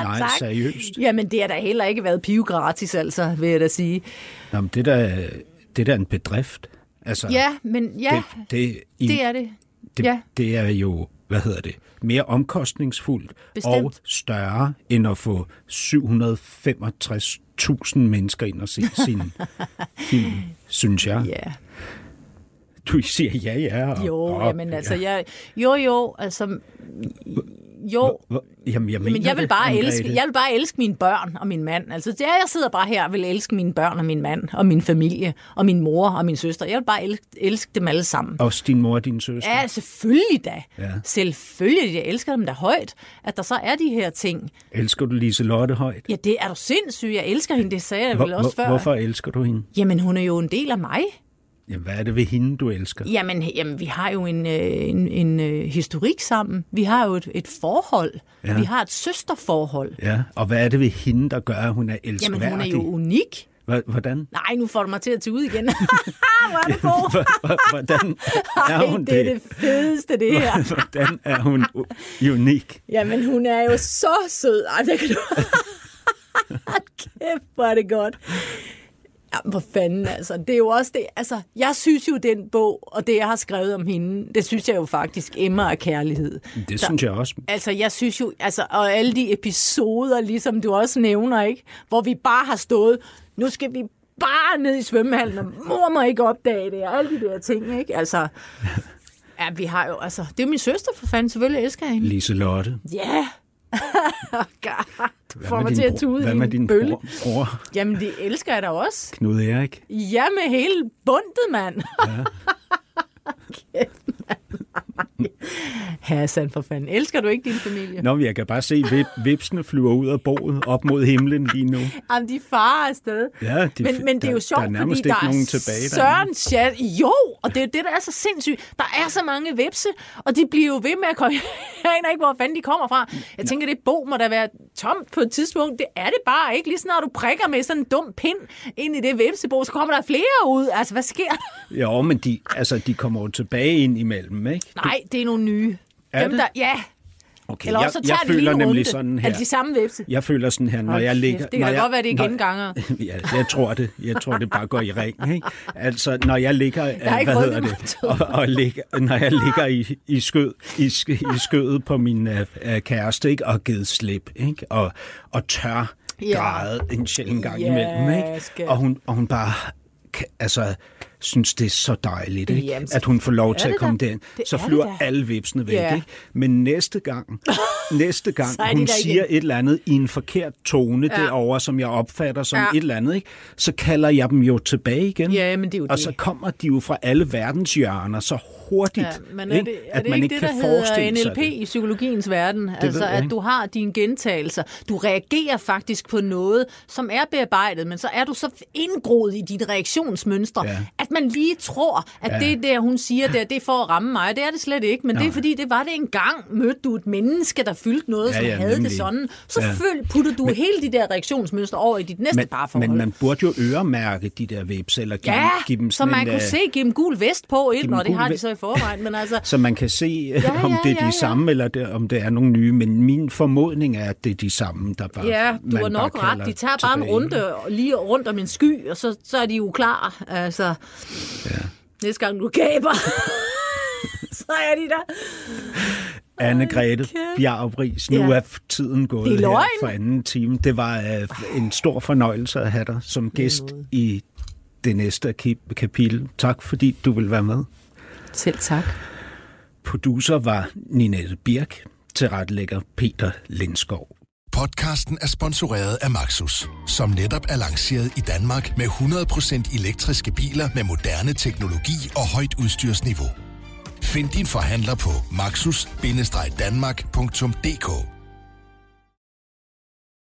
Nej, tak. seriøst. Jamen, det har da heller ikke været piv gratis, altså, vil jeg da sige. Nå, men det, der, det er da en bedrift. Altså, Ja, men ja, det, det, i, det er det. det, ja. det er jo, hvad hedder det, mere omkostningsfuldt Bestemt. og større end at få 765.000 mennesker ind og se sin film, synes jeg. Ja. Du siger ja, ja. Og, Jo, og, jamen altså, jeg, jo, jo, altså, jo, Hvor- Jamen, jeg, men jeg vil, det, bare Anne-Grethe. elske, jeg vil bare elske mine børn og min mand. Altså, det er, jeg sidder bare her og vil elske mine børn og min mand og min familie og min mor og min søster. Jeg vil bare elske, elske dem alle sammen. Også din mor og din søster. Ja, selvfølgelig da. Ja. Selvfølgelig, jeg elsker dem da højt, at der så er de her ting. Elsker du Lise Lotte højt? Ja, det er du sindssyg. Jeg elsker hende, det sagde jeg Hvor, vel også hvor, før. hvorfor elsker du hende? Jamen, hun er jo en del af mig. Jamen, hvad er det ved hende, du elsker? Jamen, jamen vi har jo en, øh, en, en øh, historik sammen. Vi har jo et, et forhold. Ja. Vi har et søsterforhold. Ja, og hvad er det ved hende, der gør, at hun er elskværdig? Jamen, hun er jo unik. Hvordan? Nej, nu får du mig til at tage ud igen. Hvor er det god. Hvordan er Ej, hun det er det fedeste, det her. Hvordan er hun unik? Jamen, hun er jo så sød. Ej, det kan du... Kæft, hvor er det godt. Jamen, for fanden, altså. Det er jo også det. Altså, jeg synes jo, den bog, og det, jeg har skrevet om hende, det synes jeg jo faktisk emmer af kærlighed. Det synes jeg også. Altså, jeg synes jo, altså, og alle de episoder, ligesom du også nævner, ikke? Hvor vi bare har stået, nu skal vi bare ned i svømmehallen, og mor må ikke opdage det, og alle de der ting, ikke? Altså, ja, vi har jo, altså, det er min søster, for fanden, selvfølgelig elsker jeg hende. Lise Lotte. Ja. God, du får mig til at tude Hvad med din bølle. bror, bror, Jamen, det elsker jeg da også. Knud Erik? Ja, med hele bundet, mand. Ja. Kæft, mand. Hassan, for fanden. Elsker du ikke din familie? Nå, jeg kan bare se, at vipsene flyver ud af boet op mod himlen lige nu. Jamen, de farer afsted. Ja, de, men, men det er jo der, sjovt, der er nærmest fordi der nogen er tilbage Søren chat. Jo, og det er jo det, der er så sindssygt. Der er så mange vepse, og de bliver jo ved med at komme. Jeg aner ikke, hvor fanden de kommer fra. Jeg tænker, det bog må da være tomt på et tidspunkt. Det er det bare ikke. Lige når du prikker med sådan en dum pind ind i det vepsebog, så kommer der flere ud. Altså, hvad sker der? Jo, men de, altså, de kommer jo tilbage ind imellem, ikke? Nej, det er nogle nye. Er Dem, det? Der, ja, Okay, eller jeg, også jeg lige føler nemlig runde. sådan Er her. det de samme vepse? Jeg føler sådan her, når Hold jeg ligger... det kan da jeg, godt være, det er gengangere. Ja, jeg tror det. Jeg tror, det bare går i ring. Ikke? Altså, når jeg ligger, er ikke hvad hedder det, og, og ligger, når jeg ligger i, i, skød, i, i skødet på min uh, kæreste, ikke? og givet slip, ikke? Og, og tør Ja. græde en sjældent gang Ja, imellem. Ikke? Og, hun, og hun bare altså, synes, det er så dejligt, ikke? Jamen, at hun får lov til at komme da. derind. Det Så er det flyver alle vipsene væk. Ja. Ikke? Men næste gang, næste gang hun der siger igen. et eller andet i en forkert tone Ja. derovre, som jeg opfatter som Ja. et eller andet, ikke? så kalder jeg dem jo tilbage igen. Ja, men det er jo og det. så kommer de jo fra alle verdens hjørner så hurtigt, Ja, men er det, er at det man ikke ikke det, kan der hedder NLP det. i psykologiens verden? altså, ved jeg at ikke. du har dine gentagelser. Du reagerer faktisk på noget, som er bearbejdet, men så er du så indgroet i dit reaktionsmønstre, Ja. at man lige tror, at Ja. det der, hun siger, der, det er for at ramme mig. Det er det slet ikke, men det er fordi, det var det engang. Mødte du et menneske, der fyldte noget, Ja, som ja, havde nemlig. det sådan. Så Ja. føl, putter du hele de der reaktionsmønstre over i dit næste Men, parforhold. men man burde jo øremærke de der vips, eller give, ja, give dem så sådan man en, kunne øh, se, give dem gul vest på dem og det har de så i forvejen. Men altså, så man kan se, Ja, om ja, det er de ja, ja. samme, eller det, om det er nogle nye. Men min formodning er, at det er de samme, der bare Ja, du har nok ret. De tager bare en tilbage. runde og lige rundt om en sky, og så, så er de jo klar. Altså, ja. næste gang du gaber, så er de der. Anne-Grethe kæft. Bjergris, nu Ja. er tiden gået er her for anden time. Det var uh, en stor fornøjelse at have dig som gæst i det næste kap- kapitel. Tak fordi du vil være med. Selv tak. Producer var Ninette Birk, tilrettelægger Peter Lindskov. Podcasten er sponsoreret af Maxus, som netop er lanceret i Danmark med 100% elektriske biler med moderne teknologi og højt udstyrsniveau. Find din forhandler på maxus-danmark.dk